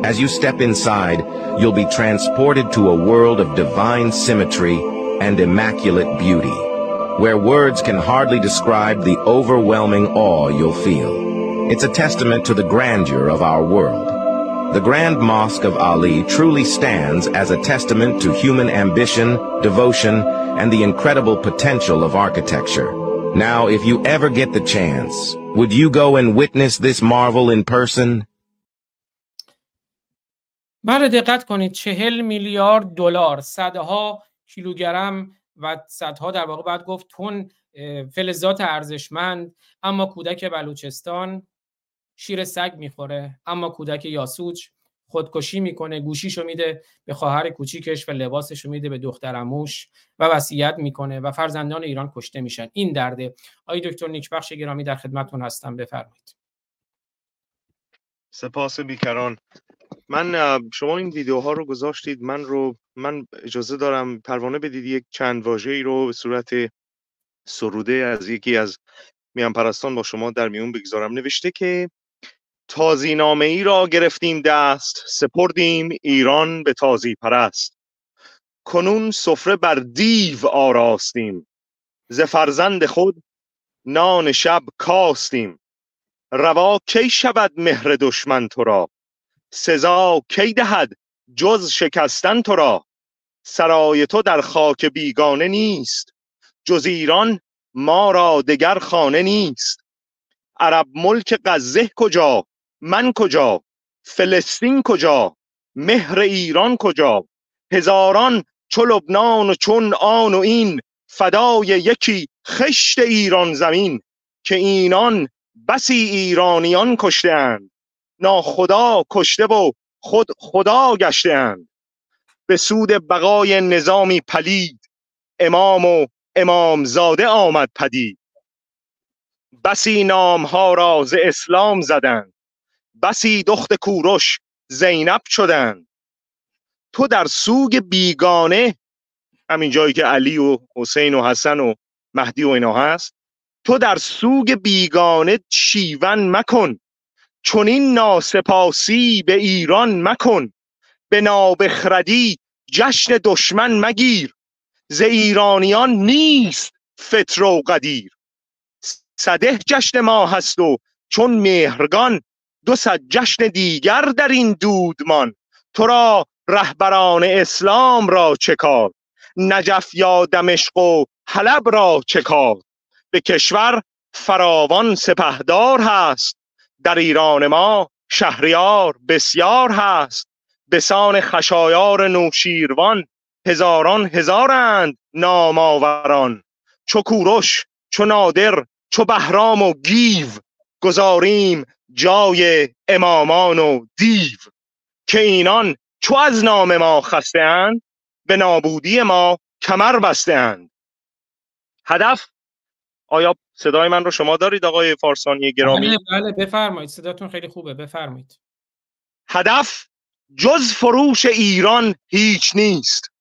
As you step inside, you'll be transported to a world of divine symmetry and immaculate beauty, where words can hardly describe the overwhelming awe you'll feel. It's a testament to the grandeur of our world. The Grand Mosque of Ali truly stands as a testament to human ambition, devotion, and the incredible potential of architecture. Now, if you ever get the chance, would you go and witness this marvel in person? بله دقت کنید. چهل میلیارد دلار. صدها کیلوگرم و صدها در واقع باید گفت تن فلزات ارزشمند. اما کودک بلوچستان شیر سگ می‌خوره. اما کودک یاسوج خودکشی می‌کنه گوشیشو میده به خواهر کوچیکش و لباسشو میده به دختر اموش و وصیت می‌کنه و فرزندان ایران کشته میشن. این درده آقای دکتر نیکبخش گرامی در خدمتتون هستم. بفرمایید. سپاس بیکران. من شما این ویدیوها رو گذاشتید من رو من اجازه دارم پروانه بدید یک چند واژه ای رو به صورت سروده از یکی از میان پرستان با شما در میون بگذارم. نوشته که تازی نامه ای را گرفتیم دست سپردیم ایران به تازی پرست کنون سفره بر دیو آراستیم. ز فرزند خود نان شب کاستیم. روا کی شود مهر دشمن تو را؟ سزا کی دهد جز شکستن تو را؟ سرای تو در خاک بیگانه نیست جز ایران ما را دگر خانه نیست. عرب ملک غزه کجا؟ من کجا؟ فلسطین کجا؟ مهر ایران کجا؟ هزاران چو لبنان و چون آن و این فدای یکی خشت ایران زمین که اینان بسی ایرانیان کشته ناخدا کشته و خود خدا گشته به سود بقای نظامی پلید. امام و امامزاده آمد پدید. بسی نام ها را ز اسلام زدند. بسی دخت کوروش زینب شدند. تو در سوگ بیگانه همین جایی که علی و حسین و حسن و مهدی و اینا هست تو در سوگ بیگانه شیون مکن. چون این ناسپاسی به ایران مکن به نابخردی جشن دشمن مگیر ز ایرانیان نیست فطر و قدیر. صده جشن ما هست و چون مهرگان دو صد جشن دیگر در این دودمان تو را رهبران اسلام را چه نجف یا دمشق و حلب را چه به کشور فراوان سپهدار هست در ایران ما شهریار بسیار هست. بسان خشایار نوشیروان هزاران هزارند ناماوران چو کوروش چو نادر چو بهرام و گیو گذاریم جای امامان و دیو. که اینان چو از نام ما خسته اند به نابودی ما کمر بسته اند هدف؟ آیا صدای من رو شما دارید آقای فارسانی گرامی؟ بله بله بفرمایید. صداتون خیلی خوبه بفرمایید. هدف جز فروش ایران هیچ نیست.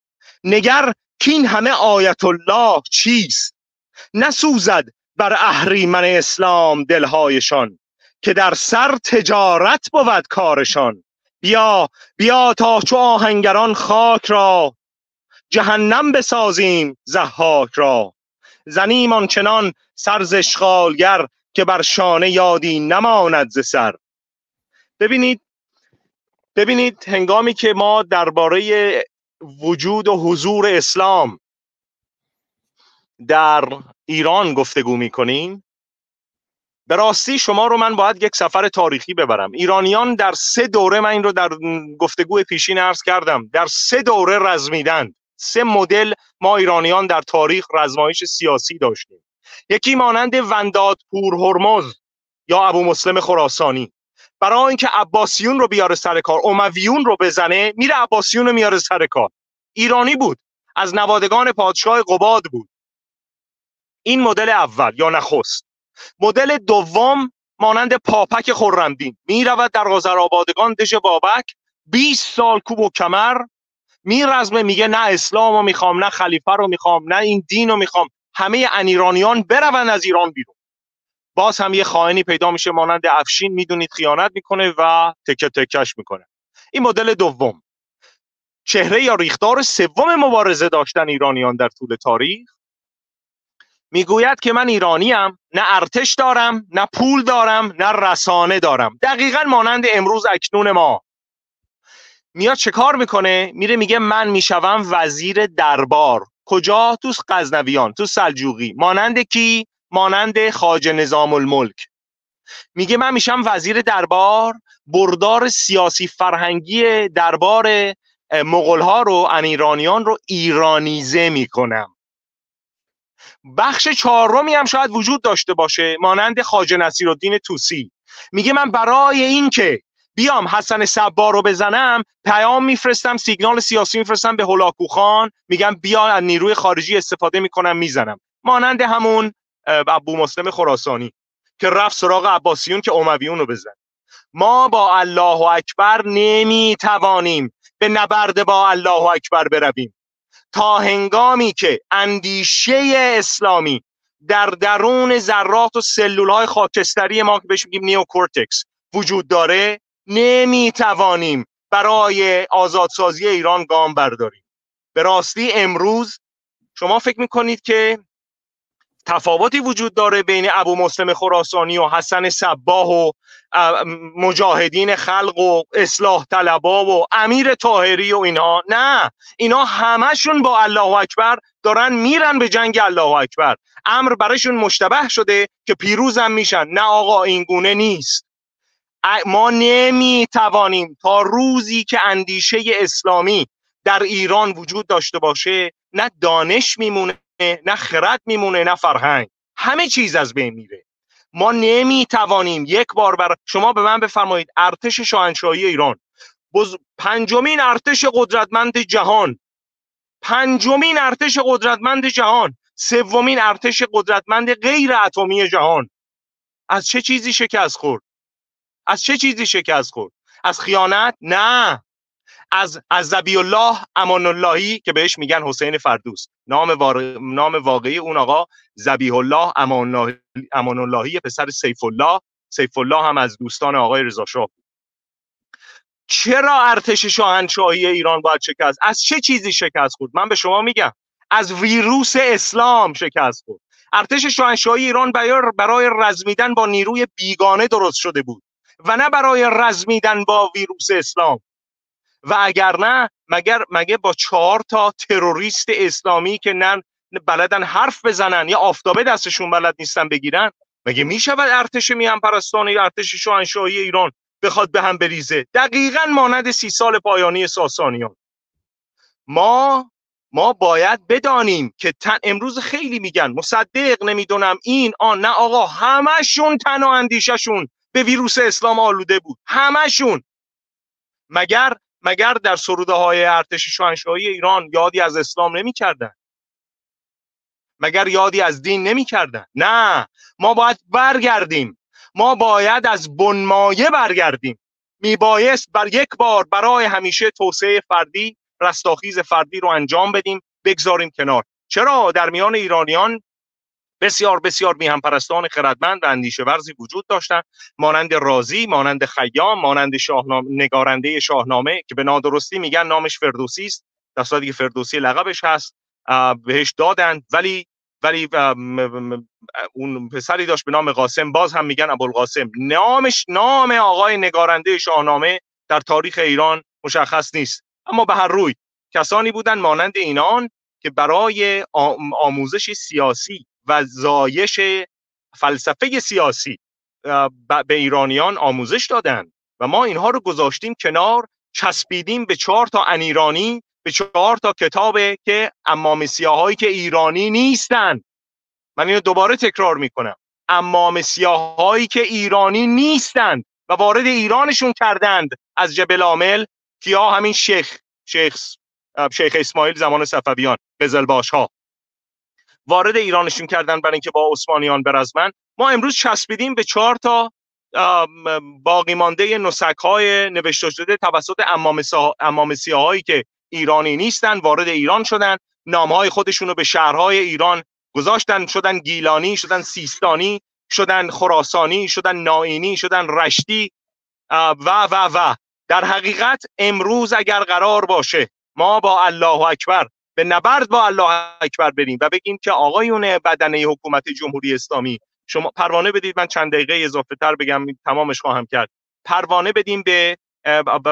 نگر کین همه آیت الله چیست؟ نسوزد بر اهریمن اسلام دلهایشان که در سر تجارت بود کارشان. بیا بیا تا چو آهنگران خاک را جهنم بسازیم زحاک را. زنیم آنچنان سر ز اشغالگر که بر شانه یادی نماند ز سر. ببینید ببینید هنگامی که ما درباره وجود و حضور اسلام در ایران گفتگو می‌کنیم به راستی شما رو من باید یک سفر تاریخی ببرم. ایرانیان در سه دوره من این رو در گفتگو پیشین عرض کردم در سه دوره رزمیدند. سه مدل ما ایرانیان در تاریخ رزمایش سیاسی داشتیم. یکی مانند وندادپور هرمز یا ابو مسلم خراسانی. برای اینکه عباسیون رو بیاره سر کار امویون رو بزنه میره عباسیون رو میاره سر کار. ایرانی بود. از نوادگان پادشاه قباد بود. این مدل اول یا نخست. مدل دوم مانند پاپک خرمدین. می‌رود در آبادگان دژ بابک 20 سال کوب و کمر میرزمه میگه نه اسلام رو می‌خوام نه خلیفه رو می‌خوام نه این دین رو می‌خوام. همه انیرانیان برون از ایران بیرون. باز هم یه خائنی پیدا میشه مانند افشین می‌دونید خیانت می‌کنه و تکه تکش می‌کنه. این مدل دوم. چهره یا ریختار سوم مبارزه داشتن ایرانیان در طول تاریخ. می‌گوید که من ایرانیم نه ارتش دارم نه پول دارم نه رسانه دارم. دقیقا مانند امروز اکنون ما. میاد چه کار می‌کنه؟ میره میگه من می‌شوم وزیر دربار. کجا؟ تو غزنویان تو سلجوقی. مانند کی؟ مانند خاج نظام الملک میگه من میشم وزیر دربار بردار سیاسی فرهنگی دربار مغول ها رو ان ایرانیان رو ایرانیزه می‌کنم. بخش چهارمی هم شاید وجود داشته باشه مانند خاج نصیرالدین توسی. میگه من برای اینکه بیام حسن صبا رو بزنم پیام میفرستم سیگنال سیاسی میفرستم به هلاکو خان میگم بیا از نیروی خارجی استفاده می‌کنم می‌زنم. مانند همون ابو مسلم خراسانی که رفت سراغ عباسیون که امویون رو بزن. ما با الله اکبر نمی‌توانیم به نبرد با الله اکبر برویم. تا هنگامی که اندیشه اسلامی در درون ذرات و سلول های خاکستری ما که بهش میگیم نیوکورتکس وجود داره نمی‌توانیم برای آزادسازی ایران گام برداریم. به راستی امروز شما فکر می‌کنید که تفاوتی وجود داره بین ابو مسلم خراسانی و حسن صباح و مجاهدین خلق و اصلاح طلبا و امیر طاهری و اینها؟ نه. اینا همشون با الله اکبر دارن میرن به جنگ الله اکبر. امر برایشون مشتبه شده که پیروزم میشن. نه آقا این گونه نیست. ما نمی توانیم تا روزی که اندیشه اسلامی در ایران وجود داشته باشه نه دانش میمونه نه خرد میمونه نه فرهنگ. همه چیز از بین میره. ما نمی توانیم یک بار بر شما به من بفرمایید ارتش شاهنشاهی ایران. بز... پنجمین ارتش قدرتمند جهان. پنجمین ارتش قدرتمند جهان. سومین ارتش قدرتمند غیر اتمی جهان. از چه چیزی شکست خورد؟ از چه چیزی شکست خورد؟ از خیانت؟ نه. از از زبی الله امان اللهی که بهش میگن حسین فردوس. نام نام واقعی اون آقا زبیح الله امان, الله... امان اللهی پسر سیف الله سیف الله هم از دوستان آقای رضا شاه چرا ارتش شاهنشاهی ایران باید شکست؟ از چه چیزی شکست خورد؟ من به شما میگم. از ویروس اسلام شکست خورد. ارتش شاهنشاهی ایران برای رزمیدن با نیروی بیگانه درست شده بود. و نه برای رزمیدن با ویروس اسلام. و اگر نه مگر مگه با چهار تا تروریست اسلامی که نه بلدن حرف بزنن یا آفتابه دستشون بلد نیستن بگیرن؟ مگه می‌شود ارتش میهم پرستان یا ارتش شاهنشاهی ایران بخواد به هم بریزه؟ دقیقا مانند سی سال پایانی ساسانیان. ما ما باید بدانیم که تن امروز خیلی میگن مصدق نمی‌دونم این آن نه آقا همشون تن و به ویروس اسلام آلوده بود. همشون مگر مگر در سروده های ارتش شاهنشاهی ایران یادی از اسلام نمی‌کردن؟ مگر یادی از دین نمی‌کردن؟ نه. ما باید برگردیم. ما باید از بنمایه برگردیم. میبایست بر یک بار برای همیشه توسعه فردی رستاخیز فردی رو انجام بدیم بگذاریم کنار. چرا؟ در میان ایرانیان بسیار بسیار میهم پرستان خردمند و اندیشه ورزی وجود داشتن مانند رازی مانند خیام مانند شاهنامه نگارنده شاهنامه که به نادرستی میگن نامش فردوسی است. در که فردوسی لقبش هست بهش دادند. ولی ولی اون پسری داشت به نام قاسم. باز هم میگن ابوالقاسم. نامش نام آقای نگارنده شاهنامه در تاریخ ایران مشخص نیست. اما به هر روی کسانی بودند مانند اینان که برای آموزش سیاسی و زایش فلسفه سیاسی به ایرانیان آموزش دادند و ما اینها رو گذاشتیم کنار چسبیدیم به چهار تا انیرانی به چهار تا کتابه که امام سیاهایی که ایرانی نیستند من اینو دوباره تکرار می‌کنم. امام سیاهایی که ایرانی نیستند و وارد ایرانشون کردند از جبل عامل کیا؟ همین شیخ شیخ شیخ اسماعیل زمان صفویان قزلباش ها وارد ایرانشون کردن برای اینکه با عثمانیان برزمن. ما امروز چسبیدیم به چهار تا باقی مانده نسک های نوشته شده توسط امام, سیاهایی که ایرانی نیستن وارد ایران شدن. نام های خودشون رو به شهرهای ایران گذاشتن. شدن گیلانی شدن سیستانی شدن خراسانی شدن نائینی شدن رشتی. و و و. در حقیقت امروز اگر قرار باشه ما با الله اکبر به نبرد با الله اکبر بریم و بگیم که آقایون بدنه حکومت جمهوری اسلامی شما پروانه بدید من چند دقیقه اضافه تر بگم تمامش خواهم کرد. پروانه بدیم به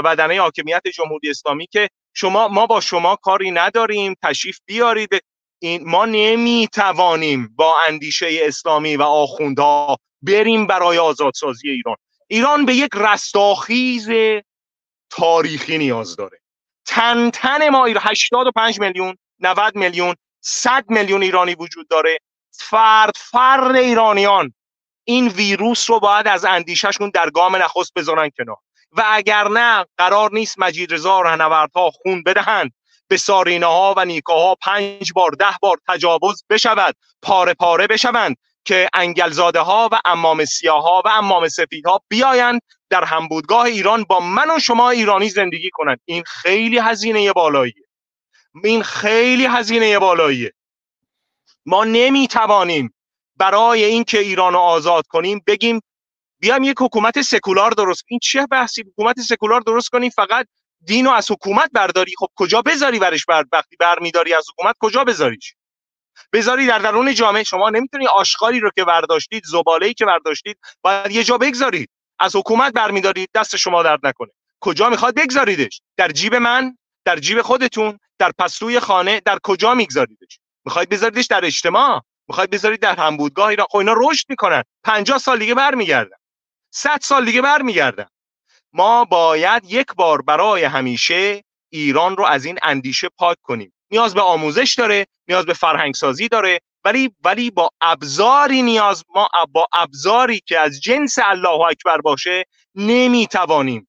بدنه حاکمیت جمهوری اسلامی که شما ما با شما کاری نداریم تشریف بیارید. این ما نمی‌توانیم با اندیشه اسلامی و آخوندها بریم برای آزادسازی ایران. ایران به یک رستاخیز تاریخی نیاز داره. تن تن ما 85 میلیون 90 میلیون 100 میلیون ایرانی وجود داره. فرد فرد ایرانیان این ویروس رو باید از اندیشهشون در گام نخست بذارن کنار. و اگر نه قرار نیست مجید رضا رهنوردها خون بدهند. به سارینه ها و نیکاها پنج بار ده بار تجاوز بشود. پاره پاره بشوند. که انگلزاده ها و امام سیاه ها و امام سفید ها بیایند در همبودگاه ایران با من و شما ایرانی زندگی کنند. این خیلی هزینه بالاییه. این خیلی هزینه بالاییه. ما نمی‌توانیم برای اینکه ایران رو آزاد کنیم بگیم بیام یک حکومت سکولار درست این چه بحثی؟ حکومت سکولار درست کنیم فقط دین از حکومت برداری. خب کجا بذاری برش بر وقتی برمیداری از حکومت کجا بذاریش؟ بذاری در درون جامعه. شما نمی‌تونی آشغالی رو که برداشتید ای که برداشتید باید یه جا بگذارید. از حکومت برمیدارید دست شما درد نکنه. کجا می‌خواد بگذاریدش؟ در جیب من در جیب خودتون در پستوی خانه در کجا میگذاریدش؟ می‌خواید بذاریدش در اجتماع؟ می‌خواید بذارید در همبودگاه اینا خب اینا رشد می‌کنن. 50 سال دیگه برمیگردن. 100 سال دیگه برمیگردن. ما باید یک بار برای همیشه ایران رو از این اندیشه پاک کنیم. نیاز به آموزش داره نیاز به فرهنگ سازی داره ولی ولی با ابزاری نیاز ما با ابزاری که از جنس الله اکبر باشه نمی‌توانیم.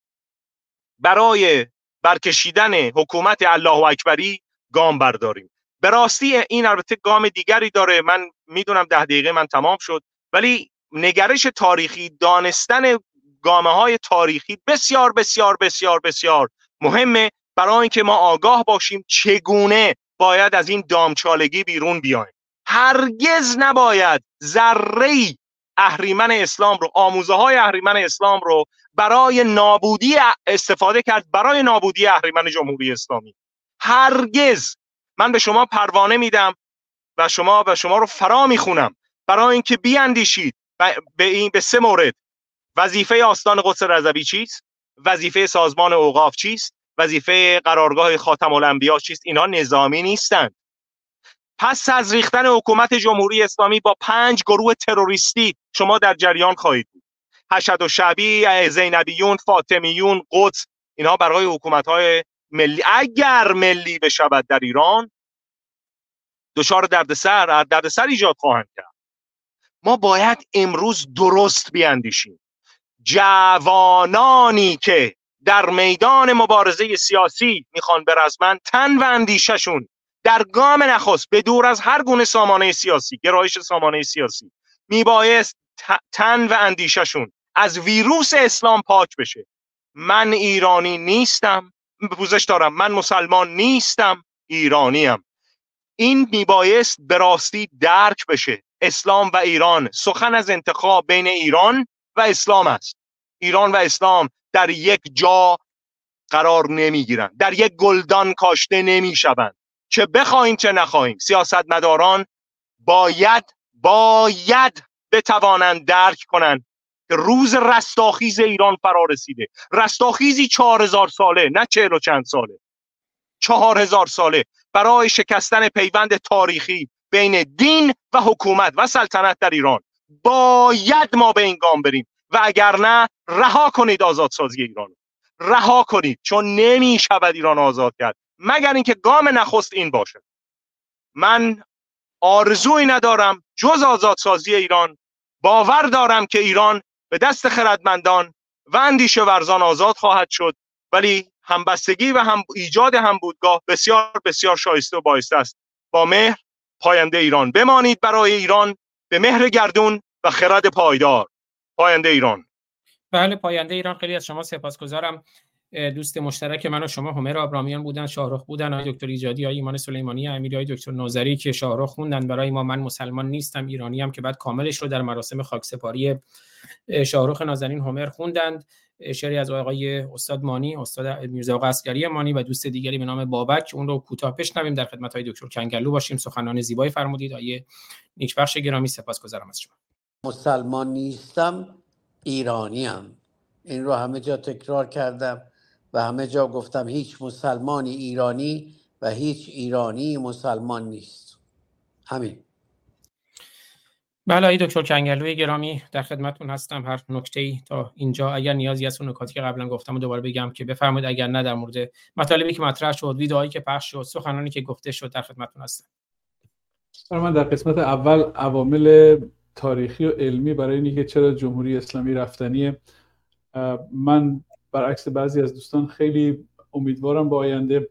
برای برکشیدن حکومت الله اکبری گام برداریم. به راستی این البته گام دیگری داره. من می‌دونم ده دقیقه من تمام شد ولی نگرش تاریخی دانستن گامه های تاریخی بسیار بسیار بسیار بسیار مهمه. برای اینکه ما آگاه باشیم چگونه باید از این دامچالگی بیرون بیایم. هرگز نباید ذره اهریمن اسلام رو آموزه های اهریمن اسلام رو برای نابودی استفاده کرد برای نابودی اهریمن جمهوری اسلامی. هرگز. من به شما پروانه میدم و شما و شما رو فرا می‌خونم. برای اینکه بیاندیشید به این به سه مورد. وظیفه آستان قدس رضوی چیست؟ وظیفه سازمان اوقاف چیست؟ وظیفه قرارگاه خاتم الانبیا چیست؟ اینا نظامی نیستند پس از ریختن حکومت جمهوری اسلامی با پنج گروه تروریستی شما در جریان خواهید بود. حشد و شبی زینبیون فاطمیون قدس اینها برای حکومت های ملی. اگر ملی بشود در ایران دچار دردسر دردسر ایجاد خواهند کرد. ما باید امروز درست بیاندیشیم. جوانانی که در میدان مبارزه سیاسی می‌خوان برزمن تن و اندیششون در گام نخست به دور از هر گونه سامانه سیاسی گرایش سامانه سیاسی میبایست تن و اندیششون از ویروس اسلام پاک بشه. من ایرانی نیستم پوزش دارم من مسلمان نیستم ایرانیم. این میبایست به راستی درک بشه. اسلام و ایران سخن از انتخاب بین ایران و اسلام است. ایران و اسلام در یک جا قرار نمی‌گیرند در یک گلدان کاشته نمی‌شوند. چه بخواهیم چه نخواهیم. سیاستمداران باید باید بتوانند درک کنند که روز رستاخیز ایران فرا رسیده. رستاخیزی چهار هزار ساله نه چهل و چند ساله. چهار هزار ساله. برای شکستن پیوند تاریخی بین دین و حکومت و سلطنت در ایران. باید ما به این گام بریم. و اگر نه رها کنید آزادسازی ایران رها کنید چون نمی شود ایران آزاد کرد. مگر اینکه گام نخست این باشه. من آرزوی ندارم جز آزادسازی ایران باور دارم که ایران به دست خردمندان و اندیشه ورزان آزاد خواهد شد. ولی همبستگی و هم ایجاد هم بودگاه بسیار بسیار شایسته و بایسته است. با مهر پاینده ایران بمانید برای ایران به مهر گردون و خرد پایدار. پاینده ایران. بله پاینده ایران. خیلی از شما سپاسگزارم. دوست مشترک من و شما همر آبرامیان بودن شاهرخ بودن آقای دکتر ایجادی آقای ایمان سلیمانی امیری آقای دکتر نوزری که شاهرخ خوندن. برای ما من مسلمان نیستم ایرانی هم که بعد کاملش رو در مراسم خاکسپاری شاهرخ نازنین همر خوندند. شعری از آقای استاد مانی استاد میرزا قصگری مانی و دوست دیگری به نام بابک. اون رو کوتاه بشنویم. در خدمت های دکتر کنگلو باشیم. سخنان زیبایی فرمودید. آقای نیکبخش گرامی سپاسگزارم از شما. مسلمان نیستم ایرانیم. این رو همه جا تکرار کردم و همه جا گفتم هیچ مسلمانی ایرانی و هیچ ایرانی مسلمان نیست. همین. بله دکتر کنگلوی گرامی در خدمتتون هستم. هر نکته ای تا اینجا اگر نیازی هست اون نکاتی که قبلا گفتم و دوباره بگم که بفرمایید اگر نه در مورد مطالبی که مطرح شد ویدئوهایی که پخش شد سخنانی که گفته شد در خدمتتون هستم. من در قسمت اول عوامل تاریخی و علمی برای اینکه چرا جمهوری اسلامی رفتنیه. من برعکس بعضی از دوستان خیلی امیدوارم با آینده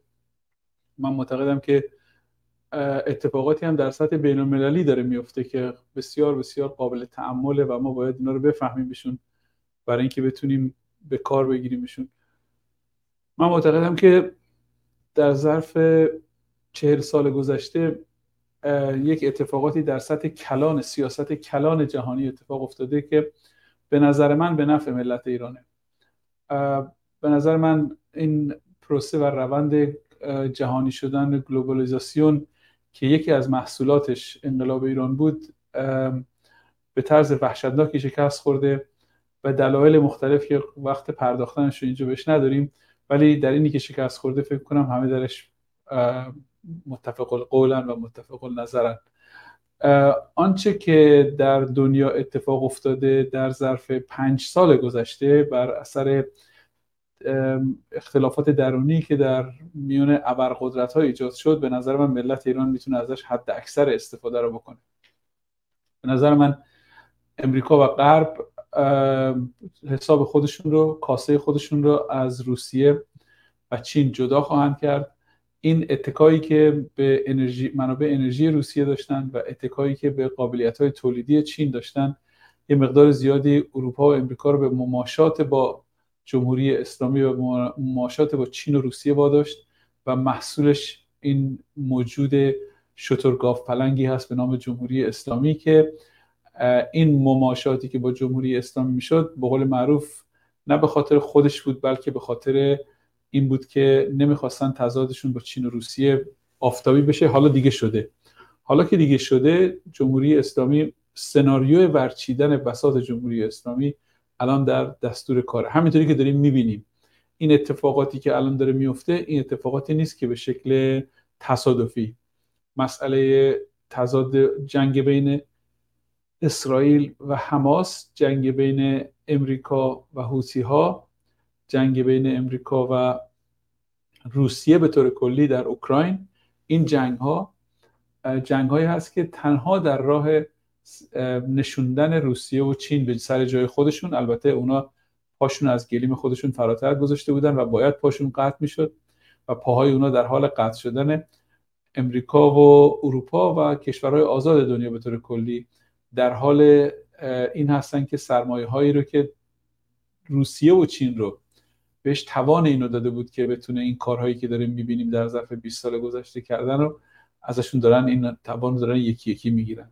من معتقدم که اتفاقاتی هم در سطح بین المللی داره میفته که بسیار بسیار قابل تعمله و ما باید اینا رو بفهمیم بشون برای اینکه بتونیم به کار بگیریمشون. من معتقدم که در ظرف چهل سال گذشته یک اتفاقاتی در سطح کلان سیاست کلان جهانی اتفاق افتاده که به نظر من به نفع ملت ایرانه. به نظر من این پروسه و روند جهانی شدن گلوبالیزاسیون که یکی از محصولاتش انقلاب ایران بود به طرز وحشتناکی شکست خورده و دلایل مختلف که وقت پرداختنش رو اینجا بهش نداریم ولی در اینی که شکست خورده فکر کنم همه درش متفق القولن و متفق النظرن آنچه که در دنیا اتفاق افتاده در ظرف پنج سال گذشته بر اثر اختلافات درونی که در میون ابرقدرت ها ایجاد شد به نظر من ملت ایران می‌تونه ازش حد اکثر استفاده رو بکنه. به نظر من امریکا و غرب حساب خودشون رو کاسه خودشون رو از روسیه و چین جدا خواهند کرد. این اتکایی که به انرژی منابع انرژی روسیه داشتن و اتکایی که به قابلیت های تولیدی چین داشتن یه مقدار زیادی اروپا و امریکا رو به مماشات با جمهوری اسلامی و مماشات با چین و روسیه واداشت و محصولش این موجود شترگاف پلنگی هست به نام جمهوری اسلامی که این مماشاتی که با جمهوری اسلامی می‌شد به قول معروف نه به خاطر خودش بود بلکه به خاطر این بود که نمی‌خواستن تضادشون با چین و روسیه آفتابی بشه. حالا دیگه شده. حالا که دیگه شده جمهوری اسلامی سناریو ورچیدن بساط جمهوری اسلامی الان در دستور کار همینطوری که داریم می‌بینیم. این اتفاقاتی که الان داره میفته این اتفاقاتی نیست که به شکل تصادفی. مسئله تضاد جنگ بین اسرائیل و حماس جنگ بین امریکا و حوسی ها جنگ بین امریکا و روسیه به طور کلی در اوکراین این جنگ ها جنگ هایی هست که تنها در راه نشوندن روسیه و چین به سر جای خودشون البته اونا پاشون از گلیم خودشون فراتر گذاشته بودن و باید پاشون قطع می‌شد و پاهای اونا در حال قطع شدن امریکا و اروپا و کشورهای آزاد دنیا به طور کلی در حال این هستن که سرمایه هایی رو که روسیه و چین رو بهش توان اینو داده بود که بتونه این کارهایی که داریم می‌بینیم در ظرف 20 سال گذشته کردن رو ازشون دارن این توان دارن یکی یکی می‌گیرن.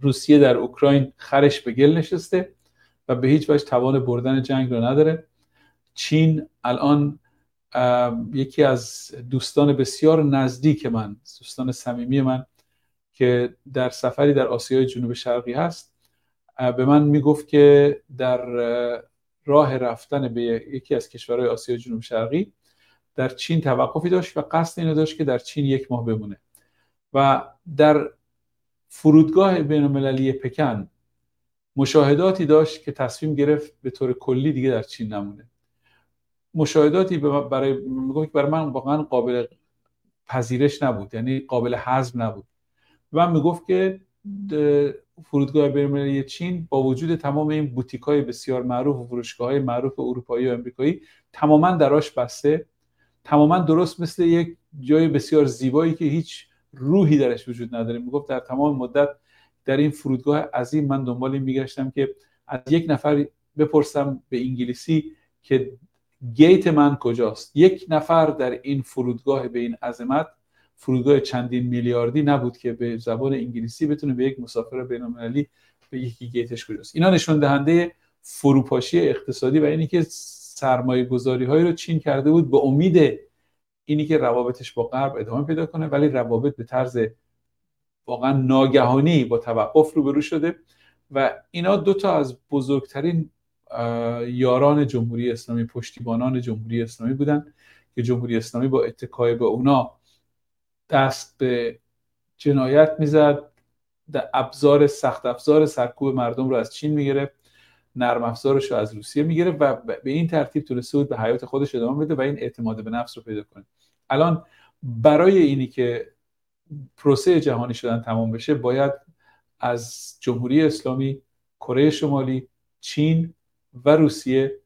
روسیه در اوکراین خرش به گل نشسته و به هیچ وجه توان بردن جنگ رو نداره. چین الان یکی از دوستان بسیار نزدیک من دوستان صمیمی من که در سفری در آسیای جنوب شرقی هست به من می‌گفت که در راه رفتن به یکی از کشورهای آسیای جنوب شرقی در چین توقفی داشت و قصد اینو داشت که در چین یک ماه بمونه. و در فرودگاه بین المللی پکن مشاهداتی داشت که تصمیم گرفت به طور کلی دیگه در چین نمونه. مشاهداتی برای میگم برای من واقعا قابل پذیرش نبود یعنی قابل هضم نبود. و می‌گفت که فرودگاه بین‌المللی چین با وجود تمام این بوتیک های بسیار معروف و فروشگاه های معروف اروپایی و امریکایی تماما دراش بسته. تماما درست مثل یک جای بسیار زیبایی که هیچ روحی درش وجود نداره. می‌گفت در تمام مدت در این فرودگاه عظیم من دنبال این میگشتم که از یک نفر بپرسم به انگلیسی که گیت من کجاست. یک نفر در این فرودگاه به این عظمت فرودگاه چندین میلیاردی نبود که به زبان انگلیسی بتونه به یک مسافر بین‌المللی به یکی گیتش کجاست اینا نشون دهنده فروپاشی اقتصادی و اینی که سرمایه گذاری هایی رو چین کرده بود به امید اینی که روابطش با غرب ادامه پیدا کنه ولی روابط به طرز واقعا ناگهانی با توقف روبرو شده و اینا دو تا از بزرگترین یاران جمهوری اسلامی پشتیبانان جمهوری اسلامی بودن که جمهوری اسلامی با اتکای به اونا دست به جنایت می‌زد. ابزار سخت افزار سرکوب مردم رو از چین می‌گرفت. نرم افزارش رو از روسیه می‌گرفت و به این ترتیب تونسته بود به حیات خودش ادامه بده و این اعتماد به نفس رو پیدا کنه. الان برای اینی که پروسه جهانی شدن تمام بشه باید از جمهوری اسلامی کره شمالی چین و روسیه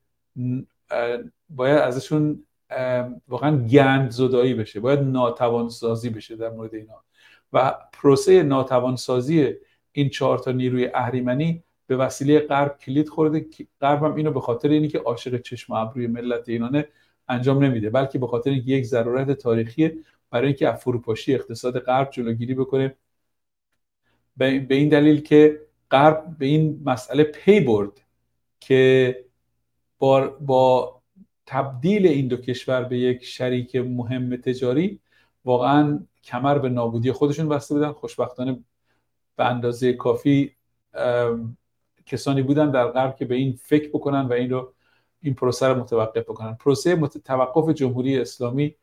باید ازشون واقعا گند زدایی بشه باید ناتوان سازی بشه در مورد اینا. و پروسه ناتوان سازی این چهار تا نیروی اهریمنی به وسیله غرب کلید خورده غرب هم اینو به خاطر اینی که عاشق چشم ابروی ملت اینانه انجام نمیده بلکه به خاطر یک ضرورت تاریخی برای اینکه فروپاشی اقتصاد غرب جلوگیری بکنه. به این دلیل که غرب به این مسئله پی برد که با, با تبدیل این دو کشور به یک شریک مهم تجاری واقعا کمر به نابودی خودشون بسته بودن. خوشبختانه به اندازه کافی کسانی بودن در غرب که به این فکر بکنن و این رو این پروسه رو متوقف بکنن. پروسه توقف جمهوری اسلامی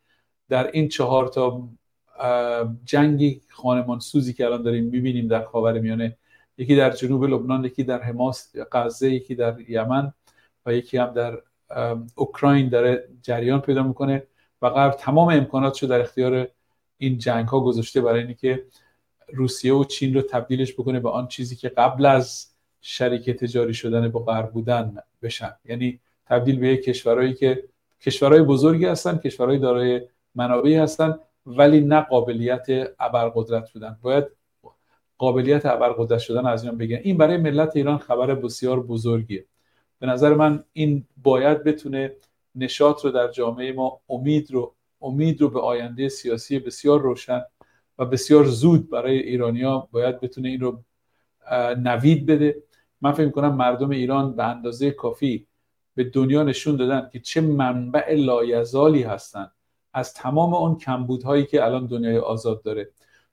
در این چهار تا جنگی خانمان سوزی که الان داریم می‌بینیم در خاورمیانه یکی در جنوب لبنان یکی در حماس غزه یکی در یمن و یکی هم در اوکراین داره جریان پیدا می‌کنه و غرب تمام امکاناتش رو در اختیار این جنگ ها گذاشته برای اینکه روسیه و چین رو تبدیلش بکنه به آن چیزی که قبل از شریک تجاری شدن با غرب بودن بشن. یعنی تبدیل به کشورهایی که کشورهای بزرگی هستن کشورهای دارای منابعی هستن ولی نه قابلیت ابرقدرت بودن. باید قابلیت ابرقدرت شدن از اینا بگن این برای ملت ایران خبر بسیار بزرگیه. به نظر من این باید بتونه نشاط رو در جامعه ما امید رو امید رو به آینده سیاسی بسیار روشن و بسیار زود برای ایرانیا باید بتونه این رو نوید بده. من فکر کنم مردم ایران به اندازه کافی به دنیا نشون دادن که چه منبع لایزالی هستند از تمام اون کمبودهایی که الان دنیای آزاد داره.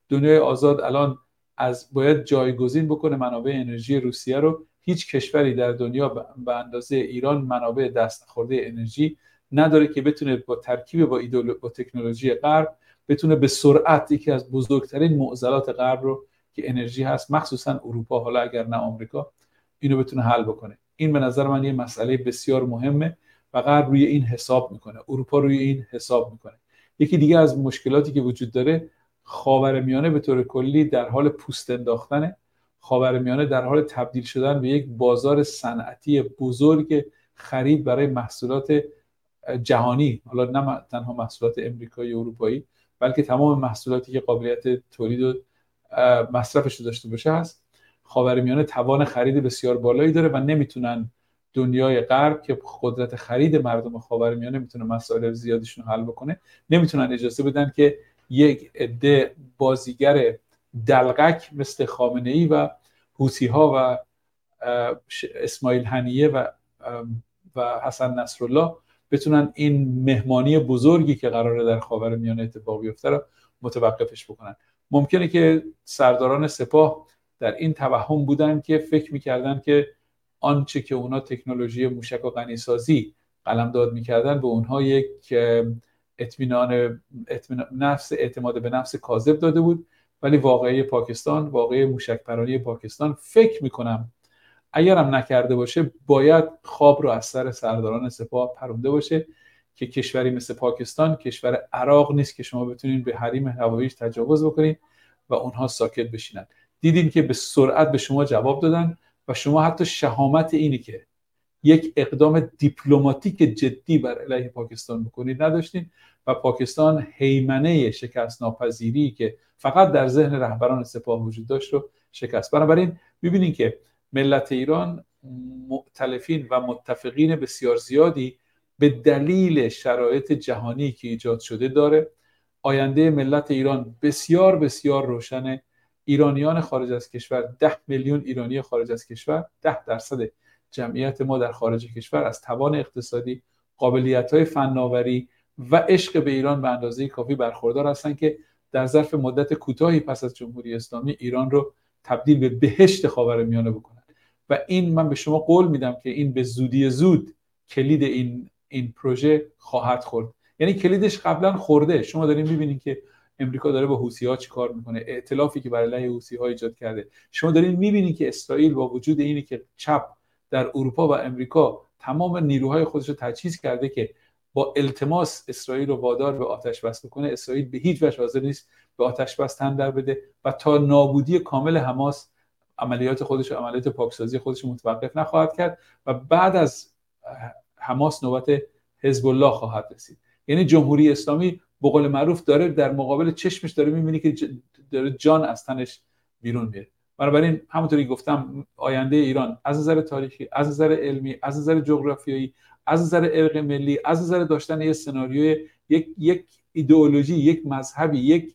دنیای آزاد الان از باید جایگزین بکنه منابع انرژی روسیه رو هیچ کشوری در دنیا به اندازه ایران منابع دست خورده انرژی نداره که بتونه با ترکیب با, با تکنولوژی غرب بتونه به سرعت یکی از بزرگترین معضلات غرب رو که انرژی هست مخصوصا اروپا حالا اگر نه آمریکا اینو بتونه حل بکنه. این به نظر من یه مسئله بسیار مهمه و غرب روی این حساب می‌کنه. اروپا روی این حساب می‌کنه. یکی دیگه از مشکلاتی که وجود داره خاورمیانه به طور کلی در حال پوست انداختنه. خاورمیانه در حال تبدیل شدن به یک بازار صنعتی بزرگ خرید برای محصولات جهانی حالا نه تنها محصولات امریکایی و اروپایی بلکه تمام محصولاتی که قابلیت تولید و مصرفش داشته باشه هست. خاورمیانه توان خرید بسیار بالایی داره و نمی‌تونن دنیای غرب که قدرت خرید مردم خاورمیانه می‌تونه مسائل زیادیشون حل بکنه نمی‌تونن اجازه بدن که یک عده بازیگر دلغک مثل خامنه ای و حوسی ها و اسماعیل هنیه و و حسن نصرالله بتونن این مهمانی بزرگی که قراره در خاورمیانه اتفاق بیفته رو متوقفش بکنن. ممکنه که سرداران سپاه در این توهم بودن که فکر می‌کردن که آنچه که اونا تکنولوژی موشک و غنیسازی قلمداد می‌کردن به اونها یک اطمینان نفس اعتماد به نفس کاذب داده بود ولی واقعی پاکستان واقعی موشک پرانی پاکستان فکر می‌کنم اگرم نکرده باشه باید خواب رو از سر سرداران سپاه پرونده باشه که کشوری مثل پاکستان کشور عراق نیست که شما بتونین به حریم هواییش تجاوز بکنین و اونها ساکت بشینن. دیدین که به سرعت به شما جواب دادن و شما حتی شهامت اینی که یک اقدام دیپلماتیک جدی بر علیه پاکستان بکنید نداشتین و پاکستان حیمنه شکست ناپذیری که فقط در ذهن رهبران سپاه وجود داشت رو شکست. بنابراین ببینید که ملت ایران مؤتلفین و متفقین بسیار زیادی به دلیل شرایط جهانی که ایجاد شده داره. آینده ملت ایران بسیار بسیار روشنه. ایرانیان خارج از کشور ده میلیون ایرانی خارج از کشور ده درصد جمعیت ما در خارج کشور از توان اقتصادی قابلیت های فناوری و عشق به ایران به اندازه کافی برخوردار هستند که در ظرف مدت کوتاهی پس از جمهوری اسلامی ایران رو تبدیل به بهشت خاورمیانه بکنند و این من به شما قول میدم که این به زودی زود کلید این این پروژه خواهد خورد. یعنی کلیدش قبلا خورده. شما دارین می‌بینید که امریکا داره با حوسی ها چیکار می‌کنه ائتلافی که برای علیه حوسی ها ایجاد کرده. شما دارین می‌بینید که اسرائیل با وجود اینی که چپ در اروپا و امریکا تمام نیروهای خودش رو تجهیز کرده که با التماس اسرائیل رو وادار به آتش بس بکنه. اسرائیل به هیچ وجه حاضر نیست به آتش بس تن در بده و تا نابودی کامل حماس عملیات خودش و عملیات پاکسازی خودش متوقف نخواهد کرد و بعد از حماس نوبت حزب الله خواهد رسید. یعنی جمهوری اسلامی به قول معروف داره در مقابل چشمش داره می‌بینی که داره جان از تنش بیرون میره. بنابراین همونطوری گفتم آینده ایران از نظر تاریخی از نظر علمی از نظر جغرافیایی از نظر ارق ملی از نظر داشتن یک سناریوی یک یک ایدئولوژی یک مذهبی یک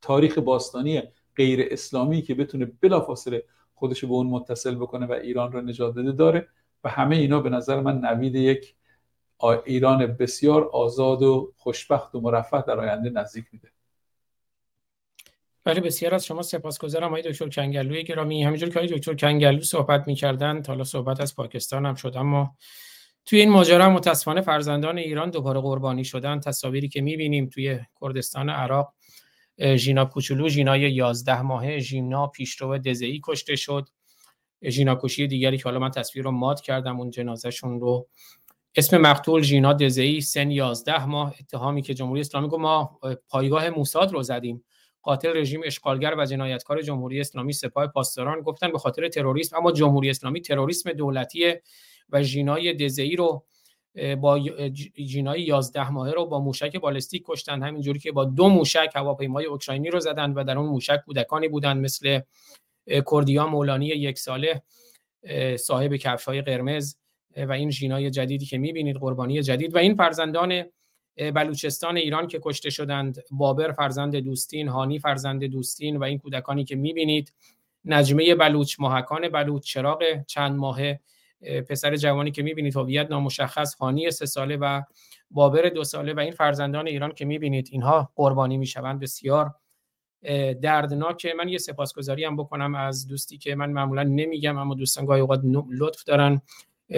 تاریخ باستانی غیر اسلامی که بتونه بلافاصله خودش به اون متصل بکنه و ایران رو نجات بده داره. و همه اینا به نظر من نوید یک ایران بسیار آزاد و خوشبخت و مرفه در آینده نزدیک میده. بله بسیار از شما سپاسگزارم آقای دکتر کنگلوی گرامی. همینجور که آقای دکتر کنگلو صحبت می‌کردن حالا صحبت از پاکستان هم شد اما توی این ماجرا متاسفانه فرزندان ایران دوباره قربانی شدن. تصاویری که می‌بینیم توی کردستان عراق ژینا کوچولو ژینای 11 ماهه ژینا پیشرو دزئی کشته شد. ژینا کشی دیگری که حالا من تصویر رو مات کردم اون جنازهشون رو. اسم مقتول ژینا دزئی سن 11 ماه. اتهامی که جمهوری اسلامی گفت ما پایگاه موساد رو زدیم. قاتل رژیم اشغالگر و جنایتکار جمهوری اسلامی سپاه پاسداران گفتن به خاطر تروریسم اما جمهوری اسلامی تروریسم دولتی و ژینای دزئی رو با جینای 11 ماهه رو با موشک بالستیک کشتن همینجوری که با دو موشک هواپیمای اوکراینی رو زدن و در اون موشک کودکانی بودن مثل کردیا مولانی یک ساله صاحب کفش های قرمز و این ژینای جدیدی که می‌بینید قربانی جدید. و این فرزندان بلوچستان ایران که کشته شدند. بابر فرزند دوستین هانی فرزند دوستین و این کودکانی که می‌بینید. نجمه بلوچ محکان بلوچ چراغ چند ماهه. پسر جوانی که می‌بینید هویت نامشخص هانی سه ساله و بابر دو ساله و این فرزندان ایران که می‌بینید. اینها قربانی می‌شوند. بسیار دردناکه من یه سپاسگزاری هم بکنم از دوستی که من معمولا نمیگم اما دوستان گاهی اوقات لطف دارن.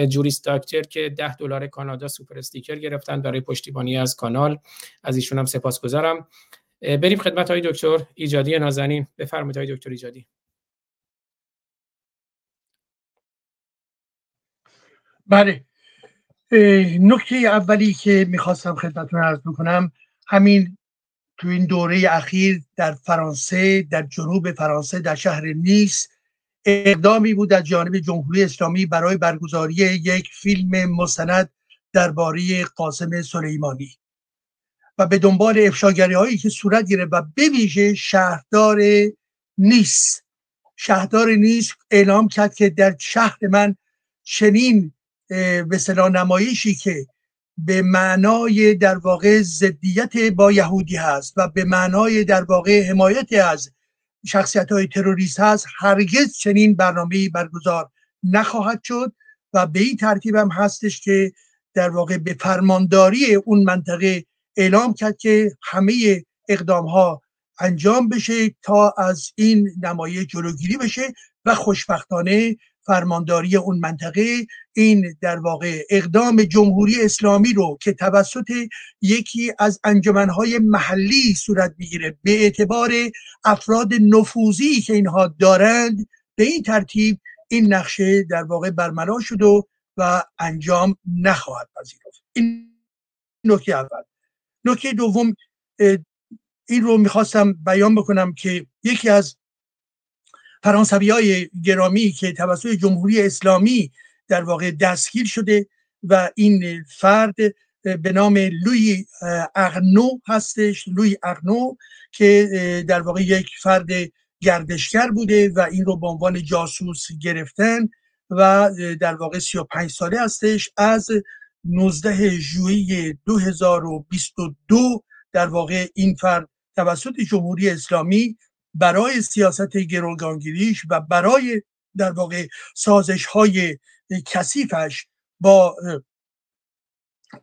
جوریس داکتر که 10 دلار کانادا سوپر استیکر گرفتن برای پشتیبانی از کانال. از ایشون هم سپاسگزارم بریم خدمت های دکتر ایجادی نازنین. بفرمایید های دکتر ایجادی. بله. نکته اولی که می‌خواستم خدمتتون عرض بکنم همین تو این دوره اخیر در فرانسه در جنوب فرانسه در شهر نیس اقدامی بود از جانب جمهوری اسلامی برای برگزاری یک فیلم مستند درباره قاسم سلیمانی. و به دنبال افشاگری هایی که صورت گرفت و بویژه شهردار نیس. شهردار نیس اعلام کرد که در شهر من چنین به نمایشی که به معنای در واقع ضدیت با یهودی هست و به معنای در واقع حمایت از شخصیت های تروریست هست هرگز چنین برنامه برگزار نخواهد شد و به این ترتیب هم هستش که در واقع به فرمانداری اون منطقه اعلام کرد که همه اقدام ها انجام بشه تا از این نمایش جلوگیری بشه و خوشبختانه فرمانداری اون منطقه این در واقع اقدام جمهوری اسلامی رو که توسط یکی از انجمنهای محلی صورت می‌گیره به اعتبار افراد نفوذی که اینها دارند به این ترتیب این نقشه در واقع برملا شد و, و انجام نخواهد پذیرفت. این نکته اول. نکته دوم این رو می‌خواستم بیان بکنم که یکی از فرانسوی های گرامی که توسط جمهوری اسلامی در واقع دستگیر شده و این فرد به نام لوی اغنو هستش لوی اغنو که در واقع یک فرد گردشگر بوده و این رو به عنوان جاسوس گرفتن و در واقع 35 ساله هستش. از 19 ژوئیه 2022 در واقع این فرد توسط جمهوری اسلامی برای سیاست گروگانگیریش و برای در واقع سازش های کثیفش با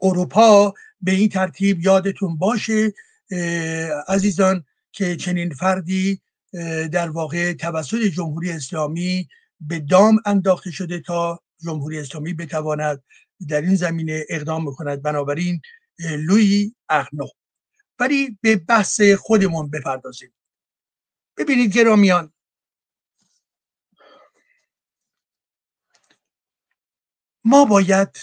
اروپا به این ترتیب یادتون باشه عزیزان که چنین فردی در واقع توسط جمهوری اسلامی به دام انداخته شده تا جمهوری اسلامی بتواند در این زمینه اقدام بکند. بنابراین لوی اغنو ولی به بحث خودمون بپردازیم. ببینید گرامیان. ما باید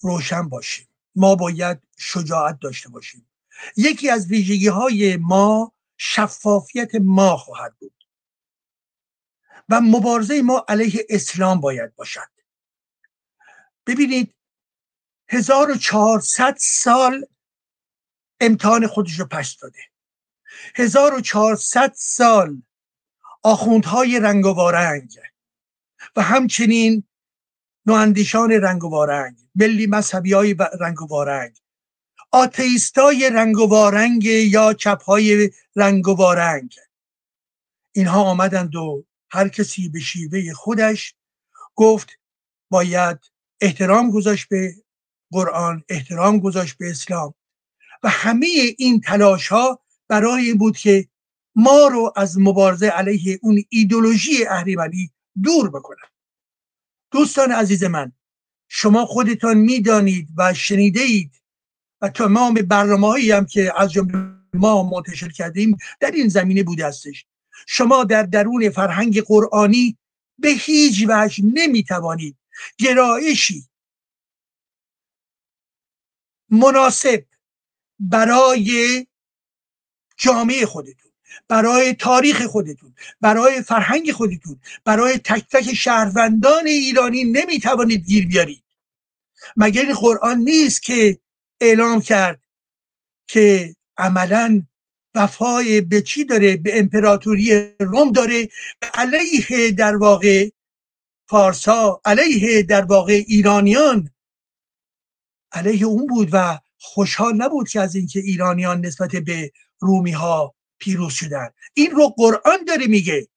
روشن باشیم. ما باید شجاعت داشته باشیم. یکی از ویژگی های ما شفافیت ما خواهد بود. و مبارزه ما علیه اسلام باید باشد. ببینید 1400 سال امتحان خودش رو پس داده. 1400 سال آخوندهای رنگ و وارنگ و همچنین نواندیشان رنگ و وارنگ ملی مذهبی های رنگ و وارنگ. آتیستای رنگ و وارنگ یا چپ های رنگ و وارنگ. اینها آمدند و هر کسی به شیوه خودش گفت باید احترام گذاشت به قرآن احترام گذاشت به اسلام. و همه این تلاش ها برای این بود که ما رو از مبارزه علیه اون ایدولوژی اهریمنی دور بکنن. دوستان عزیز من شما خودتان می‌دانید و شنیده اید و تمام برنامه هایی هم که از جمله ما منتشر کردیم در این زمینه بوده استش شما در درون فرهنگ قرآنی به هیچ وجه نمی‌توانید گرایشی مناسب برای جامعه خودتون برای تاریخ خودتون برای فرهنگ خودتون برای تک تک شهروندان ایرانی نمی‌توانید گیر بیارید. مگر این قرآن نیست که اعلام کرد که عملا وفای به چی داره؟ به امپراتوری روم داره. علیه در واقع فارسا علیه در واقع ایرانیان علیه اون بود و خوشحال نبود که از اینکه ایرانیان نسبت به رومی ها پیروز شدن. این رو قرآن داره میگه.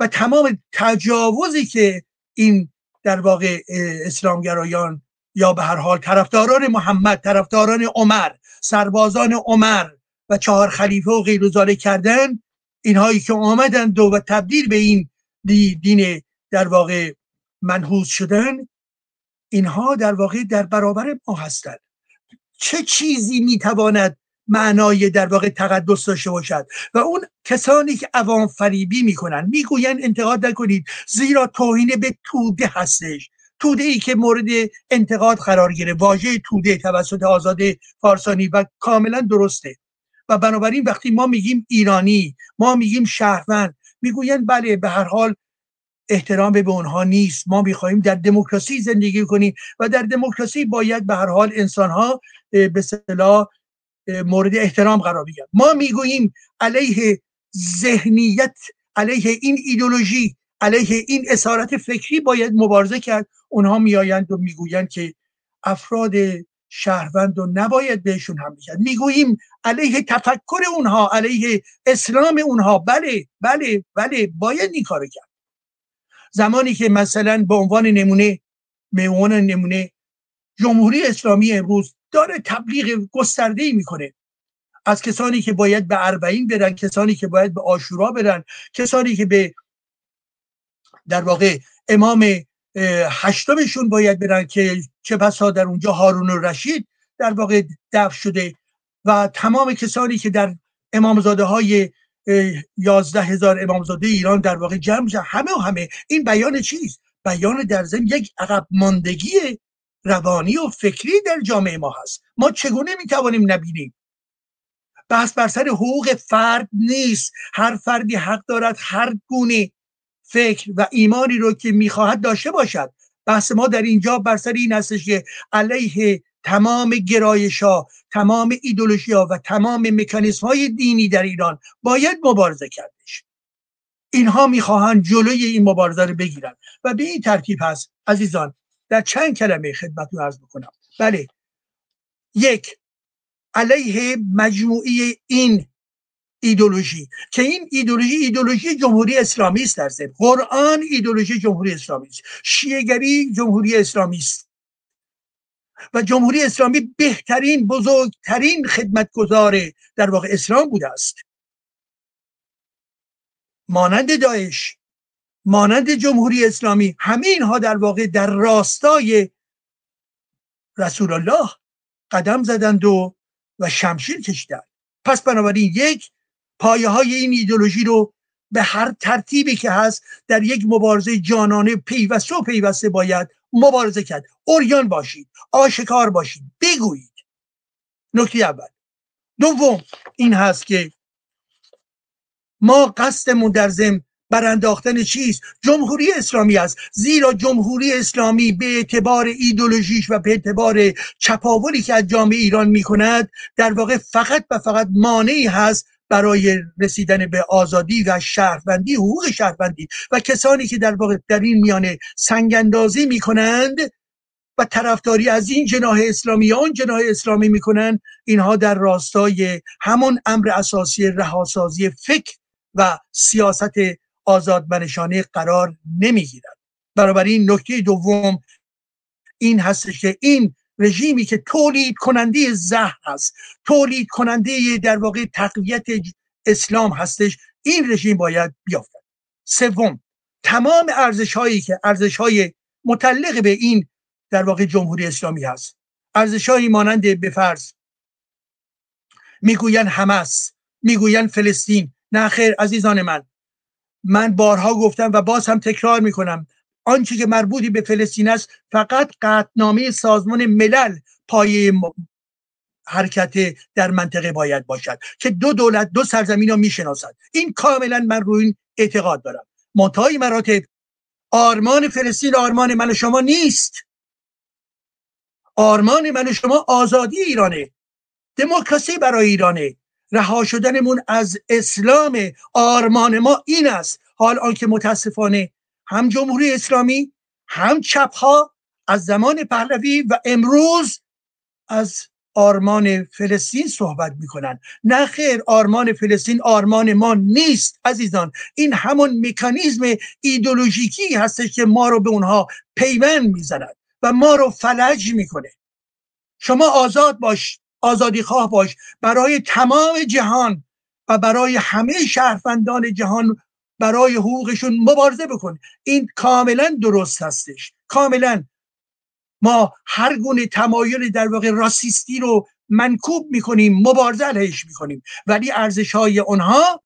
و تمام تجاوزی که این در واقع اسلامگرایان یا به هر حال طرفداران محمد طرفداران عمر سربازان عمر و چهار خلیفه و غیر کردن اینهایی که آمدند و تبدیل به این دین در واقع منحوس شدن اینها در واقع در برابر ما هستند چه چیزی می‌تواند معنای در واقع تقدس داشته باشد. و اون کسانی که عوام فریبی می‌کنن می‌گوین انتقاد نکنید زیرا توهین به توده هستش. توده ای که مورد انتقاد قرار گیره. واژه توده توسط آزاد فارسانی و کاملا درسته. و بنابراین وقتی ما میگیم ایرانی ما میگیم شهروند می‌گوین بله به هر حال احترام به اونها نیست. ما می‌خواهیم در دموکراسی زندگی کنیم و در دموکراسی باید به هر حال انسان ها به صلاح مورد احترام قرار بگیرن ما می‌گوییم علیه ذهنیت علیه این ایدولوژی علیه این اسارت فکری باید مبارزه کرد. اونها میآیند و می‌گویند که افراد شهروند رو نباید بهشون هم کرد. می‌گوییم علیه تفکر اونها علیه اسلام اونها. بله بله بله باید این کارو کرد. زمانی که مثلا به عنوان نمونه به عنوان نمونه جمهوری اسلامی امروز داره تبلیغ گسترده ای می‌کنه. از کسانی که باید به اربعین برن کسانی که باید به آشورا برن کسانی که به در واقع امام هشتمشون باید برن که چه بسا در اونجا هارون و رشید در واقع دفع شده و تمام کسانی که در امامزاده های یازده هزار امامزاده ایران در واقع جمع همه و همه. این بیان چیست بیان در ضمن یک عقب ماندگی روانی و فکری در جامعه ما هست. ما چگونه می‌توانیم نبینیم؟ بحث بر سر حقوق فرد نیست. هر فردی حق دارد هر گونه فکر و ایمانی رو که می‌خواهد داشته باشد. بحث ما در اینجا بر سر این هستش که علیه تمام گرایش ها تمام ایدولوژی ها و تمام مکانیسم های دینی در ایران باید مبارزه کردش. اینها می‌خواهند جلوی این مبارزه رو بگیرن. و به این ترتیب هست عزیزان در چند کلمه خدمتتون عرض بکنم. بله. یک علیه مجموعی این ایدولوژی که این ایدولوژی ایدولوژی جمهوری اسلامی است در ضمن قرآن ایدولوژی جمهوری اسلامی است. شیعگری جمهوری اسلامی است. و جمهوری اسلامی بهترین بزرگترین خدمتگزار در واقع اسلام بوده است. مانند داعش مانند جمهوری اسلامی همه اینها در واقع در راستای رسول الله قدم زدند و و شمشیر کشیدند. پس بنابراین یک پایه های این ایدولوژی رو به هر ترتیبی که هست در یک مبارزه جانانه پیوسته و پیوسته باید مبارزه کرد. اوریان باشید آشکار باشید بگویید. نکته اول. دوم این هست که ما قصدمون در ضمن برانداختن چیست؟ جمهوری اسلامی است. زیرا جمهوری اسلامی به اعتبار ایدولوژیش و به اعتبار چپاولی که از جامعه ایران می کند در واقع فقط و فقط مانعی هست برای رسیدن به آزادی و شهروندی حقوق شهروندی. و کسانی که در واقع در این میانه سنگاندازی می کنند و طرفداری از این جناح اسلامی یا اون جناح اسلامی می‌کنن اینها در راستای همون امر اساسی رهاسازی فکر و سیاست آزادمنشانه قرار نمی‌گیرد. این نکته دوم این هستش که این رژیمی که تولید کننده زهر هست تولید کننده در واقع تقویت اسلام هستش این رژیم باید بیافتد. سوم تمام ارزش هایی که ارزش های متعلق به این در واقع جمهوری اسلامی هست ارزش هایی مانند به فرض می‌گوین حماس می‌گوین فلسطین نه خیر عزیزان من. من بارها گفتم و باز هم تکرار می‌کنم. آنچه که مربوطی به فلسطین است فقط قطنامه سازمان ملل پایه حرکت در منطقه باید باشد که دو دولت دو سرزمین را می‌شناسد. این کاملا من روی این اعتقاد دارم. منتهای مراتب آرمان فلسطین آرمان من و شما نیست. آرمان من و شما آزادی ایرانه. دموکراسی برای ایرانه. رها شدنمون از اسلام آرمان ما این است. حال آنکه متاسفانه هم جمهوری اسلامی هم چپ ها از زمان پهلوی و امروز از آرمان فلسطین صحبت می‌کنن. نه خیر آرمان فلسطین آرمان ما نیست عزیزان. این همون مکانیزم ایدولوژیکی هستش که ما رو به اونها پیوند می‌زند و ما رو فلج می‌کنه. شما آزاد باش. آزادی خواه باش. برای تمام جهان و برای همه شهروندان جهان برای حقوقشون مبارزه بکن. این کاملا درست هستش. کاملا. ما هر گونه تمایل در واقع راسیستی رو منکوب می‌کنیم مبارزه علیهش می‌کنیم. ولی ارزش های اونها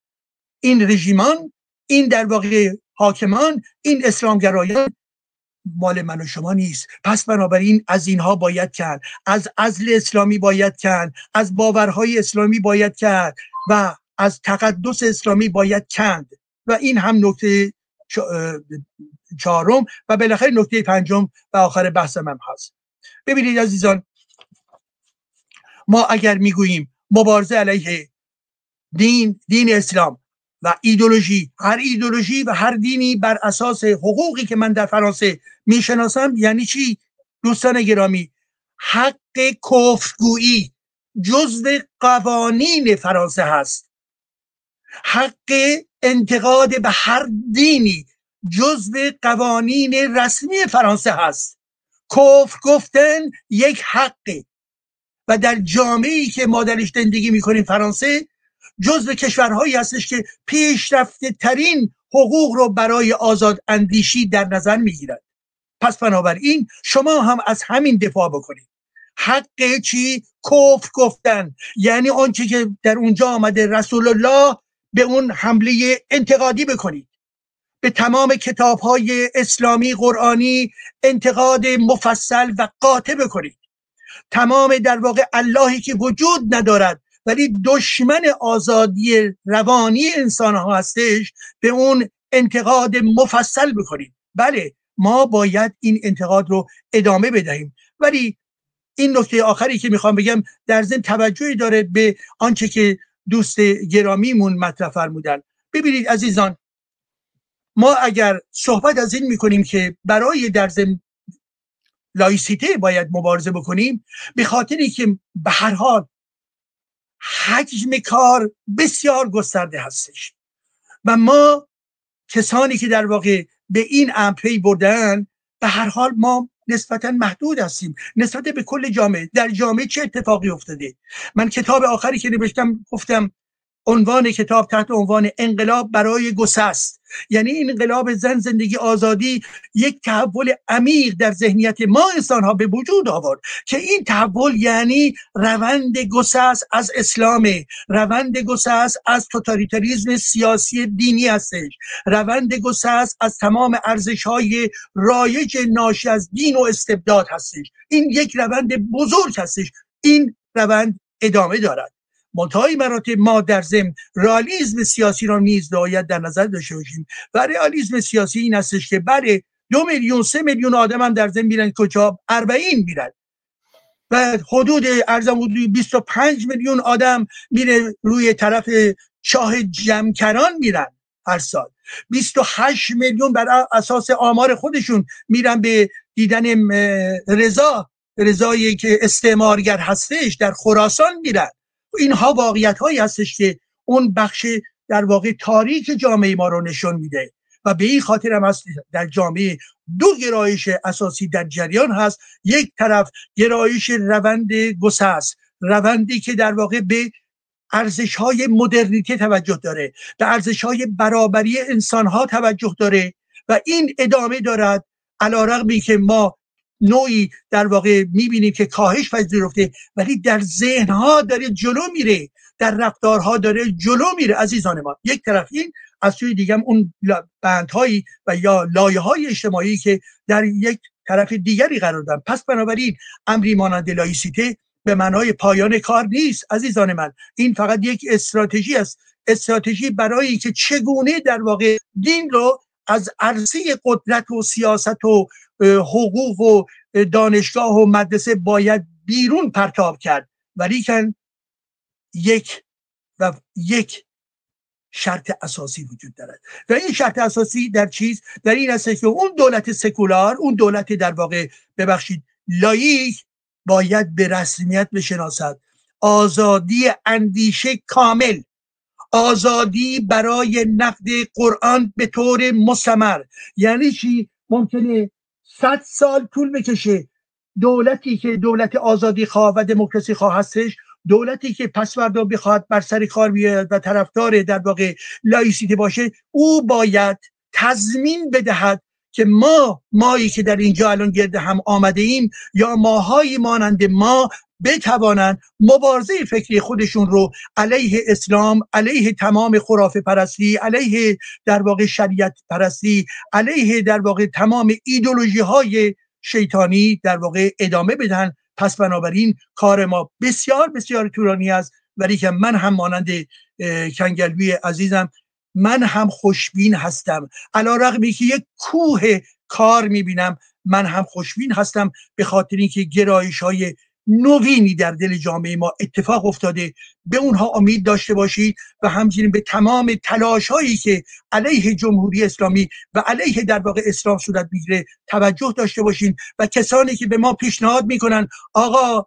این رژیمان این در واقع حاکمان این اسلامگرایان مال من و شما نیست. پس بنابراین از اینها باید کرد. از ازل اسلامی باید کرد. از باورهای اسلامی باید کرد. و از تقدس اسلامی باید کند و این هم نکته چهارم و بالاخره نکته پنجم و آخر بحث من هست. ببینید عزیزان ما اگر می‌گوییم مبارزه علیه دین دین اسلام و ایدولوژی. هر ایدولوژی و هر دینی بر اساس حقوقی که من در فرانسه می‌شناسم یعنی چی؟ دوستان گرامی حق کفرگویی جزء قوانین فرانسه هست. حق انتقاد به هر دینی جزء قوانین رسمی فرانسه هست. کفر گفتن یک حقه. و در جامعه که ما درش زندگی می‌کنیم فرانسه جزء کشورهایی هستش که پیشرفته ترین حقوق رو برای آزاد اندیشی در نظر می‌گیرد. پس بنابراین شما هم از همین دفاع بکنید. حق چی؟ کفر گفتن. یعنی آنچه که در اونجا آمده رسول الله به اون حمله انتقادی بکنید. به تمام کتاب های اسلامی قرآنی انتقاد مفصل و قاطع بکنید. تمام در واقع اللهی که وجود ندارد ولی دشمن آزادی روانی انسان ها هستش به اون انتقاد مفصل بکنید بله ما باید این انتقاد رو ادامه بدهیم. ولی این نکته آخری که می‌خوام بگم در ضمن توجهی داره به آنچه که دوست گرامیمون مطرح فرمودن. ببینید عزیزان ما اگر صحبت از این می‌کنیم که برای در ضمن لایسیته باید مبارزه بکنیم به خاطری که به هر حال حجم کار بسیار گسترده هستش. و ما کسانی که در واقع به این امپی بردن به هر حال ما نسبتا محدود هستیم. نسبت به کل جامعه. در جامعه چه اتفاقی افتاده؟ من کتاب آخری که نوشتم گفتم عنوان کتاب تحت عنوان انقلاب برای گسست. یعنی این انقلاب زن زندگی آزادی یک تحول عمیق در ذهنیت ما انسان ها به وجود آورد که این تحول یعنی روند گسست از اسلام روند گسست از توتالیتاریزم سیاسی دینی هستش روند گسست از تمام ارزش های رایج ناشی از دین و استبداد هستش. این یک روند بزرگ هستش. این روند ادامه دارد. منتهای مراتب ما در ضمن رالیزم سیاسی را نیز باید در نظر داشته باشیم. و رئالیسم سیاسی این هستش که بله دو میلیون سه میلیون آدم هم در ضمن میرن کجا؟ اربعین میرن. و حدود ارزم حدود 25 میلیون آدم میره روی طرف چاه جمکران میرن هر سال. 28 میلیون بر اساس آمار خودشون میرن به دیدن رضا. رضایی که استعمارگر هستش در خراسان میرن. اینها واقعیت هایی هستش که اون بخش در واقع تاریک جامعه ما رو نشون میده. و به این خاطر هم هست در جامعه دو گرایش اساسی در جریان هست. یک طرف گرایش روند گسست روندی که در واقع به ارزش های مدرنیته توجه داره به ارزش های برابری انسان ها توجه داره و این ادامه دارد علا رقمی که ما نوعی در واقع می‌بینیم که کاهش پذیرفته ولی در ذهنها داره جلو میره در رفتارها داره جلو میره عزیزان ما. یک طرف این از سوی دیگه اون بندهایی و یا لایه های اجتماعی که در یک طرف دیگری قرار دارن پس بنابراین امری مانند لایسیته به معنای پایان کار نیست عزیزان من. این فقط یک استراتژی است. استراتژی برای که چگونه در واقع دین رو از عرصه قدرت و سیاست و حقوق و دانشگاه و مدرسه باید بیرون پرتاب کرد. ولی یک و یک شرط اساسی وجود دارد. و این شرط اساسی در چیز؟ در این است که اون دولت سکولار اون دولت در واقع ببخشید لایک باید به رسمیت بشناسد. آزادی اندیشه کامل. آزادی برای نقد قرآن به طور مستمر. یعنی چی؟ ممکنه صد سال طول بکشه دولتی که دولت آزادی خواه و دموکراسی خواه هستش دولتی که پسوردا بخواد بر سر کار بیاد و طرفدار در واقع لایسیته باشه او باید تضمین بدهد که ما مایی که در اینجا الان گرد هم آمده ایم یا ماهایی مانند ما بتوانند مبارزه فکری خودشون رو علیه اسلام علیه تمام خرافه پرستی علیه در واقع شریعت پرستی علیه در واقع تمام ایدولوژی های شیطانی در واقع ادامه بدن. پس بنابراین کار ما بسیار بسیار طولانی است. ولی که من هم مانند کنگلوی عزیزم من هم خوشبین هستم. علا رقمی که یک کوه کار می‌بینم من هم خوشبین هستم. به خاطر اینکه گرایش های نوینی در دل جامعه ما اتفاق افتاده. به اونها امید داشته باشید و همچنین به تمام تلاش هایی که علیه جمهوری اسلامی و علیه در واقع اسلام صورت می‌گیره توجه داشته باشین و کسانی که به ما پیشنهاد می‌کنن آقا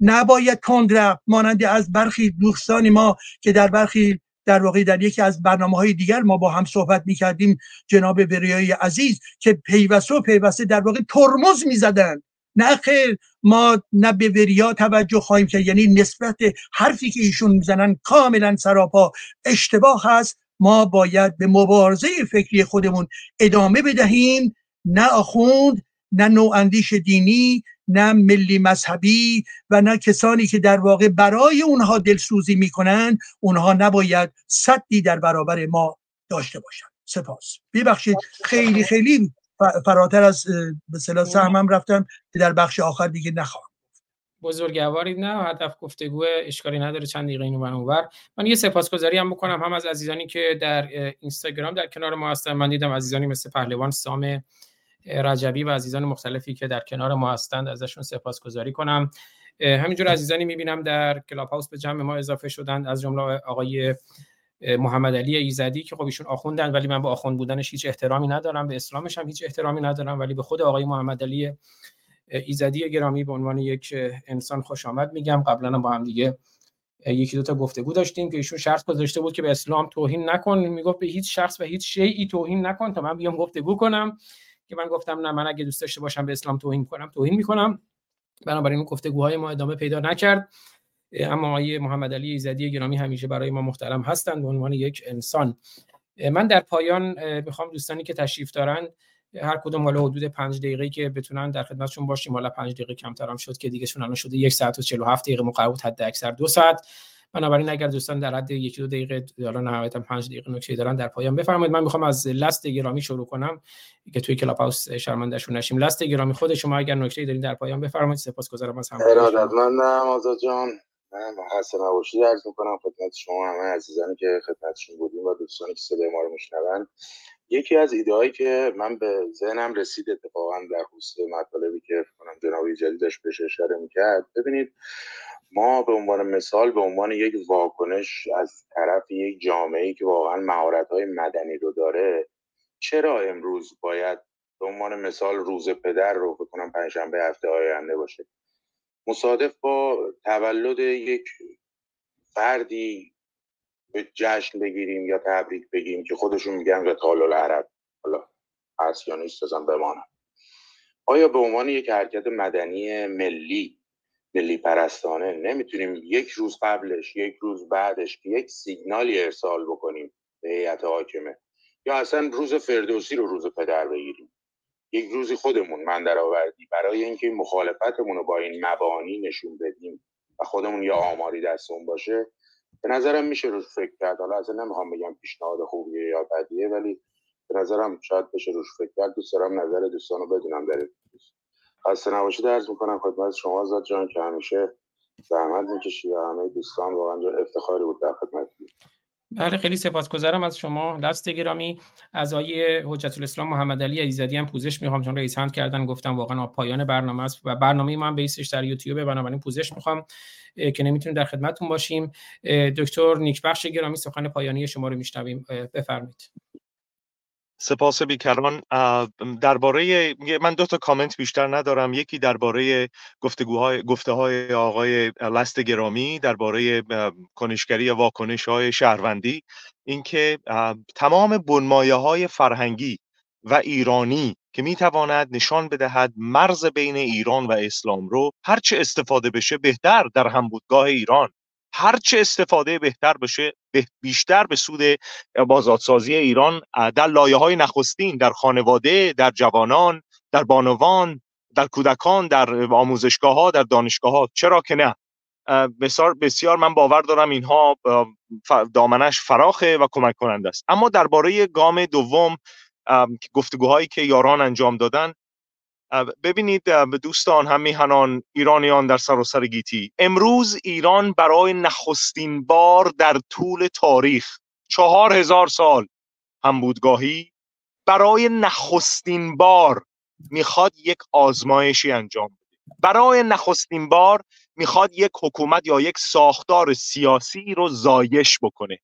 نباید کند مانند از برخی دوستان ما که در برخی در واقع در یکی از برنامه های دیگر ما با هم صحبت می کردیم جناب وریای عزیز که پیوسته و پیوسته در واقع ترمز می زدن نه خیر ما نه به وریا توجه خواهیم کرد یعنی نسبت حرفی که ایشون می‌زنن کاملا سراپا. اشتباه هست ما باید به مبارزه فکری خودمون ادامه بدهیم. نه آخوند نه نواندیش دینی نه ملی مذهبی و نه کسانی که در واقع برای اونها دلسوزی می‌کنن اونها نباید صدی در برابر ما داشته باشند. سپاس. ببخشید خیلی خیلی فراتر از به سهمم رفتم که در بخش آخر دیگه نخواهم بزرگواری نه هدف گفتگو اشکالی نداره چند دقیقه اینو من اونور من یه سپاسگزاری هم بکنم هم از عزیزانی که در اینستاگرام در کنار ما هستن. من دیدم عزیزانی مثل پهلوان سام رجبی و عزیزان مختلفی که در کنار ما هستند ازشون سپاسگزاری کنم. همینجور عزیزانی می‌بینم در کلاب هاوس به جمع ما اضافه شدند از جمله آقای محمد علی ایزدی که خب ایشون آخوندن ولی من به آخوند بودنش هیچ احترامی ندارم به اسلامش هم هیچ احترامی ندارم ولی به خود آقای محمد علی ایزدی گرامی به عنوان یک انسان خوش آمد میگم. قبلا با هم دیگه یکی دو تا گفتگو داشتیم که ایشون شرط گذاشته بود که به اسلام توهین نکن می‌گفت به هیچ شخص و هیچ شیعی توهین نکن تا من بیام گفتگو کنم. که من گفتم نه من اگه دوست داشته باشم به اسلام توهین کنم توهین می‌کنم. بنابراین اون گفتگوهای ما ادامه پیدا نکرد. اما آقای محمد علی ایزدی گرامی همیشه برای ما محترم هستند به عنوان یک انسان. من در پایان می‌خوام دوستانی که تشریف دارن هر کدوم حالا حدود 5 دقیقه که بتونن در خدمتشون باشیم. حالا 5 دقیقه کمتر هم شد که دیگه شون الان شده یک ساعت و 47 دقیقه بود حد اکثر دو ساعت. بنابراین اگر دوستان در حد یک دو دقیقه حالا نهایتا 5 دقیقه نکته دارن در پایان بفرمایید. من می‌خوام از لست گرامی شروع کنم که توی کلاب هاوس شرمندهشون نشیم. لست گرامی خود شما اگر نکته دارین در پایان بفرمایید. سپاسگزارم از همراهی ارادتمندم آزاد جان. من حسن نباشی عرض می‌کنم خدمت شما همه عزیزانی که خدمتشون بودیم و دوستانی که صدای ما رو یکی از ایده هایی که من به ذهنم رسید اتفاقا در خصوص مطالبی که کنم جناب داشت بهش اشاره می‌کرد. ببینید ما به عنوان مثال به عنوان یک واکنش از طرف یک جامعه که واقعا مهارت های مدنی رو داره چرا امروز باید به عنوان مثال روز پدر رو بکنم پنجشنبه هفته آینده باشه؟ مصادف با تولد یک فردی به جشن بگیریم یا تبریک بگیم که خودشون میگن قتال العرب حالا هست یا نیست بمانم. آیا به عنوان یک حرکت مدنی ملی ملی پرستانه نمی‌تونیم یک روز قبلش یک روز بعدش یک سیگنالی ارسال بکنیم به هیئت حاکمه. یا اصلا روز فردوسی رو روز پدر بگیریم. یک روزی خودمون من در آوردی برای اینکه مخالفتمون رو با این مبانی نشون بدیم و خودمون یا آماری دستمون باشه. به نظرم میشه روش فکر کرد. حالا اصلا نمی‌خوام بگم پیشنهاد خوبیه یا بدیه ولی به نظرم شاید بشه روش فکر کرد. دوست دارم نظر دوستان رو بدونم در خسته نباشید عرض می‌کنم. خدمت شما زاد جان که همیشه زحمت می‌کشی و همه دوستان واقعا افتخاری بود در خدمت بله خیلی سپاسگزارم از شما. دست گرامی از آقای حجت الاسلام محمد علی عزیزادی هم پوزش می‌خوام. چون رئیس هند کردن گفتم واقعا پایان برنامه است و برنامه هم بیسش در یوتیوب بنابراین پوزش می‌خوام که نمی‌تونیم در خدمتتون باشیم. دکتر نیکبخش گرامی سخن پایانی شما رو میشنویم. بفرمایید. سپاس بیکران. درباره من دو تا کامنت بیشتر ندارم. یکی درباره گفتگوهای گفته های آقای لست گرامی درباره کنشگری یا واکنش های شهروندی. اینکه تمام بنمایه های فرهنگی و ایرانی که می‌تواند نشان بدهد مرز بین ایران و اسلام رو هرچه استفاده بشه بهتر در همبودگاه ایران. هرچه استفاده بهتر بشه بیشتر به سود بازادسازی ایران در لایه های نخستین در خانواده در جوانان در بانوان در کودکان در آموزشگاه ها در دانشگاه ها چرا که نه؟ بسیار بسیار من باور دارم اینها دامنش فراخه و کمک کننده است. اما درباره گام دوم گفتگوهایی که یاران انجام دادن ببینید دوستان هم میهنان ایرانیان در سراسر گیتی. امروز ایران برای نخستین بار در طول تاریخ چهار هزار سال هم بودگاهی برای نخستین بار می‌خواد یک آزمایشی انجام بده. برای نخستین بار می‌خواد یک حکومت یا یک ساختار سیاسی رو زایش بکنه.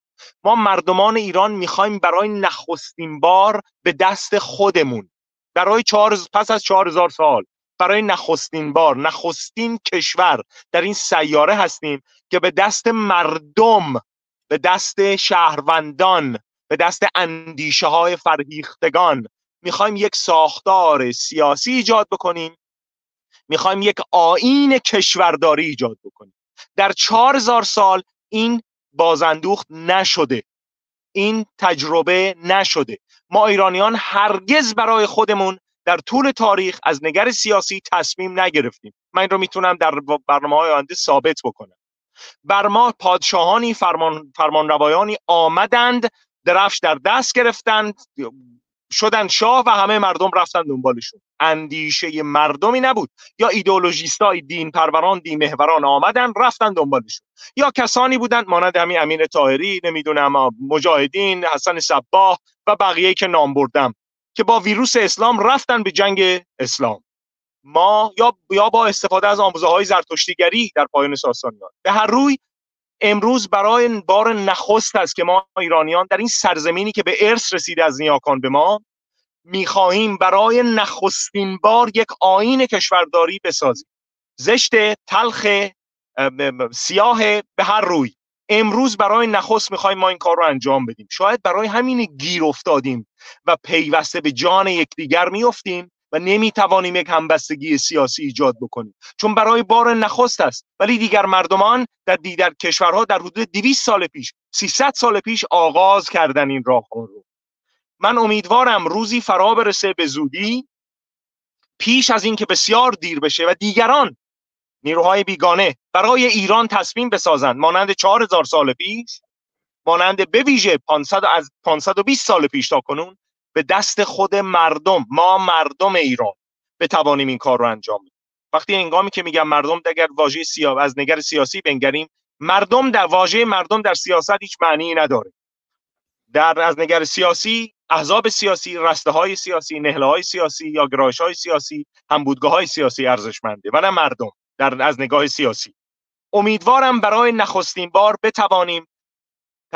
ما مردمان ایران می‌خوایم برای نخستین بار به دست خودمون برای چهار پس از چهار هزار سال برای نخستین بار نخستین کشور در این سیاره هستیم که به دست مردم به دست شهروندان به دست اندیشه های فرهیختگان می‌خوایم یک ساختار سیاسی ایجاد بکنیم. می‌خوایم یک آین کشورداری ایجاد بکنیم. در چهار سال این بازندوخت نشده. این تجربه نشده. ما ایرانیان هرگز برای خودمون در طول تاریخ از نگر سیاسی تصمیم نگرفتیم. من این رو می‌تونم در برنامه های آینده ثابت بکنم. بر ما پادشاهانی فرمان فرمانروایانی آمدند درفش در دست گرفتند شدن شاه و همه مردم رفتن دنبالشون. اندیشه مردمی نبود. یا ایدئولوژیستای دین پروران دین محوران آمدن رفتن دنبالشون. یا کسانی بودند مانند همین امین طاهری نمی‌دونم مجاهدین حسن صباه و بقیه که نام بردم که با ویروس اسلام رفتن به جنگ اسلام. ما یا یا با استفاده از آموزه های زرتشتیگری در پایان ساسانیان. به هر روی امروز برای بار نخست است که ما ایرانیان در این سرزمینی که به ارث رسیده از نیاکان به ما می‌خواهیم برای نخستین بار یک آین کشورداری بسازیم. زشت تلخ سیاه به هر روی. امروز برای نخست می‌خوایم ما این کار رو انجام بدیم. شاید برای همین گیر افتادیم و پیوسته به جان یکدیگر میافتیم. و نمی‌توانیم یک همبستگی سیاسی ایجاد بکنیم. چون برای بار نخست است ولی دیگر مردمان در دیگر کشورها در حدود 200 سال پیش 300 سال پیش آغاز کردن این راه رو. من امیدوارم روزی فرا برسه به زودی پیش از اینکه بسیار دیر بشه و دیگران نیروهای بیگانه برای ایران تصمیم بسازند. مانند 4000 سال پیش مانند به ویژه 500 از 520 سال پیش تا کنون به دست خود مردم ما مردم ایران بتوانیم این کار رو انجام بدیم. وقتی انگامی که میگم مردم اگر واژه سیاه از نگر سیاسی بنگریم مردم در واژه مردم در سیاست هیچ معنی نداره. در از نگر سیاسی احزاب سیاسی رسته های سیاسی نهله های سیاسی یا گرایش های سیاسی همبودگاه های سیاسی ارزشمنده و نه مردم در از نگاه سیاسی. امیدوارم برای نخستین بار بتوانیم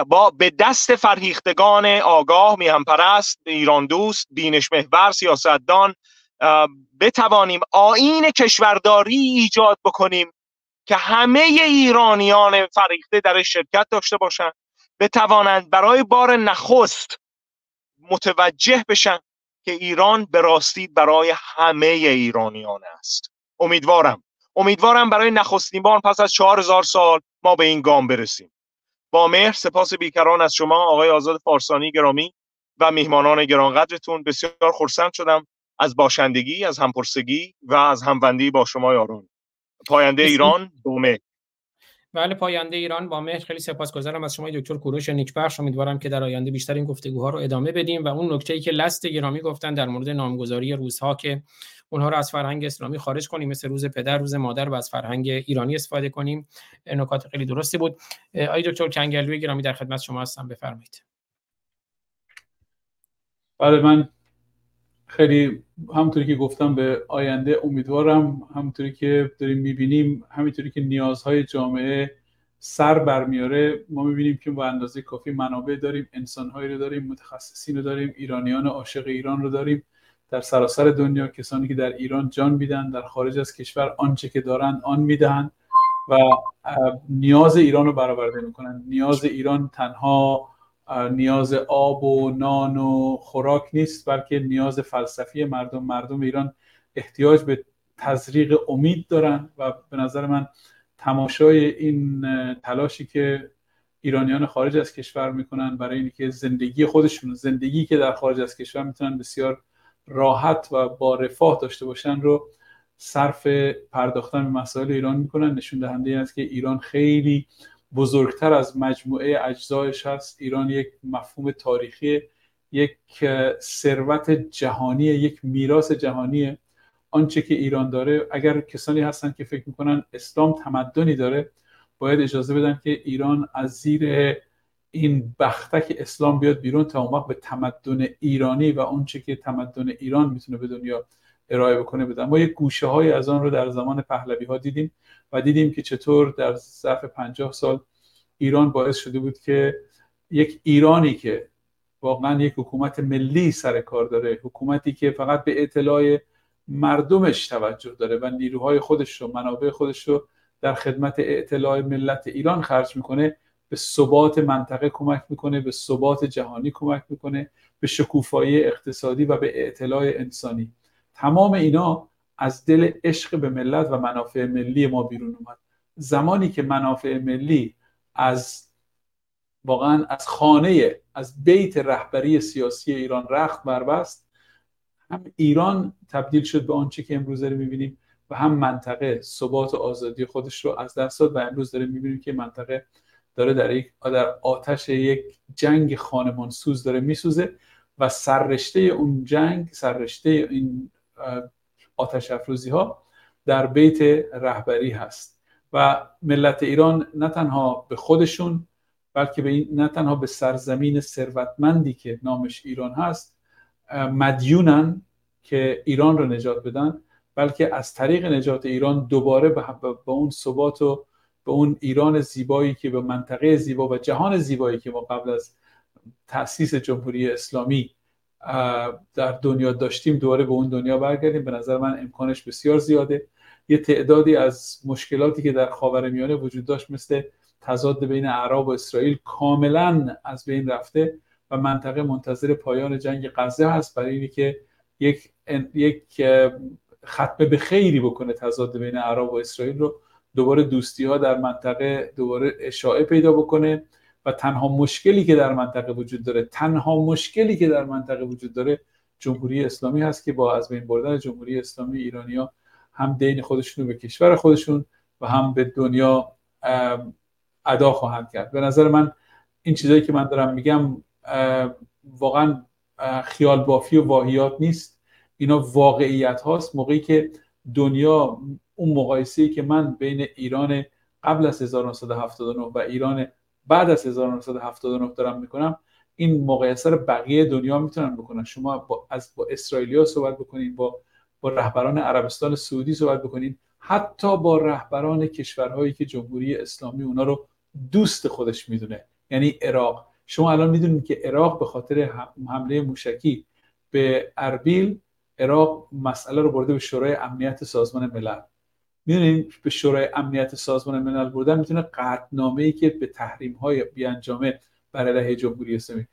با به دست فرهیختگان آگاه میهم پرست ایران دوست بینش محور سیاستدان بتوانیم آین کشورداری ایجاد بکنیم که همه ایرانیان فریخته در شرکت داشته باشند بتوانند برای بار نخست متوجه بشن که ایران به راستی برای همه ایرانیان است. امیدوارم. امیدوارم برای نخستین بار پس از چهار سال ما به این گام برسیم. با مهر سپاس بیکران از شما آقای آزاد فارسانی گرامی و میهمانان گرانقدرتون. بسیار خرسند شدم از باشندگی از همپرسگی و از هموندی با شما یارون پاینده ایران دومه بله پاینده ایران با مهر. خیلی سپاسگزارم از شما دکتر کوروش نیکبخش. امیدوارم که در آینده بیشتر این گفتگوها رو ادامه بدیم. و اون نکته ای که لست گرامی گفتن در مورد نامگذاری روزها که اونها رو از فرهنگ اسلامی خارج کنیم مثل روز پدر روز مادر و از فرهنگ ایرانی استفاده کنیم. نکات خیلی درستی بود. آقای دکتر کنگلوی گرامی در خدمت شما هستم. بفرمایید. بله من خیلی همونطوری که گفتم به آینده امیدوارم همونطوری که داریم می‌بینیم همینطوری که نیازهای جامعه سر برمیاره ما می‌بینیم که با اندازه کافی منابع داریم انسانهایی رو داریم متخصصین رو داریم ایرانیان عاشق ایران رو داریم. در سراسر دنیا کسانی که در ایران جان میدن در خارج از کشور آنچه که دارن آن میدن و نیاز ایران رو برآورده می‌کنن. نیاز ایران تنها نیاز آب و نان و خوراک نیست بلکه نیاز فلسفی مردم. مردم ایران احتیاج به تزریق امید دارن و به نظر من تماشای این تلاشی که ایرانیان خارج از کشور می‌کنن برای اینکه زندگی خودشون زندگی که در خارج از کشور می‌تونن بسیار راحت و با رفاه داشته باشن رو صرف پرداختن به مسائل ایران می‌کنن. نشون دهنده است که ایران خیلی بزرگتر از مجموعه اجزایش هست. ایران یک مفهوم تاریخی یک ثروت جهانی یک میراث جهانی آنچه که ایران داره اگر کسانی هستن که فکر می‌کنن اسلام تمدنی داره باید اجازه بدن که ایران از زیر این بختک اسلام بیاد بیرون تا اون به تمدن ایرانی و آنچه که تمدن ایران می‌تونه به دنیا ارائه بکنه بدن. ما یک گوشه های از آن رو در زمان پهلوی ها دیدیم و دیدیم که چطور در ظرف پنجاه سال ایران باعث شده بود که یک ایرانی که واقعا یک حکومت ملی سر کار داره حکومتی که فقط به اطلاع مردمش توجه داره و نیروهای خودش رو منابع خودش رو در خدمت اطلاع ملت ایران خرج می‌کنه به ثبات منطقه کمک می‌کنه به ثبات جهانی کمک می‌کنه به شکوفایی اقتصادی و به اطلاع انسانی. تمام اینا از دل عشق به ملت و منافع ملی ما بیرون اومد. زمانی که منافع ملی از واقعا از خانه از بیت رهبری سیاسی ایران رخت بربست هم ایران تبدیل شد به آنچه که امروز داریم می‌بینیم و هم منطقه ثبات و آزادی خودش رو از دست داد و امروز داریم می‌بینیم که منطقه داره در, یک در آتش یک جنگ خانمان سوز داره میسوزه و سررشته اون جنگ سررشته این آتش افروزی ها در بیت رهبری هست. و ملت ایران نه تنها به خودشون بلکه به این نه تنها به سرزمین ثروتمندی که نامش ایران هست مدیونن که ایران رو نجات بدن بلکه از طریق نجات ایران دوباره به, اون ثبات و به اون ایران زیبایی که به منطقه زیبا و جهان زیبایی که ما قبل از تأسیس جمهوری اسلامی در دنیا داشتیم دوباره به اون دنیا برگردیم. به نظر من امکانش بسیار زیاده. یه تعدادی از مشکلاتی که در خاورمیانه وجود داشت مثل تضاد بین عرب و اسرائیل کاملا از بین رفته و منطقه منتظر پایان جنگ غزه هست. برای اینکه یک یک ختم به خیری بکنه تضاد بین عرب و اسرائیل رو. دوباره دوستی ها در منطقه دوباره اشاعه پیدا بکنه و تنها مشکلی که در منطقه وجود داره تنها مشکلی که در منطقه وجود داره جمهوری اسلامی هست که با از بین بردن جمهوری اسلامی ایرانیا هم دین خودشون رو به کشور خودشون و هم به دنیا ادا خواهند کرد. به نظر من این چیزایی که من دارم میگم واقعا خیال بافی و واهیات نیست. اینا واقعیت هاست. موقعی که دنیا اون مقایسه که من بین ایران قبل از 1979 و ایران بعد از 1979 دارم می‌کنم این مقایسه رو بقیه دنیا می‌تونن بکنن. شما با از با اسرائیلیا صحبت بکنین با با رهبران عربستان سعودی صحبت بکنین. حتی با رهبران کشورهایی که جمهوری اسلامی اونا رو دوست خودش می‌دونه یعنی عراق. شما الان می‌دونید که عراق به خاطر حمله موشکی به اربیل عراق مسئله رو برده به شورای امنیت سازمان ملل. می‌دونید به شورای امنیت سازمان ملل بردن می‌تونه قطعنامه ای که به تحریم های بیانجامه بر علیه جمهوری اسلامی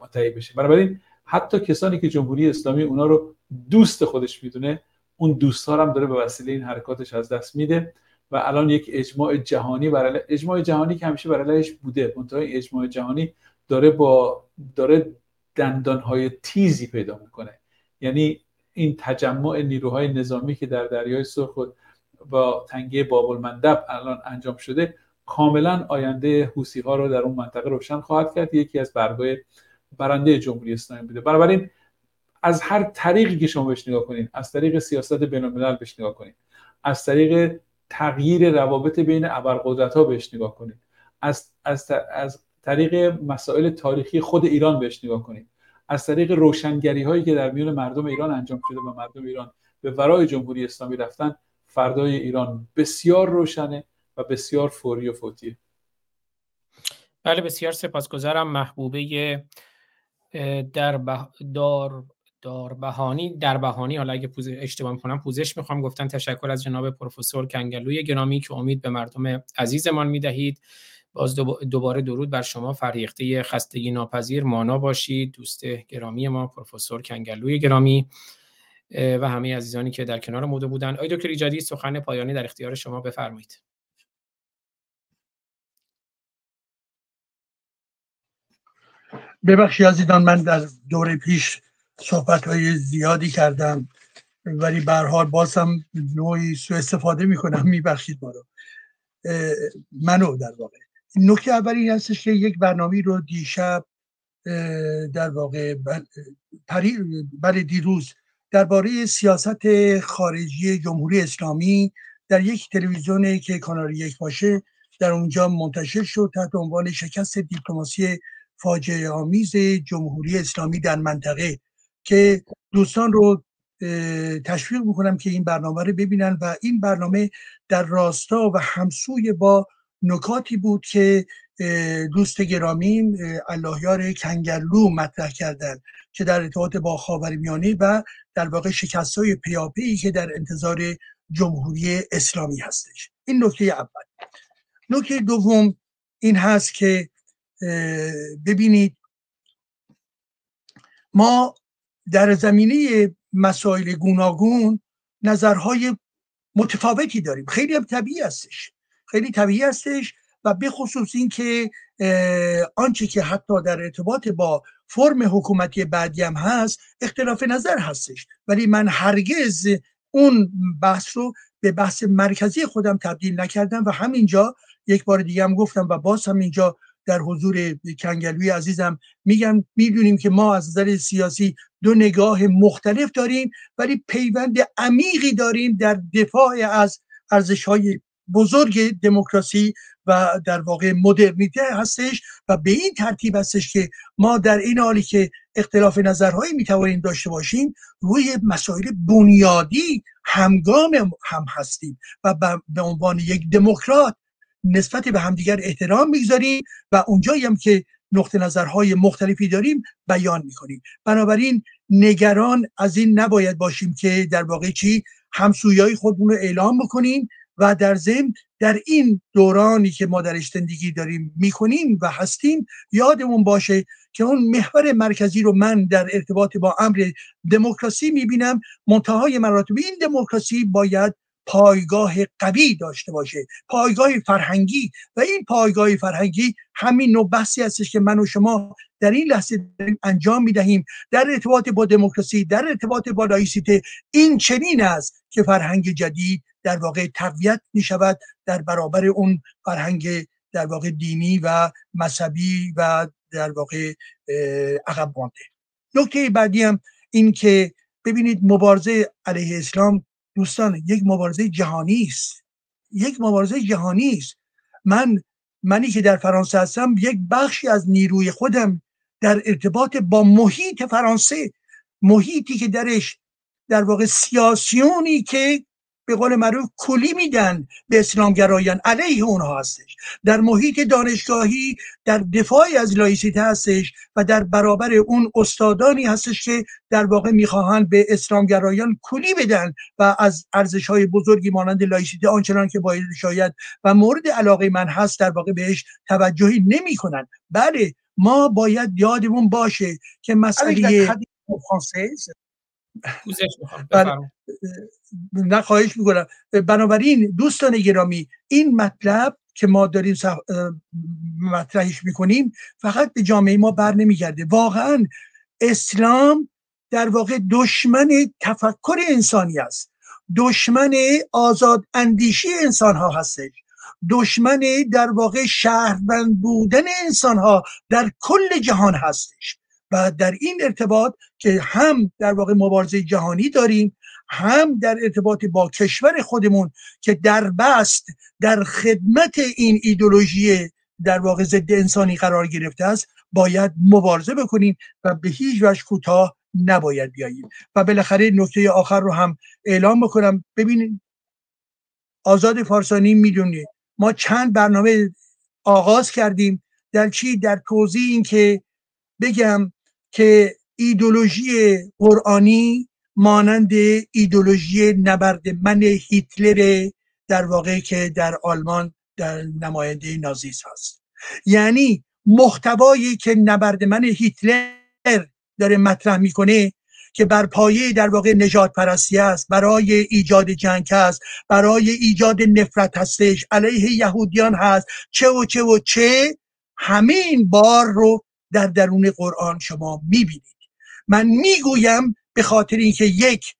متحد بشه. بنابراین حتی کسانی که جمهوری اسلامی اونا رو دوست خودش می‌دونه اون دوست هم داره به وسیله این حرکاتش از دست میده و الان یک اجماع جهانی برای اجماع جهانی که همیشه برای بوده منتهای اجماع جهانی داره با داره دندانهای تیزی پیدا می‌کنه. یعنی این تجمع نیروهای نظامی که در دریای سرخ با تنگه باب المندب الان انجام شده کاملا آینده حوسی ها رو در اون منطقه روشن خواهد کرد. یکی از برگای برنده جمهوری اسلامی بوده. بنابراین از هر طریقی که شما بهش نگاه کنید از طریق سیاست بین الملل بهش نگاه کنید از طریق تغییر روابط بین ابرقدرت ها بهش نگاه کنید از, از, از طریق مسائل تاریخی خود ایران بهش نگاه کنید از طریق روشنگری هایی که در میون مردم ایران انجام شده و مردم ایران به ورای جمهوری اسلامی رفتن فردای ایران بسیار روشنه و بسیار فوری و فوتیه. بله بسیار سپاسگزارم. محبوبه در دار دار در بهانی حالا اگه پوز... اشتباه می‌کنم پوزش می‌خوام. گفتن تشکر از جناب پروفسور کنگلوی گرامی که امید به مردم عزیزمان می‌دهید. باز دوباره درود بر شما. فرهیخته خستگی ناپذیر مانا باشید. دوست گرامی ما پروفسور کنگلوی گرامی. و همه عزیزانی که در کنار موده بودن. آقای دکتر ایجادی سخن پایانی در اختیار شما بفرمایید. ببخشید عزیزان من در دوره پیش صحبت های زیادی کردم ولی به حال باز هم نوعی سو استفاده می‌کنم. میبخشید ما رو. منو در واقع. نکته اول این هستش که یک برنامه رو دیشب در واقع بله دیروز درباره سیاست خارجی جمهوری اسلامی در یک تلویزیون که کانال یک باشه در اونجا منتشر شد تحت عنوان شکست دیپلماسی فاجعه آمیز جمهوری اسلامی در منطقه که دوستان رو تشویق می‌کنم که این برنامه رو ببینن و این برنامه در راستا و همسوی با نکاتی بود که دوست گرامیم اللهیار کنگرلو مطرح کردن که در ارتباط با خاورمیانه و در واقع شکست های پیاپی که در انتظار جمهوری اسلامی هستش. این نکته اول. نکته دوم این هست که ببینید ما در زمینه مسائل گوناگون نظرهای متفاوتی داریم. خیلی هم طبیعی هستش. خیلی طبیعی هستش و به خصوص این که آنچه که حتی در ارتباط با فرم حکومتی بعدی هم هست اختلاف نظر هستش. ولی من هرگز اون بحث رو به بحث مرکزی خودم تبدیل نکردم و همینجا یک بار دیگه هم گفتم و باز هم اینجا در حضور کنگلوی عزیزم میگم می‌دونیم که ما از نظر سیاسی دو نگاه مختلف داریم ولی پیوند عمیقی داریم در دفاع از ارزش های بزرگ دموکراسی و در واقع مدرنیته هستش و به این ترتیب هستش که ما در این حالی که اختلاف نظرهایی می‌توانیم داشته باشیم روی مسائل بنیادی همگام هم هستیم و به عنوان یک دموکرات نسبت به همدیگر احترام می‌گذاریم و اونجایی هم که نقطه نظرهای مختلفی داریم بیان می‌کنیم. بنابراین نگران از این نباید باشیم که در واقع چی؟ همسویای خودمون رو اعلام بکنیم و در ضمن در این دورانی که ما در زندگی داریم می‌کنیم و هستیم یادمون باشه که اون محور مرکزی رو من در ارتباط با امر دموکراسی می‌بینم. منتهای مراتب این دموکراسی باید پایگاه قوی داشته باشه پایگاه فرهنگی. و این پایگاه فرهنگی همین نوع بحثی هستش که من و شما در این لحظه انجام می‌دهیم. در ارتباط با دموکراسی در ارتباط با لایسیته این چنین است که فرهنگ جدید در واقع تقویت می شود در برابر اون فرهنگ در واقع دینی و مذهبی و در واقع عقب مانده. نکته بعدی هم این که ببینید مبارزه علیه اسلام دوستان یک مبارزه جهانی است. یک مبارزه جهانی است. من منی که در فرانسه هستم یک بخشی از نیروی خودم در ارتباط با محیط فرانسه محیطی که درش در واقع سیاسیونی که به قول معروف کلی میدن به اسلامگرایان علیه اونها هستش. در محیط دانشگاهی در دفاع از لایسیته هستش و در برابر اون استادانی هستش که در واقع می‌خواهند به اسلامگرایان کلی بدن و از ارزش های بزرگی مانند لایسیته آنچنان که باید شاید و مورد علاقه من هست در واقع بهش توجهی نمی‌کنن. بله ما باید یادمون باشه که مسئله نه خواهش می‌کنم. بنابراین دوستان گرامی این مطلب که ما داریم مطرحش می‌کنیم فقط به جامعه ما بر نمیگرده. واقعا اسلام در واقع دشمن تفکر انسانی است. دشمن آزاد اندیشی انسان ها هستش. دشمن در واقع شهروند بودن انسان ها در کل جهان هستش. و در این ارتباط که هم در واقع مبارزه جهانی داریم هم در ارتباط با کشور خودمون که در بست در خدمت این ایدولوژی در واقع ضد انسانی قرار گرفته است باید مبارزه بکنیم و به هیچ وجه کوتاه نباید بیاییم. و بالاخره نکته آخر رو هم اعلام بکنم. ببینید آزاد فارسانی می‌دونید ما چند برنامه آغاز کردیم در چی؟ در توضیح این که بگم که ایدولوژی قرآنی مانند ایدولوژی نبرد من هیتلر در واقع که در آلمان در نماینده نازیس هست. یعنی محتوایی که نبرد من هیتلر داره مطرح می‌کنه که بر پایه در واقع نجات پرستی است برای ایجاد جنگ است برای ایجاد نفرت هستش. علیه یهودیان هست. چه و چه و چه همین بار رو در درون قرآن شما می‌بینید. من می‌گویم به خاطر اینکه یک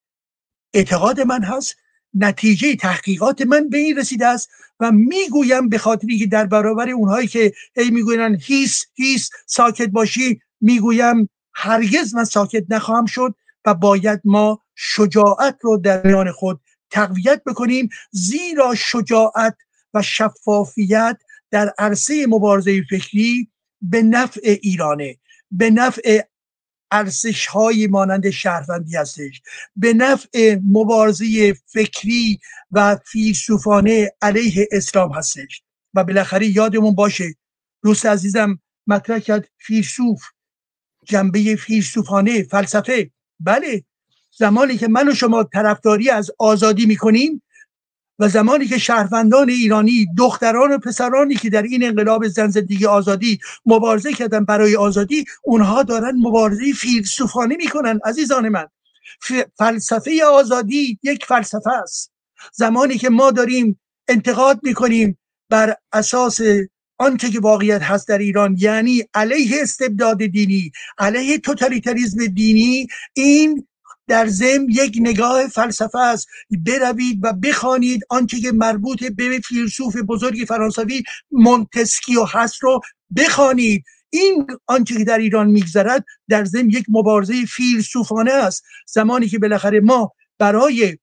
اعتقاد من هست نتیجه تحقیقات من به این رسیده است و می‌گویم به خاطر اینکه در برابر اونهایی که هی می‌گوین هیس هیس ساکت باشی می‌گویم هرگز من ساکت نخواهم شد. و باید ما شجاعت رو در میان خود تقویت بکنیم زیرا شجاعت و شفافیت در عرصه مبارزه فکری به نفع ایرانه به نفع ارزش های مانند شهروندی هستش به نفع مبارزه فکری و فیلسوفانه علیه اسلام هستش. و بالاخره یادمون باشه دوست عزیزم مطرح کرد فیلسوف جنبه فیلسوفانه فلسفه. بله زمانی که من و شما طرفداری از آزادی می‌کنیم و زمانی که شهروندان ایرانی دختران و پسرانی که در این انقلاب زن زندگی آزادی مبارزه کردن برای آزادی اونها دارن مبارزه فیلسوفانه می‌کنن عزیزان من. فلسفه آزادی یک فلسفه است. زمانی که ما داریم انتقاد می‌کنیم بر اساس آنچه که واقعیت هست در ایران یعنی علیه استبداد دینی علیه توتالیتریزم دینی این در ضمن یک نگاه فلسفه است. بروید و بخوانید آنچه که مربوط به فیلسوف بزرگ فرانسوی مونتسکیو هست رو بخوانید. این آنچه که در ایران میگذرد در ضمن یک مبارزه فیلسوفانه است. زمانی که بالاخره ما برای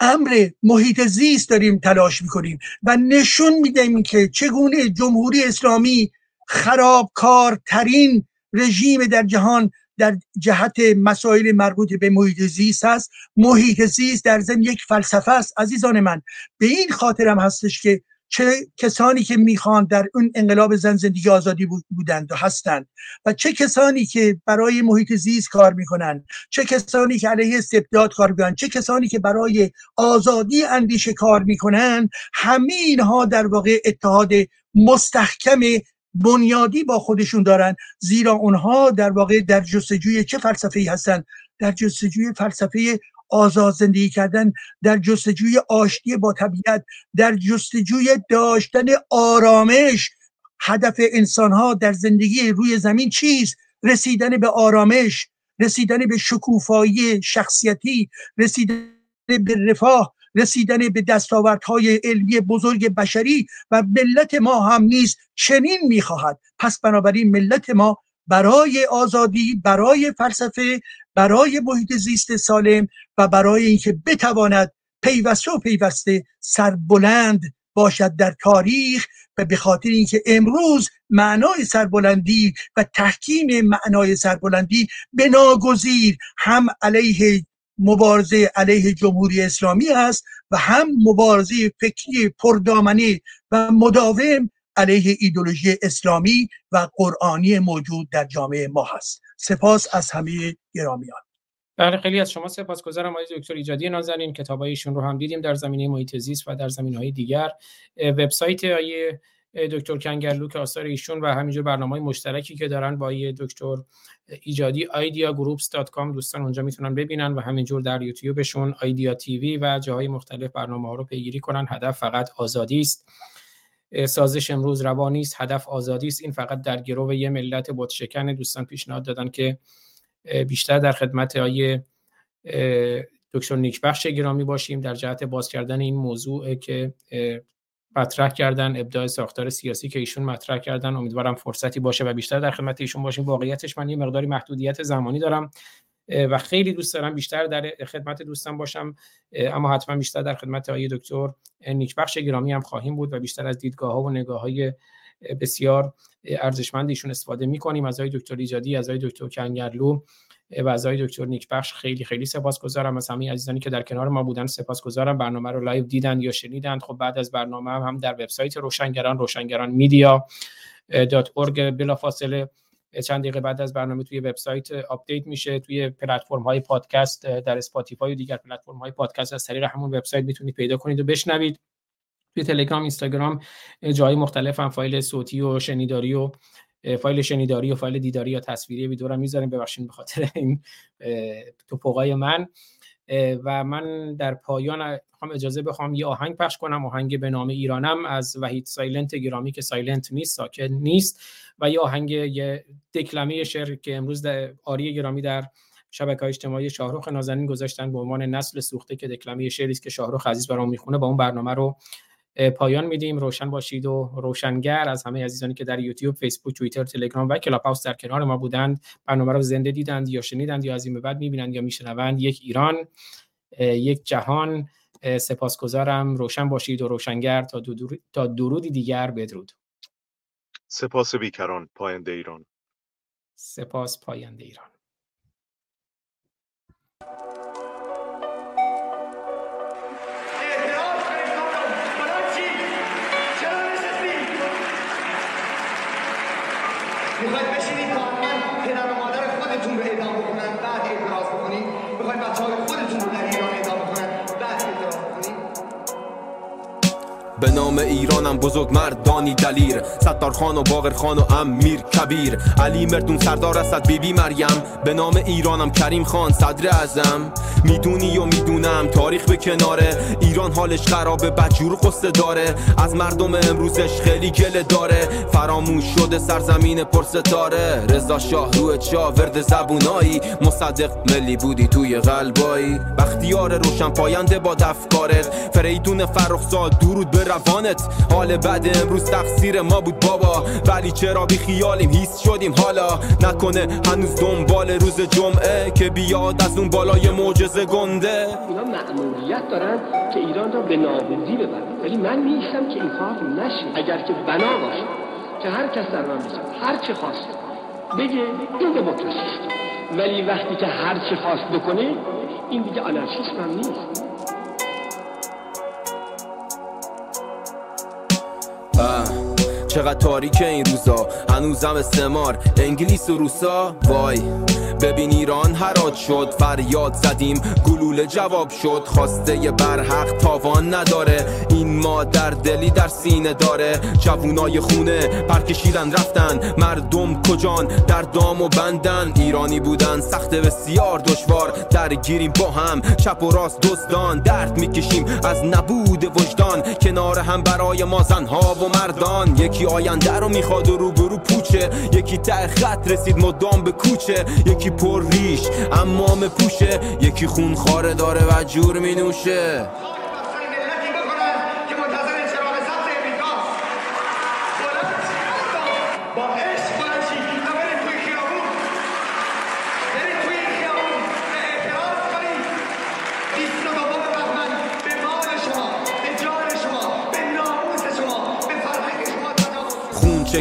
امر محیط زیست داریم تلاش می‌کنیم و نشون میدیم که چگونه جمهوری اسلامی خرابکارترین رژیم در جهان در جهت مسائل مربوط به محیط زیست است محیط زیست در ضمن یک فلسفه است عزیزان من. به این خاطرم هستش که چه کسانی که می‌خوان در اون انقلاب زن زندگی آزادی بودند و هستند و چه کسانی که برای محیط زیست کار می‌کنند چه کسانی که علیه استبداد کار می‌کنند چه کسانی که برای آزادی اندیشه کار می‌کنند همه اینها در واقع اتحاد مستحکم بنیادی با خودشون دارن زیرا اونها در واقع در جستجوی چه فلسفه ای هستن در جستجوی فلسفه آزاد زندگی کردن در جستجوی آشتی با طبیعت در جستجوی داشتن آرامش. هدف انسان ها در زندگی روی زمین چیست؟ رسیدن به آرامش رسیدن به شکوفایی شخصیتی رسیدن به رفاه رسیدن به دستاوردهای علمی بزرگ بشری. و ملت ما هم نیز چنین می‌خواهد. پس بنابراین ملت ما برای آزادی برای فلسفه برای محیط زیست سالم و برای اینکه بتواند پیوسته و پیوسته سربلند باشد در تاریخ و به خاطر اینکه امروز معنای سربلندی و تحکیم معنای سربلندی بناگزیر هم علیه مبارزه علیه جمهوری اسلامی است و هم مبارزه فکری پردامنه و مداوم علیه ایدولوژی اسلامی و قرآنی موجود در جامعه ما هست. سپاس از همه گرامیان. بله خیلی از شما سپاسگزارم آقای دکتر ایجادی نازنین. کتابایشون رو هم دیدیم در زمینه محیط زیست و در زمینه های دیگر وبسایت آیه دکتر کنگرلو که آثار ایشون و همینجور برنامه های مشترکی که دارن با دکتر ایجادی ideagroups.com دوستان اونجا می‌تونن ببینن و همینجور در یوتیوبشون آیدیا تیوی و جاهای مختلف برنامه ها رو پیگیری کنن. هدف فقط آزادی است. سازش امروز روانی است هدف آزادی است. این فقط در گروه یه ملت بتشکن دوستان پیشنهاد دادن که بیشتر در خدمت آیه دکتر نیکبخش گرامی باشیم. در جهت باز کردن این موضوع که مطرح کردن ابداع ساختار سیاسی که ایشون مطرح کردن. امیدوارم فرصتی باشه و بیشتر در خدمت ایشون باشیم. واقعیتش من یه مقداری محدودیت زمانی دارم. و خیلی دوست دارم بیشتر در خدمت دوستان باشم. اما حتما بیشتر در خدمت آقای دکتر نیکبخش گرامی هم خواهیم بود و بیشتر از دیدگاه ها و نگاه های بسیار ارزشمند ایشون استفاده می‌کنیم. از آقای دکتر ایجادی از آقای دکتر کنگرلو و از آقای دکتر نیکبخش خیلی خیلی سپاسگزارم. از همه عزیزانی که در کنار ما بودن سپاسگزارم. برنامه رو live دیدن یا شنیدند خب بعد از برنامه هم, در وبسایت روشنگران روشنگران media dot بلافاصله چند دقیقه بعد از برنامه توی وبسایت update میشه توی پلتفرم های پادکست در اسپاتیفای و دیگر پلتفرم های پادکست از طریق همون وبسایت می‌تونید پیدا کنید و بشنوید. توی تلگرام اینستاگرام جای مختلف هم فایل صوتی و شنیداری و فایل شنیداری و فایل دیداری یا تصویری ویدیو رو می‌ذاریم. ببخشید به خاطر این تپق‌های من. و من در پایان هم اجازه بخوام یه آهنگ پخش کنم. آهنگ به نام ایرانم از وحید Silent. گرامی که silent نیست ساکن نیست. و یه آهنگ یه دکلمه شعر که امروز در آری گرامی در شبکه اجتماعی شاهرخ نازنین گذاشتن به عنوان نسل سوخته که دکلمه شعری است که شاهرخ عزیز برام می‌خونه. با اون برنامه رو پایان میدیم. روشن باشید و روشنگر از همه عزیزانی که در یوتیوب فیسبوک توییتر تلگرام و کلاب هاوس در کنار ما بودند. برنامه رو زنده دیدند یا شنیدند یا از این به بعد می‌بینند یا میشنوند. یک ایران یک جهان. سپاسگزارم. روشن باشید و روشنگر. تا, تا درودی دیگر بدرود. سپاس بیکران پاینده ایران. سپاس پاینده ایران. می‌خواید بشینید به نام ایرانم بزرگ مردانی دلیر. ستار خان و و امیر کبیر. علی مردون سردار اسد بیبی مریم. به نام ایرانم کریم خان صدر ازم می‌دونی و می‌دونم تاریخ به کناره. ایران حالش خرابه بدجور قصه داره. از مردم امروزش خیلی گله داره. فراموش شده سرزمین پرستاره رضا شاه روی چا ورد زبونایی. مصدق ملی بودی توی قلبایی. بختیار روشن پاینده با دفکارت فریدون فرخزاد درود به روانت حال بعد امروز تقصیر ما بود بابا. ولی چرا بی خیالیم هیست شدیم حالا. نکنه هنوز دنبال روز جمعه که بیاد از اون بالای معجزه گنده. اینا معمولیت دارن که ایران را به نابودی ببرن. ولی من نیستم که این کار نشه. اگر که بنا باشه که هر کس در من بزن. هر چه خواست. بگه این دموکراسی ولی وقتی که هر چه خواست بکنه این دیگه آنارشیسم هم نیست. Uh. چقدر تاریکه این روزا؟ هنوزم استعمار. انگلیس و روسا؟ وای. ببین ایران هرات شد فریاد زدیم. گلوله جواب شد خواسته برحق تاوان نداره. این مادر دلی در سینه داره. جوونای خونه پرکشیدن رفتن. مردم کجان؟ در دام و بندن. ایرانی بودن سخت بسیار دشوار. درگیریم با هم چپ و راست دزدان. درد می‌کشیم از نبود وجدان. کنار هم برای ما زنها و مردان. یکی آینده رو می‌خواد و روبرو پوچه. یکی ته خط رسید مدام به کوچه. یکی پر ریش امام پوشه. یکی خون خاره داره و جور می نوشه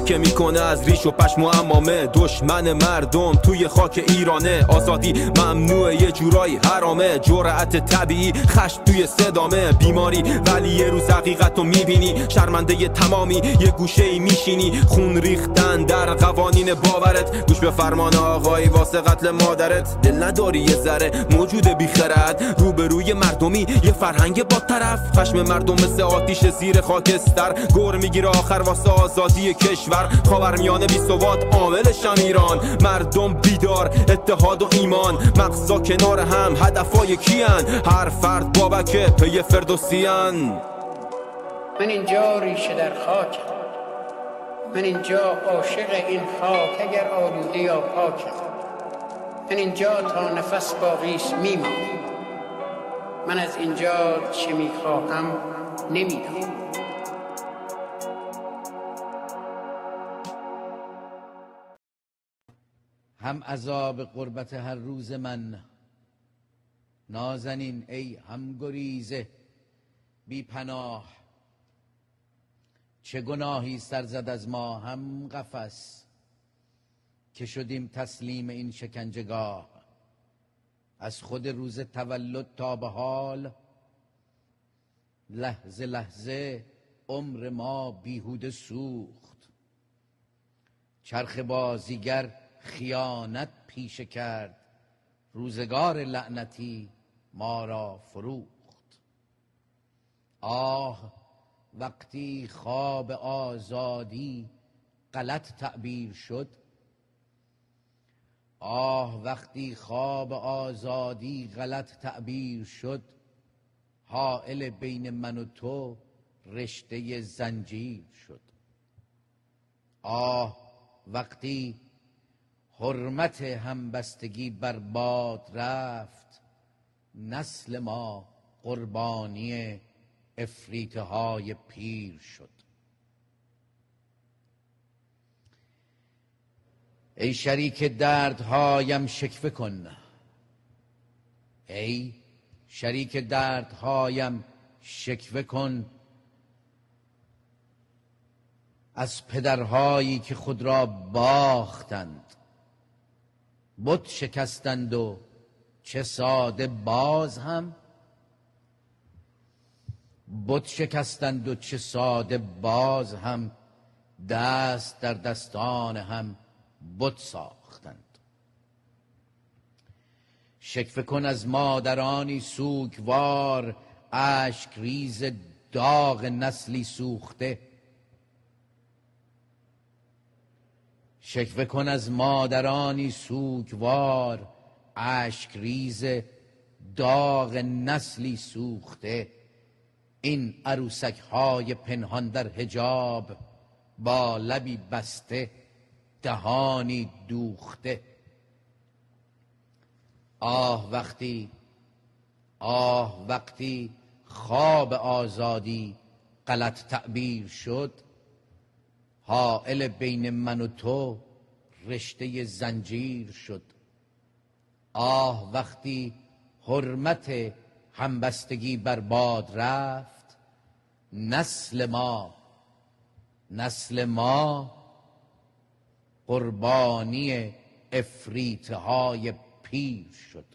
که می‌کنه از ریش و پشم و امامه دشمن مردم توی خاک ایرانه. آزادی ممنوع یه جورایی حرامه. جرأت طبیعی خشم توی صدامه. بیماری ولی یه روز حقیقت رو می‌بینی. شرمنده تمامی یه گوشه میشینی. خون ریختن در قوانین باورت. گوش به فرمان آقایی واسه قتل مادرت. دل نداری یه ذره موجود بیخرد. روبروی مردمی یه فرهنگ با طرف. خشم مردم مثل آتیش زیر خاکستر. گور می‌گیره آخر واسه آزادی کشور. کشور میانه بی ثبات عاملشم ایران. مردم بیدار اتحاد و ایمان. مقصا کنار هم هدفای کیان؟ هر فرد بابکه پی فردوسیان. من اینجا ریشه در خاک من اینجا عاشق این خاک اگر آلوده یا پاکم. من اینجا تا نفس باقیش میمانم. من از اینجا چه می‌خواهم نمی‌دانم. هم عذاب قربت هر روز من. نازنین ای هم گریزه بی پناه. چه گناهی سرزد از ما هم قفس که شدیم تسلیم این شکنجگاه از خود روز تولد تا به حال لحظه لحظه عمر ما بیهوده سوخت. چرخ بازیگر خیانت پیشه کرد. روزگار لعنتی ما را فروخت. آه وقتی خواب آزادی غلط تعبیر شد. آه وقتی خواب آزادی غلط تعبیر شد. حائل بین من و تو رشته زنجیر شد. آه وقتی حرمت همبستگی بر باد رفت. نسل ما قربانی افریته های پیر شد. ای شریک دردهایم شکفه کن. ای شریک دردهایم شکوه کن. از پدرهایی که خود را باختند. بت شکستند و چه ساده باز هم. بت شکستند و چه ساده باز هم. دست در دستان هم بت ساختند. شکفه کن از مادرانی سوگوار. اشک ریز داغ نسلی سوخته. شکوه کن از مادرانی سوگوار اشک ریز داغ نسلی سوخته. این عروسک های پنهان در حجاب با لبی بسته دهانی دوخته. آه وقتی آه وقتی خواب آزادی غلط تعبیر شد حائل بین من و تو رشته زنجیر شد. آه وقتی حرمت همبستگی بر باد رفت نسل ما نسل ما قربانی افریته های پیر شد.